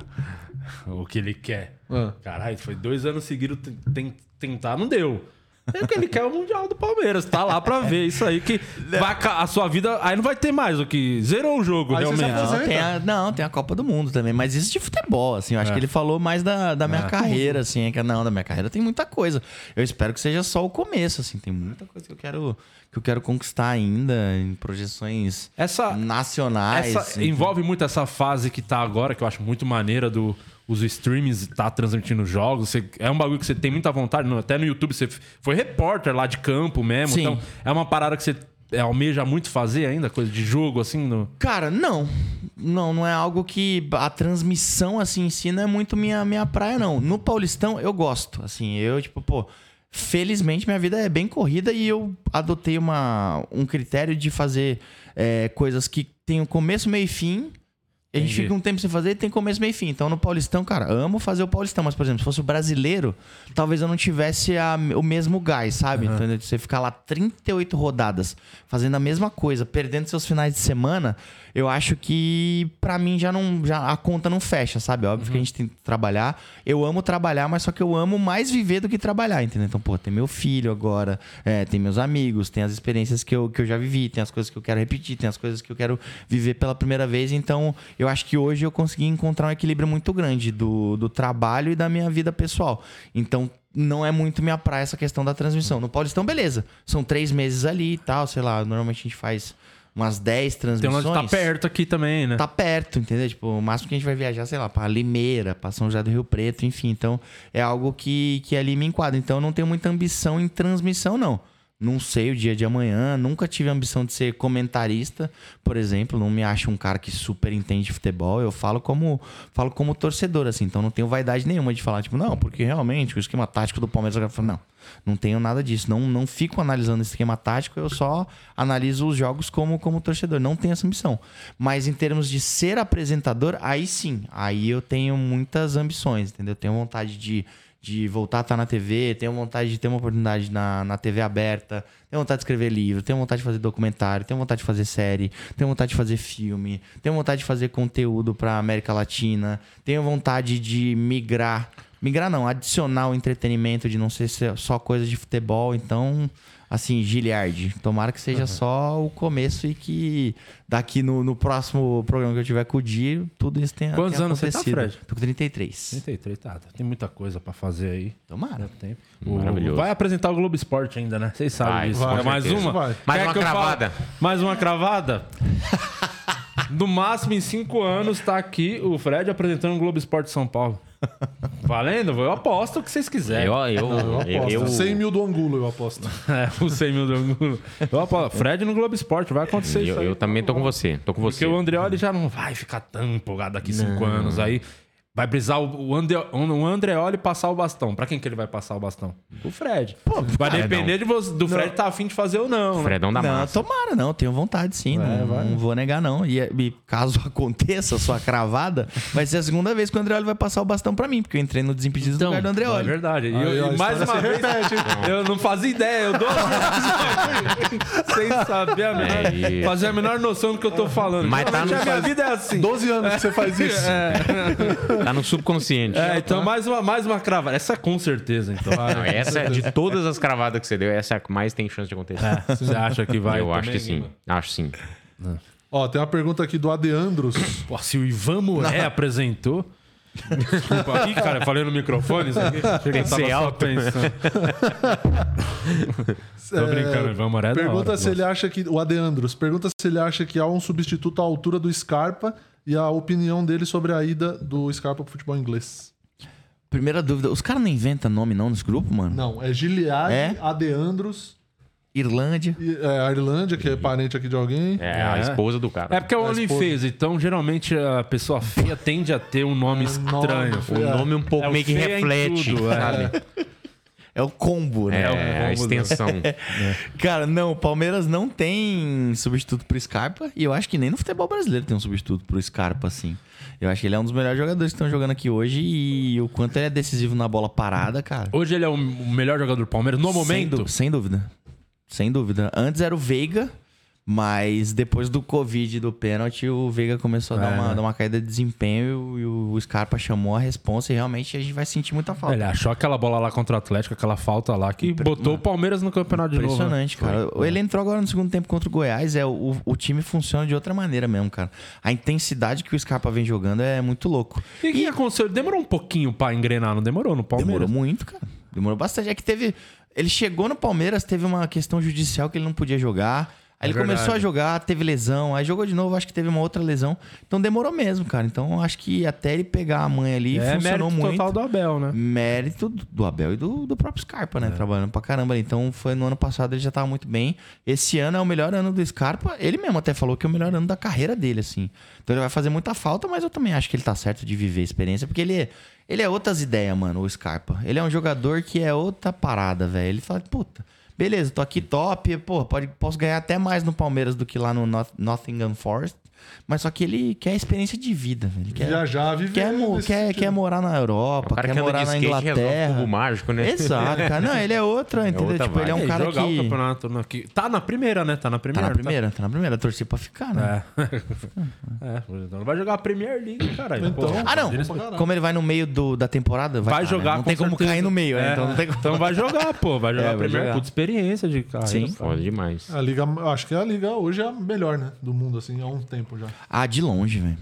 O que ele quer. Ah. Caralho, foi dois anos seguidos ten- ten- tentar, não deu. É que ele quer é o Mundial do Palmeiras. Tá lá pra ver isso aí que vai, ca- a sua vida. Aí não vai ter mais o que. Zerou o jogo, Aí se realmente. Não tem, a, não, tem a Copa do Mundo também, mas isso de futebol, assim, eu acho É. que ele falou mais da, da minha carreira, assim, é que não, da minha carreira tem muita coisa. Eu espero que seja só o começo, assim, tem muita coisa que eu quero, que eu quero conquistar ainda em projeções Essa, nacionais. essa enfim. envolve muito essa fase que tá agora, que eu acho muito maneira do. Os streams tá transmitindo jogos. Você- é um bagulho que você tem muita vontade. no- até no YouTube você foi repórter lá de campo mesmo. Sim. Então é uma parada que você é, almeja muito fazer ainda, coisa de jogo, assim. No... Cara, não. Não, não é algo que a transmissão assim em si não é muito minha, minha praia, não. No Paulistão eu gosto. Assim, eu, tipo, pô, felizmente minha vida é bem corrida e eu adotei uma, um critério de fazer é, coisas que tem o começo, meio e fim. A gente Entendi. fica um tempo sem fazer e tem começo, meio e fim. Então, no Paulistão, cara, amo fazer o Paulistão. Mas, por exemplo, se fosse o brasileiro, talvez eu não tivesse a- o mesmo gás, sabe? Então, você ficar lá 38 rodadas fazendo a mesma coisa, perdendo seus finais de semana, eu acho que pra mim já não. Já, a conta não fecha, sabe? Óbvio que a gente tem que trabalhar. Eu amo trabalhar, mas só que eu amo mais viver do que trabalhar, entendeu? Então, pô, tem meu filho agora, é, tem meus amigos, tem as experiências que eu, que eu já vivi, tem as coisas que eu quero repetir, tem as coisas que eu quero viver pela primeira vez. Então, eu acho que hoje eu consegui encontrar um equilíbrio muito grande do, do trabalho e da minha vida pessoal. Então, não é muito minha praia essa questão da transmissão. No Paulistão, beleza. São três meses ali e tal, sei lá. Normalmente a gente faz umas 10 Tem um transmissões. lance que tá perto aqui também, né? Tá perto, entendeu? Tipo, o máximo que a gente vai viajar, sei lá, pra Limeira, pra São José do Rio Preto, enfim. Então, é algo que, que ali me enquadra. Então, eu não tenho muita ambição em transmissão, não. Não sei o dia de amanhã, nunca tive a ambição de ser comentarista, por exemplo. Não me acho um cara que super entende de futebol. Eu falo como falo como torcedor, assim. Então, não tenho vaidade nenhuma de falar, tipo, não, porque realmente o esquema tático do Palmeiras... Eu falo, não, não tenho nada disso. Não, não fico analisando esse esquema tático, eu só analiso os jogos como, como torcedor. Não tenho essa ambição. Mas em termos de ser apresentador, aí sim. Aí eu tenho muitas ambições, entendeu? Tenho vontade de, de voltar a estar na TV, tenho vontade de ter uma oportunidade na, na TV aberta, tenho vontade de escrever livro, tenho vontade de fazer documentário, tenho vontade de fazer série, tenho vontade de fazer filme, tenho vontade de fazer conteúdo para América Latina, tenho vontade de migrar Migrar não, adicionar o entretenimento de não ser só coisa de futebol. Então, assim, Giliard, tomara que seja só o começo e que daqui no, no próximo programa que eu tiver com o Di, tudo isso tenha, Quantos tenha anos você tá. Fred? Tô com 33. 33, tá. Tem muita coisa pra fazer aí. Tomara. Tempo. O- Maravilhoso. Vai apresentar o Globo Esporte ainda, né? Vocês sabem Vai, disso. É mais certeza. uma? Vai. Mais Quer uma que eu fale? cravada. Mais uma cravada? [LAUGHS] No máximo, em cinco anos, tá aqui o Fred apresentando o Globo Esporte São Paulo. Valendo? Eu aposto o que vocês quiserem. Eu, eu, Eu eu, aposto. eu- 100 mil do Angulo, eu aposto. [LAUGHS] É, o 100 mil do Angulo. Eu aposto. Fred no Globo Esporte, vai acontecer isso eu, aí. eu também tô com você. Tô com Porque você. o Andreoli já não vai ficar tão empolgado daqui cinco anos. Aí vai precisar o, o, Ande, o Andreoli passar o bastão. Pra quem que ele vai passar o bastão? O Fred. vai depender de você, do Fred tá afim de fazer ou não. né? Fredão da Não, massa. tomara, não. Tenho vontade, sim. Vai, não, vai. não vou negar, não. E, e caso [LAUGHS] aconteça a sua cravada, vai ser a segunda vez que o Andreoli vai passar o bastão pra mim, porque eu entrei no Desimpedidos no lugar do É Andreoli. verdade. E, eu- e mais uma vez, repete, [LAUGHS] eu não fazia ideia. Eu dou [LAUGHS] sem saber a menor, É fazer a menor noção do que eu tô falando. Mas tá no- a minha vida é assim. 12 anos que você faz isso. Tá no subconsciente. É, então mais uma, mais uma cravada. Essa com certeza, então. Não, essa é de todas as cravadas que você deu, essa é a que mais tem chance de acontecer. Você acha que vai? eu acho que sim. Acho sim. Ó, tem uma pergunta aqui do Adeandros. [COUGHS] Pô, se o Ivan Muré apresentou. Desculpa. Ih, cara, eu falei no microfone isso aqui. Tem que ser alto. pensando. Tô brincando, Ivan Moré é da Pergunta hora, se ele acha que. O Adeandros pergunta se ele acha que há um substituto à altura do Scarpa e a opinião dele sobre a ida do Scarpa pro futebol inglês. Primeira dúvida, os caras não inventam nome não nesse grupo, mano? Não, é Giliad, É? Adeandros, Irlândia. e, é, a Irlândia, que é parente aqui de alguém. É, a É. esposa do cara. É porque é o A esposa. OnlyFans, então geralmente a pessoa feia tende a ter um nome estranho. nome, O nome um pouco É, meio que é reflete, tudo, é. sabe? [LAUGHS] É o combo, né? É, o a combo extensão. [LAUGHS] Cara, não, o Palmeiras não tem substituto pro Scarpa. E eu acho que nem no futebol brasileiro tem um substituto pro Scarpa, assim. Eu acho que ele é um dos melhores jogadores que estão jogando aqui hoje. E o quanto ele é decisivo na bola parada, cara. Hoje ele é o melhor jogador do Palmeiras no Sem, momento. dú- sem dúvida. Sem dúvida. Antes era o Veiga, mas depois do Covid e do pênalti, o Veiga começou a dar, É, uma, né? dar uma caída de desempenho e o Scarpa chamou a responsa e realmente a gente vai sentir muita falta. Ele achou aquela bola lá contra o Atlético, aquela falta lá, que botou o Palmeiras no campeonato de novo. né? Impressionante, cara. Ele entrou agora no segundo tempo contra o Goiás. É, o, o time funciona de outra maneira mesmo, cara. A intensidade que o Scarpa vem jogando é muito louco. E o que aconteceu? Demorou um pouquinho pra engrenar, não demorou no Palmeiras? Demorou muito, cara. Demorou bastante. É que teve. Ele chegou no Palmeiras, teve uma questão judicial que ele não podia jogar. Aí É ele começou verdade. a jogar, teve lesão. Aí jogou de novo, acho que teve uma outra lesão. Então demorou mesmo, cara. Então acho que até ele pegar a mãe ali É funcionou mérito muito. total do Abel, né? Mérito do- Abel e do, do próprio Scarpa, né? Trabalhando pra caramba. ali. Então foi no ano passado ele já tava muito bem. Esse ano é o melhor ano do Scarpa. Ele mesmo até falou que é o melhor ano da carreira dele, assim. Então ele vai fazer muita falta, mas eu também acho que ele tá certo de viver a experiência, porque ele é, ele é outras ideias, mano, o Scarpa. Ele é um jogador que é outra parada, velho. Ele fala, puta. Beleza, tô aqui top, pô, pode, posso ganhar até mais no Palmeiras do que lá no Not- Nottingham Forest. Mas só que ele quer experiência de vida. Ele quer, Viajar, viver. quer, quer, quer morar na Europa, O cara quer que morar na resolve Inglaterra. cubo mágico, né? Exato, cara. Não, ele é outra, entendeu? outra tipo, ele é um vibe. cara jogar o que. campeonato na- que- Tá na primeira, né? Tá na Tá primeira. na primeira, tá na primeira. Torcer pra ficar, né? É. [LAUGHS] é, então não vai jogar a Premier League, caralho. Então. Pô, Ah, não. caralho. Como ele vai no meio do, da temporada, vai, Vai tá, né? jogar Não com tem como certeza. cair no meio, né? É. Então não tem como. Então vai jogar, pô. Vai [LAUGHS] jogar É, a Premier. Puta experiência de carreira. Sim. cara. Foda demais. A liga, acho que a liga hoje é a melhor, né? Do mundo, assim, há um tempo já. O Ah, de longe, velho.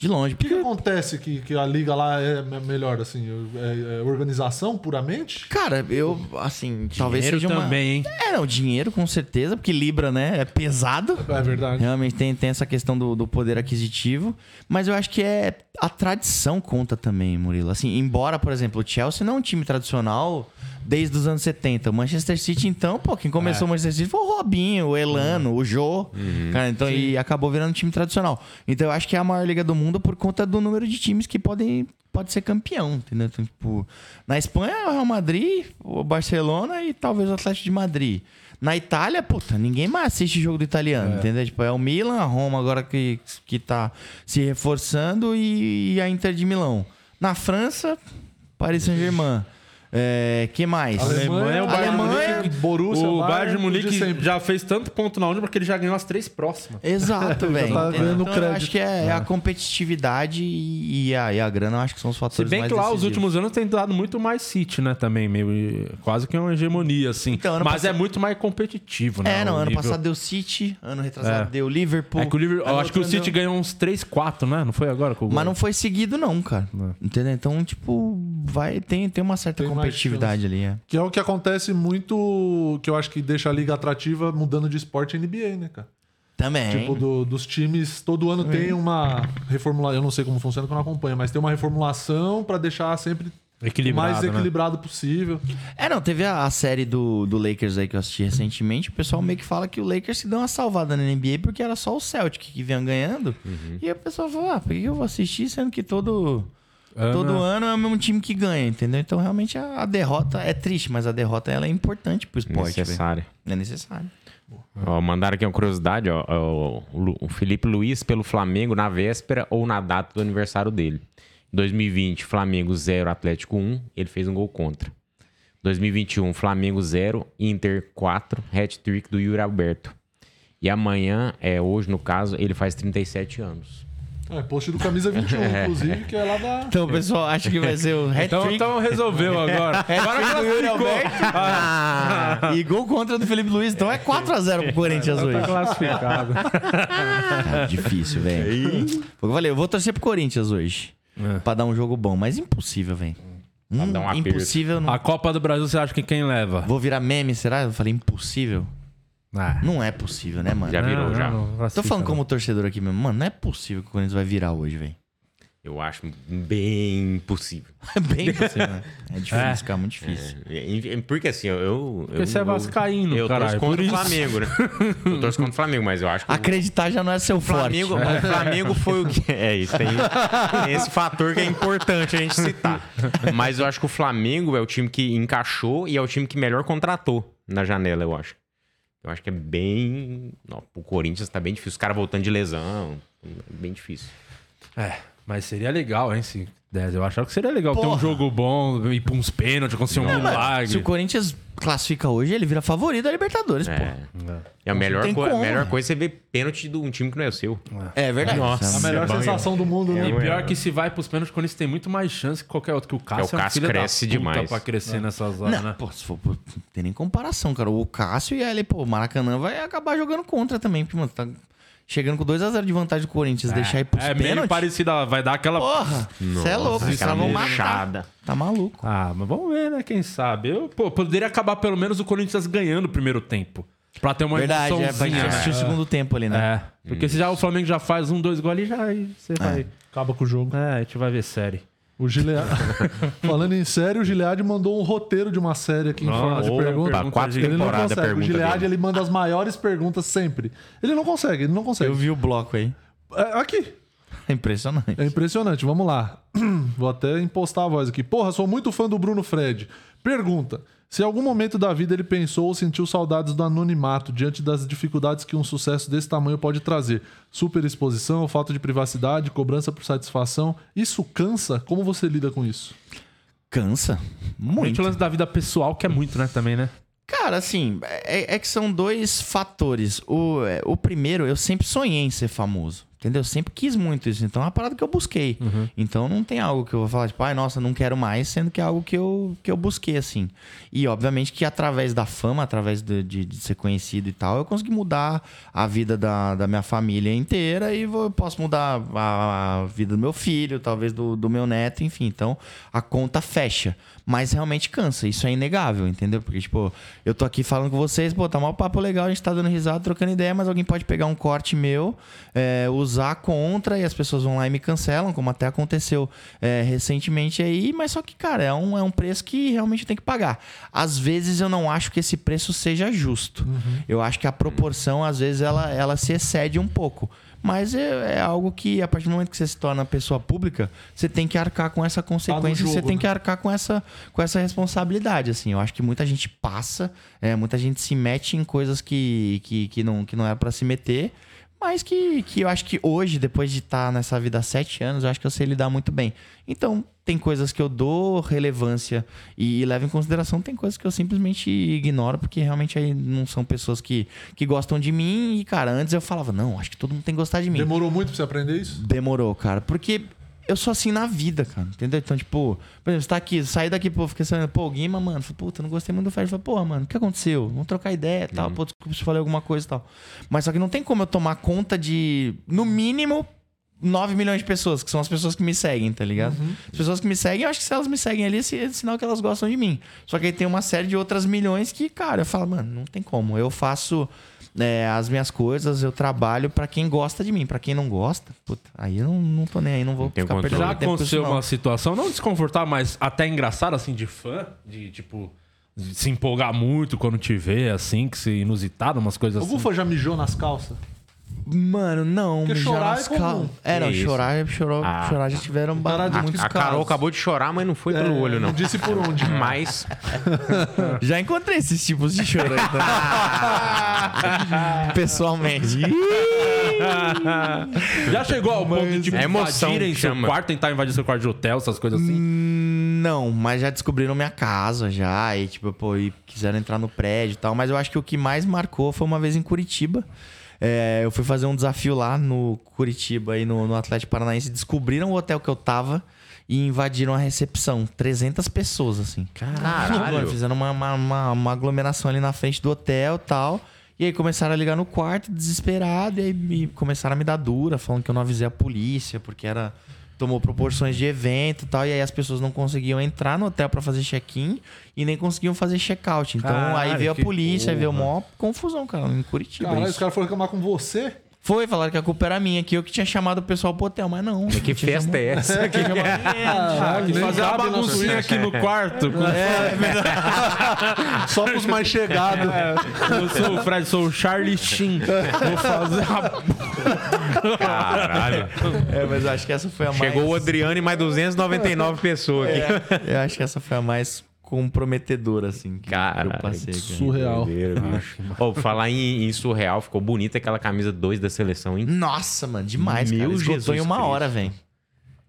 De longe. que, que Porque, acontece que, que a liga lá é me- melhor, assim? É, é organização puramente? cara, eu, assim, talvez Dinheiro seja uma. também, hein? É, não, dinheiro com certeza, porque Libra, né, é pesado. É verdade. Realmente tem, tem essa questão do, do poder aquisitivo, mas eu acho que é a tradição conta também, Murilo. Assim, embora, por exemplo, o Chelsea não é um time tradicional desde os anos 70. O Manchester City, então, pô, quem começou o Manchester City foi o Robinho, o Elano, o Jô. Cara, então, e acabou virando um time tradicional. Então eu acho que é a maior liga do mundo por conta do número de times que podem pode ser campeão, entendeu? Então, tipo, na Espanha é o Real Madrid, o Barcelona e talvez o Atlético de Madrid. Na Itália, puta, ninguém mais assiste jogo do italiano, entendeu? Tipo, é o Milan, a Roma agora que, que tá se reforçando e, e a Inter de Milão. Na França, Paris Saint-Germain. É, que mais? Alemanha, o Bayern de Alemanha, Munique. Borussia, o Bayern de Munique já fez tanto ponto na última porque ele já ganhou as três próximas. Exato, [LAUGHS] velho. tá Então, eu crédito. acho que é, é a competitividade e, a, e a grana, eu acho que são os Se fatores bem mais que lá os decisivos. últimos anos tem dado muito mais City, né? Também, meio. Quase que uma hegemonia, assim. Então, Mas passado- é muito mais competitivo, né? É, não, ano nível- passado deu City, ano retrasado É. deu Liverpool. É que o Liverpool, acho que o City deu- ganhou uns 3, 4, né? Não foi agora? Com o Mas não foi seguido, não, cara. Entendeu? Então, tipo, vai, tem, tem uma certa Tem mais competitividade ali. É. Que é o que acontece muito, que eu acho que deixa a liga atrativa mudando de esporte é NBA, né, cara? Também. Tipo, do- dos times, todo ano tem uma reformulação. Eu não sei como funciona que eu não acompanho, mas tem uma reformulação pra deixar sempre o Equilibrado, mais né? equilibrado possível. É, não, teve a, a série do, do Lakers aí que eu assisti recentemente. O pessoal meio que fala que o Lakers se deu uma salvada na NBA porque era só o Celtic que vinha ganhando. E aí o pessoal falou: ah, por que eu vou assistir sendo que todo. Ano- Todo ano é o mesmo time que ganha, entendeu? Então, realmente, a, a derrota é triste, mas a derrota ela é importante pro esporte. velho. Necessária. É necessário. Ó, mandaram aqui uma curiosidade, ó, ó, o Felipe Luiz pelo Flamengo na véspera ou na data do aniversário dele. 2020, Flamengo 0, Atlético 1, ele fez um gol contra. 2021, Flamengo 0, Inter 4, hat-trick do Yuri Alberto. E amanhã, é hoje no caso, ele faz 37 anos. É, post do Camisa 21, [LAUGHS] inclusive, que é lá da. Então, pessoal acha que vai ser o Então, então resolveu [LAUGHS] agora. Agora classificou. Alberto. e gol contra do Felipe Luiz. Então, é 4x0 pro Corinthians hoje. Tá classificado. Cara, [LAUGHS] difícil, velho. Eu falei, eu vou torcer pro Corinthians hoje. pra dar um jogo bom. Mas impossível, velho. Hum, um impossível. Não... A Copa do Brasil, você acha que quem leva? Vou virar meme, será? Eu falei impossível. Ah, Não é possível, né, mano? Já virou, já. Tô assim, falando como torcedor aqui mesmo. Mano, não é possível que o Corinthians vai virar hoje, velho. Eu acho bem impossível. [LAUGHS] É bem possível, né? É difícil, É. cara, muito difícil. É, é, Porque assim, eu. eu Porque você é eu- vascaíno, Eu caralho, torço contra o. Flamengo, né? Eu torço contra o Flamengo, mas eu acho que. Acreditar já não é seu O Flamengo, forte. o Flamengo foi o que. É isso, tem, tem [LAUGHS] esse fator que é importante a gente citar. Mas eu acho que o Flamengo é o time que encaixou e é o time que melhor contratou na janela, eu acho. Eu acho que é bem. Não, o Corinthians tá bem difícil. Os caras voltando de lesão. É bem difícil. É, mas seria legal, hein? Se. Eu achava que seria legal ter um Porra. jogo bom, ir pra uns pênaltis, acontecer um Se o milagre. Corinthians classifica hoje, ele vira favorito da Libertadores, É. pô. E a melhor, co- a melhor coisa é você ver pênalti de um time que não é o seu. É verdade. Nossa. A melhor É bom, sensação do mundo, né? E pior que se vai pros pênaltis, o Corinthians tem muito mais chance que qualquer outro. Que o Cássio é, o um Cássio cresce demais. pra crescer nessas horas, Não, né? pô, se for, pô, não tem nem comparação, cara. O Cássio e ele, pô, o Maracanã vai acabar jogando contra também, porque, mano, tá chegando com 2x0 de vantagem do Corinthians, deixar ir pros é meio pênaltis. parecida, vai dar aquela... Porra, você é louco, os aquela caras vão matar. murchada. Tá maluco. Ah, mas vamos ver, né? Quem sabe. Eu, pô, poderia acabar pelo menos o Corinthians ganhando o primeiro tempo. Pra ter uma Verdade, é, pra emoçãozinha. gente assistir o segundo tempo ali, né? É, porque se já o Flamengo já faz um, dois gols ali, já aí você vai... Acaba com o jogo. É, a gente vai ver série. O Gilead... [LAUGHS] Falando em série, o Gilead mandou um roteiro de uma série aqui em Nossa, forma de pergunta. quatro Ele não consegue. O Gilead, dele. ele manda as maiores perguntas sempre. Ele não consegue, ele não consegue. Eu vi o bloco aí. É, aqui. Impressionante. É impressionante. Vamos lá. [CLEARS THROAT] Vou até impostar a voz aqui. Porra, sou muito fã do Bruno Fred. Pergunta: se em algum momento da vida ele pensou ou sentiu saudades do anonimato diante das dificuldades que um sucesso desse tamanho pode trazer? Superexposição, falta de privacidade, cobrança por satisfação. Isso cansa? Como você lida com isso? Cansa. Muito o lance da vida pessoal, que é muito, né, também, né? Cara, assim, é, é que são dois fatores. O, é, o primeiro, eu sempre sonhei em ser famoso. Entendeu? Eu sempre quis muito isso. Então é uma parada que eu busquei. Então não tem algo que eu vou falar, tipo, ai, nossa, não quero mais, sendo que é algo que eu, que eu busquei, assim. E obviamente que através da fama, através de, de, de ser conhecido e tal, eu consegui mudar a vida da, da minha família inteira e vou, eu posso mudar a, a vida do meu filho, talvez do, do meu neto, enfim. Então a conta fecha. Mas realmente cansa, isso é inegável, entendeu? Porque, tipo, eu tô aqui falando com vocês, pô, tá mal papo legal, a gente tá dando risada, trocando ideia, mas alguém pode pegar um corte meu, é, usar contra e as pessoas vão lá e me cancelam, como até aconteceu é, recentemente aí, mas só que, cara, é um, é um preço que realmente tem que pagar. Às vezes eu não acho que esse preço seja justo. Eu acho que a proporção, às vezes, ela, ela se excede um pouco. Mas é, é algo que, a partir do momento que você se torna pessoa pública, você tem que arcar com essa consequência, jogo, você tem né? que arcar com essa, com essa responsabilidade, assim. Eu acho que muita gente passa, é, muita gente se mete em coisas que, que, que, não, que não era pra se meter, mas que, que eu acho que hoje, depois de estar nessa vida há sete anos, eu acho que eu sei lidar muito bem. Então, tem coisas que eu dou relevância e, levo em consideração, tem coisas que eu simplesmente ignoro, porque realmente aí não são pessoas que, que gostam de mim. E, cara, antes eu falava, não, acho que todo mundo tem que gostar de mim. Demorou muito pra você aprender isso? Demorou, cara. Porque eu sou assim na vida, cara. Entendeu? Então, tipo, por exemplo, você tá aqui, sair daqui, pô, fiquei sabendo, pô, Guima, mano, falei, puta, não gostei muito do Fred. Falei, pô, mano, o que aconteceu? Vamos trocar ideia e tal. Pô, desculpa se falei alguma coisa e tal. Mas só que não tem como eu tomar conta de, no mínimo, 9 milhões de pessoas, que são as pessoas que me seguem, tá ligado? As pessoas que me seguem, eu acho que se elas me seguem ali, é sinal que elas gostam de mim. Só que aí tem uma série de outras milhões que, cara, eu falo, mano, não tem como. Eu faço é, as minhas coisas, eu trabalho pra quem gosta de mim. Pra quem não gosta, puta, aí eu não, não tô nem aí, não vou Não ficar perdendo Já tempo com isso, aconteceu uma situação, não desconfortável, mas até engraçada, assim, de fã, de tipo, se empolgar muito quando te vê, assim, que se inusitado, umas coisas O assim. Gufa já mijou nas calças? Mano, não, Porque chorar é comum. É, não, chorar, chorou, Ah. chorar já tiveram ba- Paradinho. muitos A Carol casos. acabou de chorar, mas não foi pelo É, olho, não. Não disse por onde. [LAUGHS] Mas [LAUGHS] Já encontrei esses tipos de choro aí também. [LAUGHS] Pessoalmente. Já chegou ao ponto de, tipo, É emoção invadirem seu chama. quarto, tentar invadir seu quarto de hotel, essas coisas assim? Hum, Não, mas já descobriram minha casa já. E, tipo, pô, e quiseram entrar no prédio e tal. Mas eu acho que o que mais marcou foi uma vez em Curitiba. É, eu fui fazer um desafio lá no Curitiba e no, no Atlético Paranaense. Descobriram o hotel que eu tava e invadiram a recepção. 300 pessoas, assim. Caralho. Mano, fizeram uma, uma, uma- uma aglomeração ali na frente do hotel e tal. E aí começaram a ligar no quarto, desesperado. E aí me- começaram a me dar dura, falando que eu não avisei a polícia, porque era tomou proporções de evento e tal, e aí as pessoas não conseguiam entrar no hotel pra fazer check-in e nem conseguiam fazer check-out. Então aí veio a polícia, aí veio porra. maior confusão, cara, em Curitiba. Caralho, isso. os caras foram reclamar com você? Foi, falaram que a culpa era minha, que eu que tinha chamado o pessoal pro hotel, mas não. Que festa é essa? [LAUGHS] Que é? Ah, fazer uma baguncinha aqui no quarto. com- [LAUGHS] [LAUGHS] Só pros mais chegados. Eu sou o Fred, sou o Charlie Sheen. Vou fazer uma... Caralho. É, mas eu acho que essa foi a mais... Chegou o Adriano e mais 299 pessoas aqui. Eu acho que essa foi a mais comprometedora, assim, que Caralho, eu passei. cara. Surreal. Doideira, bicho. Ô, falar em, em surreal, ficou bonita aquela camisa 2 da seleção, hein? Nossa, mano, demais, Meu cara. Esgotou Jesus em uma Cristo. hora, velho.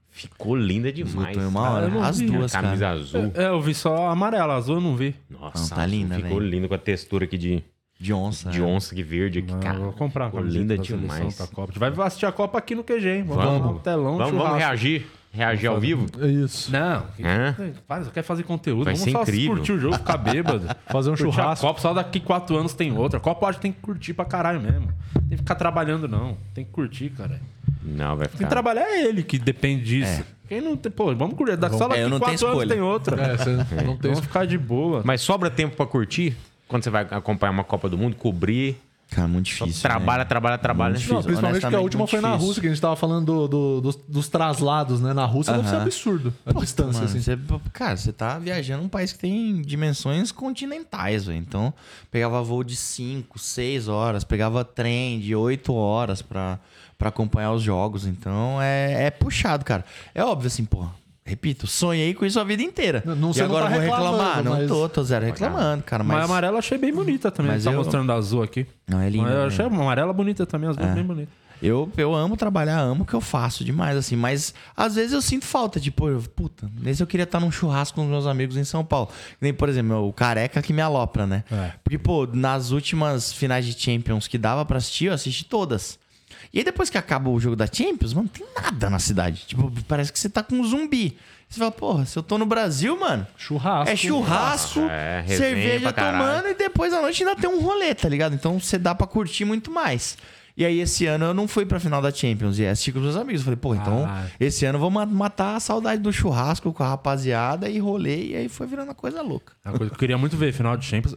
Ficou linda demais. Esgotou em uma hora. eu não As vi. duas, Camisa cara. azul. É, eu vi só a amarela, azul eu não vi. Nossa, Não, tá azul linda, Ficou velho. lindo com a textura aqui de, De onça. de é. onça que verde aqui, Ah, cara. eu vou comprar uma ficou linda demais. vai assistir a Copa aqui no QG, hein? Vamos, Vamos. vamos no telão, Vamos, vamos reagir? Reagir ao vivo? É isso. Não. Hã? Faz, quer fazer conteúdo. Vai Vamos ser só incrível. curtir o jogo, ficar bêbado. [LAUGHS] Fazer um Curtir churrasco. A Copa só daqui quatro anos tem outra. A Copa eu acho que tem que curtir pra caralho mesmo. Tem que ficar trabalhando, não. Tem que curtir, cara. Não, vai Quem ficar. trabalhar é ele que depende disso. Quem não tem. Pô, vamos curtir. Daqui só É, daqui eu não quatro anos tem outra. É, você não tem Vamos ficar de boa. Mas sobra tempo pra curtir? Quando você vai acompanhar uma Copa do Mundo, cobrir, Cara, muito difícil. trabalha, né? trabalha, trabalha. Muito Não, principalmente porque a última foi na difícil. Rússia, que a gente tava falando do- do- dos, dos traslados, né? Na Rússia deve ser absurdo a distância, Mano, assim. você- cara, você tá viajando num país que tem dimensões continentais, velho. Então, pegava voo de 5, 6 horas, pegava trem de 8 horas pra, pra acompanhar os jogos. Então, é, é puxado, cara. É óbvio, assim, pô. Repito, sonhei com isso a vida inteira. Não- não- e você não agora tá vou reclamar? Não mas- tô, tô zero reclamando, cara. Mas, Mas, a amarela eu achei bem bonita também. Mas tá eu- mostrando a azul aqui. Não, é linda. Mas eu né? achei a amarela bonita também, as duas bem bonitas. Eu, eu amo trabalhar, amo o que eu faço demais, assim. Mas às vezes eu sinto falta, tipo, puta, nesse eu queria estar num churrasco com os meus amigos em São Paulo. Nem, por exemplo, o careca que me alopra, né? É. Porque, pô, nas últimas finais de Champions que dava pra assistir, eu assisti todas. E aí depois que acaba o jogo da Champions, mano, não tem nada na cidade. Tipo, parece que você tá com um zumbi. Você fala, porra, se eu tô no Brasil, mano, Churrasco. é churrasco, É, resenha cerveja tomando e depois à noite ainda tem um rolê, tá ligado? Então você dá pra curtir muito mais. E aí esse ano eu não fui pra final da Champions e assisti com os meus amigos. Eu falei, pô, então Ah. esse ano eu vou ma- matar a saudade do churrasco com a rapaziada e rolê. E aí foi virando uma coisa louca. É uma coisa que eu queria muito ver, final de Champions.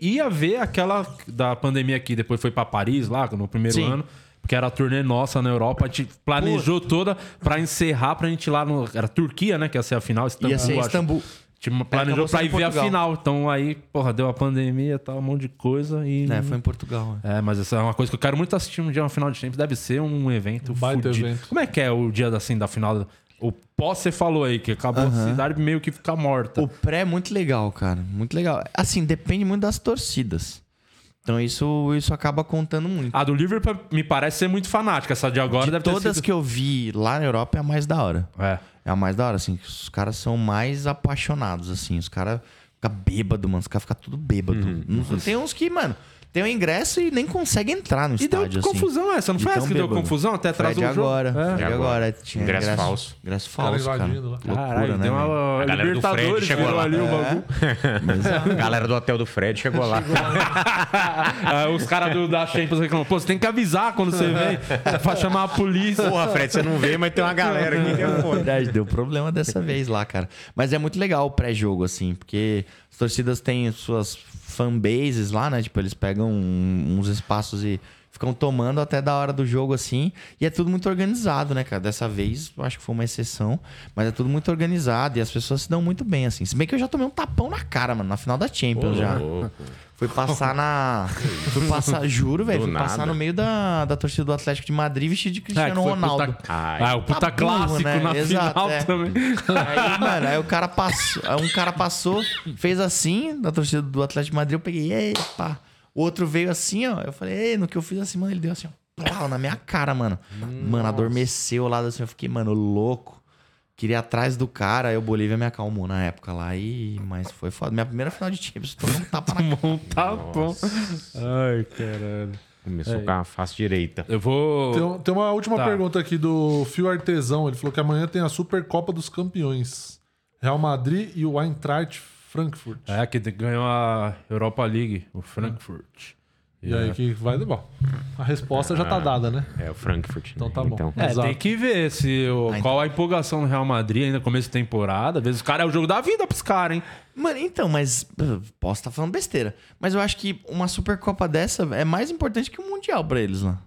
Ia ver aquela da pandemia aqui, depois foi pra Paris lá, no primeiro Sim. ano. Porque era a turnê nossa na Europa, a gente planejou toda pra encerrar pra gente ir lá no. Era Turquia, né? Que ia ser a final. Istambul, Ia ser acho. Istambul. Tipo, planejou acabou pra ir ver a final. Então aí, porra, deu a pandemia e tal, um monte de coisa. E... É, foi em Portugal. é. É, mas essa é uma coisa que eu quero muito assistir um dia uma final de Champions. Deve ser um evento baita fudido. evento. Como é que é o dia assim, da final? O pós você falou aí, que acabou a cidade meio que ficar morta. O pré é muito legal, cara. Muito legal. Assim, depende muito das torcidas. Então isso, isso acaba contando muito. A do Liverpool me parece ser muito fanática. Essa de agora De deve todas ter sido... que eu vi lá na Europa é a mais da hora. É. É a mais da hora, assim. Os caras são mais apaixonados, assim. Os caras ficam bêbados, mano. Os caras ficam tudo bêbado. Uhum. Não- Tem uns que, mano, tem um ingresso e nem consegue entrar no E deu estádio, assim. confusão essa, não De foi essa que deu bêbado. confusão? Até atrasou Fred o jogo? agora. É. E agora. Tinha Ingresso ingresso, falso. Ingresso Cara falso, cara. lá. Loucura, Caralho, né, tem uma A galera do Fred Libertadores chegou lá. ali o É. bagulho. A galera do hotel do Fred chegou lá. [LAUGHS] Ah, Os caras do- da Champions reclamam. Pô, você tem que avisar quando você vem. É pra chamar a polícia. Porra, Fred, você não vê, mas tem uma galera aqui que é. Verdade, deu problema dessa vez lá, cara. Mas é muito legal o pré-jogo, assim, porque as torcidas têm suas fanbases lá, né? Tipo, eles pegam um- uns espaços e ficam tomando até da hora do jogo, assim. E é tudo muito organizado, né, cara? Dessa vez, eu acho que foi uma exceção, mas é tudo muito organizado e as pessoas se dão muito bem, assim. Se bem que eu já tomei um tapão na cara, mano, na final da Champions já. Fui passar na. [LAUGHS] Fui passar, juro, velho. Fui passar nada. no meio da, da torcida do Atlético de Madrid vestido de Ah, que Cristiano foi Ronaldo. Puta... Ai. Ah, o puta Tá burro, clássico né? na Exato, final é. também. Aí, mano, aí o cara passou, aí um cara passou, fez assim, na torcida do Atlético de Madrid, eu peguei, ei, pá. O outro veio assim, ó. Eu falei, ei, no que eu fiz assim, mano, ele deu assim, ó, na minha cara, mano. Mano, adormeceu lá assim, eu fiquei, mano, louco. Queria ir atrás do cara, aí o Bolívia me acalmou na época lá. E... Mas foi foda. Minha primeira final de Champions, tomei um tapa na [LAUGHS] Um tapão. Ai, caralho. Começou com a face direita. Eu vou. Tem, tem uma última Tá. pergunta aqui do Fio Artesão. Ele falou que amanhã tem a Supercopa dos Campeões. Real Madrid e o Eintracht Frankfurt. É, que ganhou a Europa League, o Frankfurt. E aí que vai. Bom, a resposta já tá dada, né? É o Frankfurt. né? Então tá bom. É, Exato. tem que ver se o, qual a empolgação do Real Madrid ainda começo de temporada. Às vezes o cara é o jogo da vida pros caras, hein? Mano, então, mas uh, posso estar falando besteira. Mas eu acho que uma Supercopa dessa é mais importante que um Mundial pra eles lá.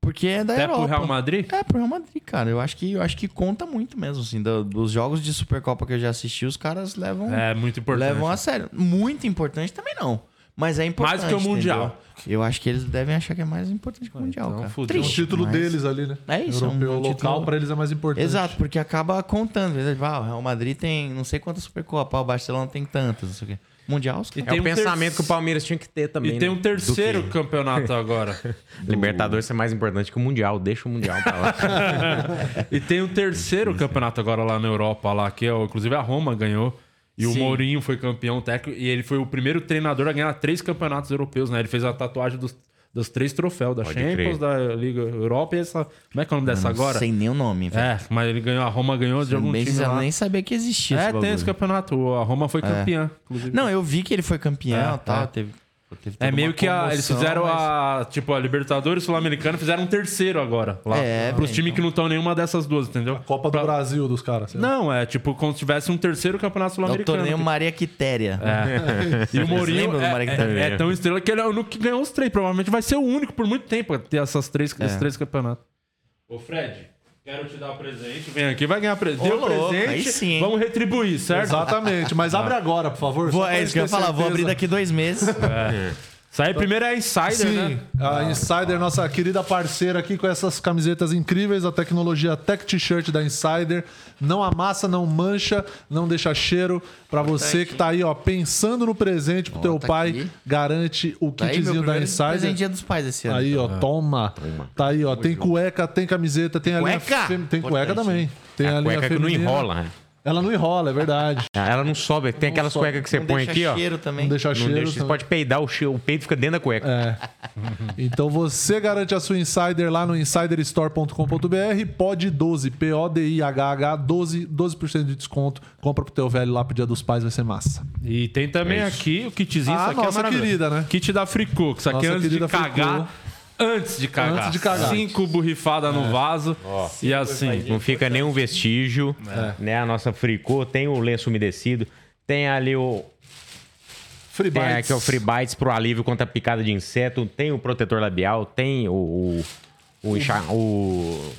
Porque é da Até Europa. pro Real Madrid? É, pro Real Madrid, cara. Eu acho que, eu acho que conta muito mesmo, assim. do- dos jogos de Supercopa que eu já assisti, os caras levam, É muito importante. levam a sério. Muito importante também não. Mas é importante. Mais que o Mundial. entendeu? Eu acho que eles devem achar que é mais importante que o Mundial, então cara. fudeu. Triste, título mas- deles ali, né? É isso, é um Europeu local título- pra eles é mais importante. Exato, porque acaba contando. verdade? Ah, o Real Madrid tem não sei quantas Supercopa, o Barcelona tem tantas, não sei o quê. Mundial, os E caras... É Tem o um pensamento terce- que o Palmeiras tinha que ter também. E tem né? um terceiro [LAUGHS] Do campeonato agora. que Libertadores é mais importante que o Mundial. Deixa o Mundial pra lá. [LAUGHS] E tem um terceiro campeonato agora lá na Europa, lá, que é, o- inclusive a Roma ganhou. E o Sim. Mourinho foi campeão técnico. E ele foi o primeiro treinador a ganhar três campeonatos europeus, né? Ele fez a tatuagem dos, dos três troféus, da Pode Champions, crer. da Liga Europa e essa. Como é que é o nome dessa agora? sei nem o nome, velho. É, mas ele ganhou, a Roma ganhou de algum Bem time lá. nem sabia que existia É, esse tem esse campeonato. A Roma foi campeã, inclusive. Não, eu vi que ele foi campeão É, e tal. é. Teve, teve É meio que a, eles fizeram mas- a. Tipo, a Libertadores Sul-Americana fizeram um terceiro agora. Lá, É, pros bem, times que não estão nenhuma dessas duas, entendeu? Copa do Pra- Brasil dos caras. Não, é tipo como se tivesse um terceiro campeonato É o sul-americano. torneio Maria Quitéria. É. [LAUGHS] E o Mourinho do é, é- é tão estrela que ele é o único que ganhou os três. Provavelmente vai ser o único por muito tempo a ter essas três, esses três campeonatos. Ô, Fred, quero te dar um presente. Vem aqui, vai ganhar presente. Deu louco, presente. aí sim? Vamos retribuir, certo? Exatamente. Mas [LAUGHS] abre agora, por favor. Vou, é isso que eu ia falar, vou abrir daqui dois meses. [LAUGHS] Isso aí primeiro é Insider, Sim, né? a Insider, nossa querida parceira aqui com essas camisetas incríveis, a tecnologia Tech T-shirt da Insider. Não amassa, não mancha, não deixa cheiro. Pra você que tá aí, ó, pensando no presente pro teu tá pai, aqui. garante o Tá aí, meu kitzinho da primeiro Insider. presente dia dos pais esse ano. Aí, ó, toma. Tá aí, ó, tem cueca, tem camiseta, tem a linha Cueca? fem- tem cueca Importante. também. Tem a, a linha cueca que não feminina. enrola, né? Ela não enrola, é verdade. [LAUGHS] Ela não sobe. Tem aquelas sobe. cuecas que você Não põe deixa aqui, ó. cheiro também. Não deixa Não cheiro. deixa, você pode peidar, o, che- o peito fica dentro da cueca. É. Então você garante a sua Insider lá no insiderstore.com.br. Pode 12, P-O-D-I-H-H, 12, 12% de desconto. Compra pro teu velho lá pro Dia dos Pais, vai ser massa. E tem também É aqui o kitzinho. Ah, isso aqui nossa é querida, né? Kit da Fricô, que isso aqui é Nossa antes de querida cagar. Fricô. Antes de cagar. Antes de cagar. Cinco borrifadas no vaso. e assim. Não fica nenhum vestígio. Né? A nossa fricô tem o lenço umedecido. Tem ali o. Free Tem Bites. aqui o Free Bites pro alívio contra a picada de inseto. Tem o protetor labial. Tem o. O, o, enxa- o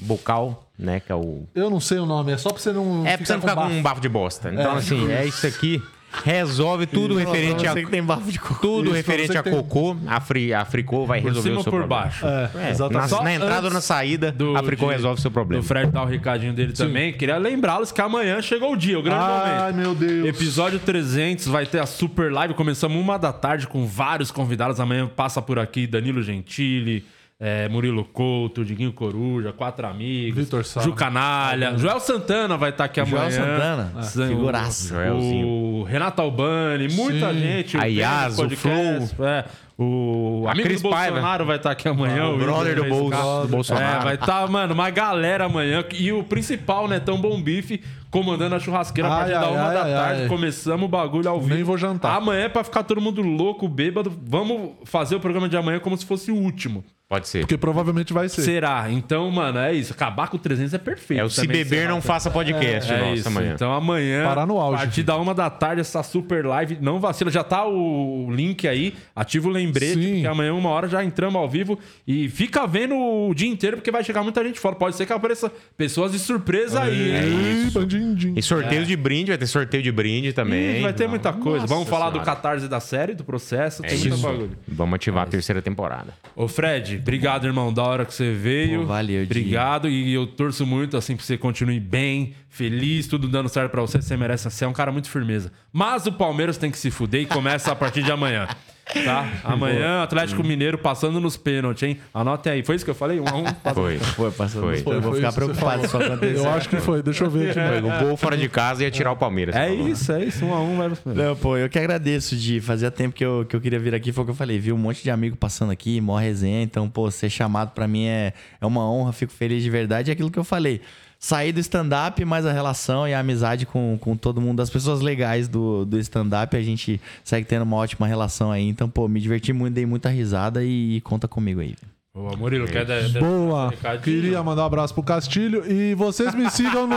bucal, né? Que é o. Eu não sei o nome, é só pra você não É pra você não ficar com um bafo de bosta. Então, assim, é isso aqui. Resolve tudo referente a. Você que tem bafo de cocô. Tudo Isso, referente a que tem- cocô, a, fri, a Fricô vai Por resolver cima o seu por problema. baixo? É, É, exatamente. na, na entrada ou na saída, do- a Fricô de- resolve o seu problema. Do Fred dar o recadinho dele também. Queria lembrá-los que amanhã chegou o dia, o grande Ai, momento. meu Deus. Episódio 300 vai ter a super live. Começamos uma da tarde com vários convidados. Amanhã passa por aqui Danilo Gentili, é, Murilo Couto, Diguinho Coruja, Quatro Amigos, Vitor Sá. Ju Canalha. Joel Santana vai estar aqui Joel amanhã. Santana, Ah, figuraça. O, o Renato Albani, muita gente. A Yas, o Podcast, é, o A amigo Cris do Paiva. Bolsonaro vai estar aqui amanhã. o brother do, Bolso- do Bolsonaro. é, vai estar, mano, uma galera amanhã. E o principal, né, Tão Bom Bife, comandando a churrasqueira a Ai, partir da ai, uma ai, da ai, tarde. ai. Começamos o bagulho ao vivo. Nem vou jantar. Amanhã é pra ficar todo mundo louco, bêbado. Vamos fazer o programa de amanhã como se fosse o último. Pode ser. Porque provavelmente vai ser. Será? Então, mano, é isso. Acabar com o 300 é perfeito. É o Se Beber Não o Faça Podcast, é nossa, isso. amanhã. Então amanhã, Parar no auge, a partir filho. da uma da tarde, essa super live. Não vacila, já tá o link aí. Ativa o lembrete, Sim. porque amanhã, uma hora, já entramos ao vivo. E fica vendo o dia inteiro, porque vai chegar muita gente fora. Pode ser que apareça pessoas de surpresa aí, É hein? Ih, bandindim. E sorteio de brinde, vai ter sorteio de brinde também. Ih, vai ter muita coisa. Vamos Nossa falar do Senhora. catarse da série, do processo. É tem muita isso. bagulho. Vamos ativar a terceira temporada. Ô, Fred, obrigado, irmão. Da hora que você veio. Pô, valeu. Obrigado. E eu torço muito, assim, pra você continue bem, feliz, tudo dando certo pra você. Você merece. Você é um cara muito firmeza. Mas o Palmeiras tem que se fuder e começa a partir de amanhã. Tá? Amanhã, Atlético Mineiro passando nos pênaltis, hein? Anotem aí. Foi isso que eu falei? Um a um. [LAUGHS] Foi. Foi, passando. Foi. Foi, eu vou ficar preocupado se isso [LAUGHS] acontecer. Eu acho que foi. Deixa eu ver aqui. Foi. mano. O gol fora de casa ia tirar o Palmeiras. É né? isso, é isso. Um a um vai pros pênaltis. Não, pô, eu que agradeço de fazia tempo que eu, que eu queria vir aqui, foi o que eu falei, vi um monte de amigo passando aqui, mó resenha, então, pô, ser chamado pra mim é, é uma honra, fico feliz de verdade, é aquilo que eu falei. Saí do stand-up, mas a relação e a amizade com, com todo mundo, as pessoas legais do, do stand-up, a gente segue tendo uma ótima relação aí. Então, pô, me diverti muito, dei muita risada e, e conta comigo aí. Boa, Murilo, quer dar, dar- Boa. recadinho? Queria mandar um abraço pro Castilho. E vocês me sigam no.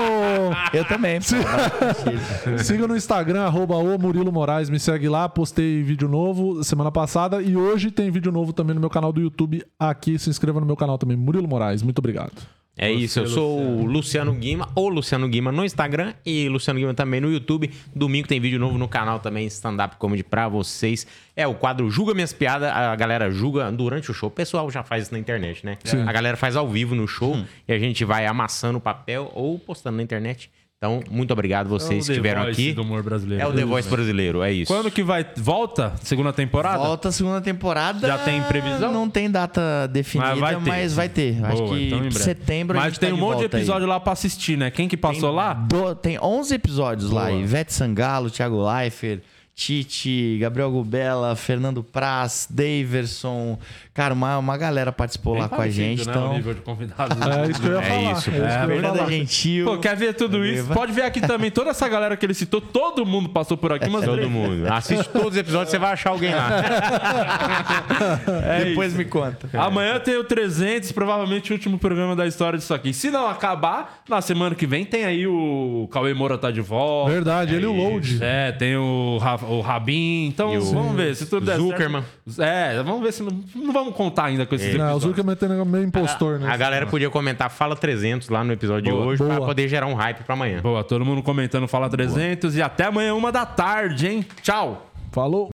[LAUGHS] Eu também. pô. Siga no Instagram, arroba o Murilo Moraes, me segue lá, postei vídeo novo semana passada e hoje tem vídeo novo também no meu canal do YouTube. Aqui, se inscreva no meu canal também, Murilo Moraes. Muito obrigado. É isso, eu sou o Luciano Guima, ou Luciano Guima no Instagram e Luciano Guima também no YouTube. Domingo tem vídeo novo no canal também, stand-up comedy pra vocês. É o quadro Julga Minhas Piadas, a galera julga durante o show. O pessoal já faz isso na internet, né? A galera faz ao vivo no show e a gente vai amassando o papel ou postando na internet. Então, muito obrigado vocês É o que The estiveram Voice aqui. do humor brasileiro. É o The Voice brasileiro, é isso. Quando que vai... Volta? Segunda temporada? Volta a segunda temporada. Já tem previsão? Não tem data definida, mas vai ter. Acho Boa, que então setembro a Mas gente tem tá um monte de volta aí. episódio lá pra assistir, né? Quem que passou lá? Do- tem 11 episódios lá. Boa. Ivete Sangalo, Thiago Leifert, Tite, Gabriel Gubela, Fernando Praz, Daverson. Cara, uma, uma galera participou lá Bem com a gente. né, o Então, nível de convidados. É isso que eu ia É falar. isso, é isso que eu ia Fernanda falar. Gentil. Pô, quer ver tudo isso? Pode ver aqui também. Toda essa galera que ele citou, todo mundo passou por aqui. Mas Todo mundo. Assiste todos os episódios, você vai achar alguém lá. [LAUGHS] É Depois isso. me conta. Amanhã tem o 300, provavelmente o último programa da história disso aqui. Se não acabar, na semana que vem tem aí o Cauê Moura tá de volta. Verdade, ele e o Load. É, tem o, Ra- o Rabin. Então o vamos ver se tudo der Zuckerman. certo. É, vamos ver se não, não vamos contar ainda com esses Não, o episódios. Zuckerman é meio impostor, né? A galera podia comentar Fala 300 lá no episódio Boa, de hoje pra boa. poder gerar um hype pra amanhã. Boa, todo mundo comentando Fala 300 e até amanhã, uma da tarde, hein? Tchau! Falou.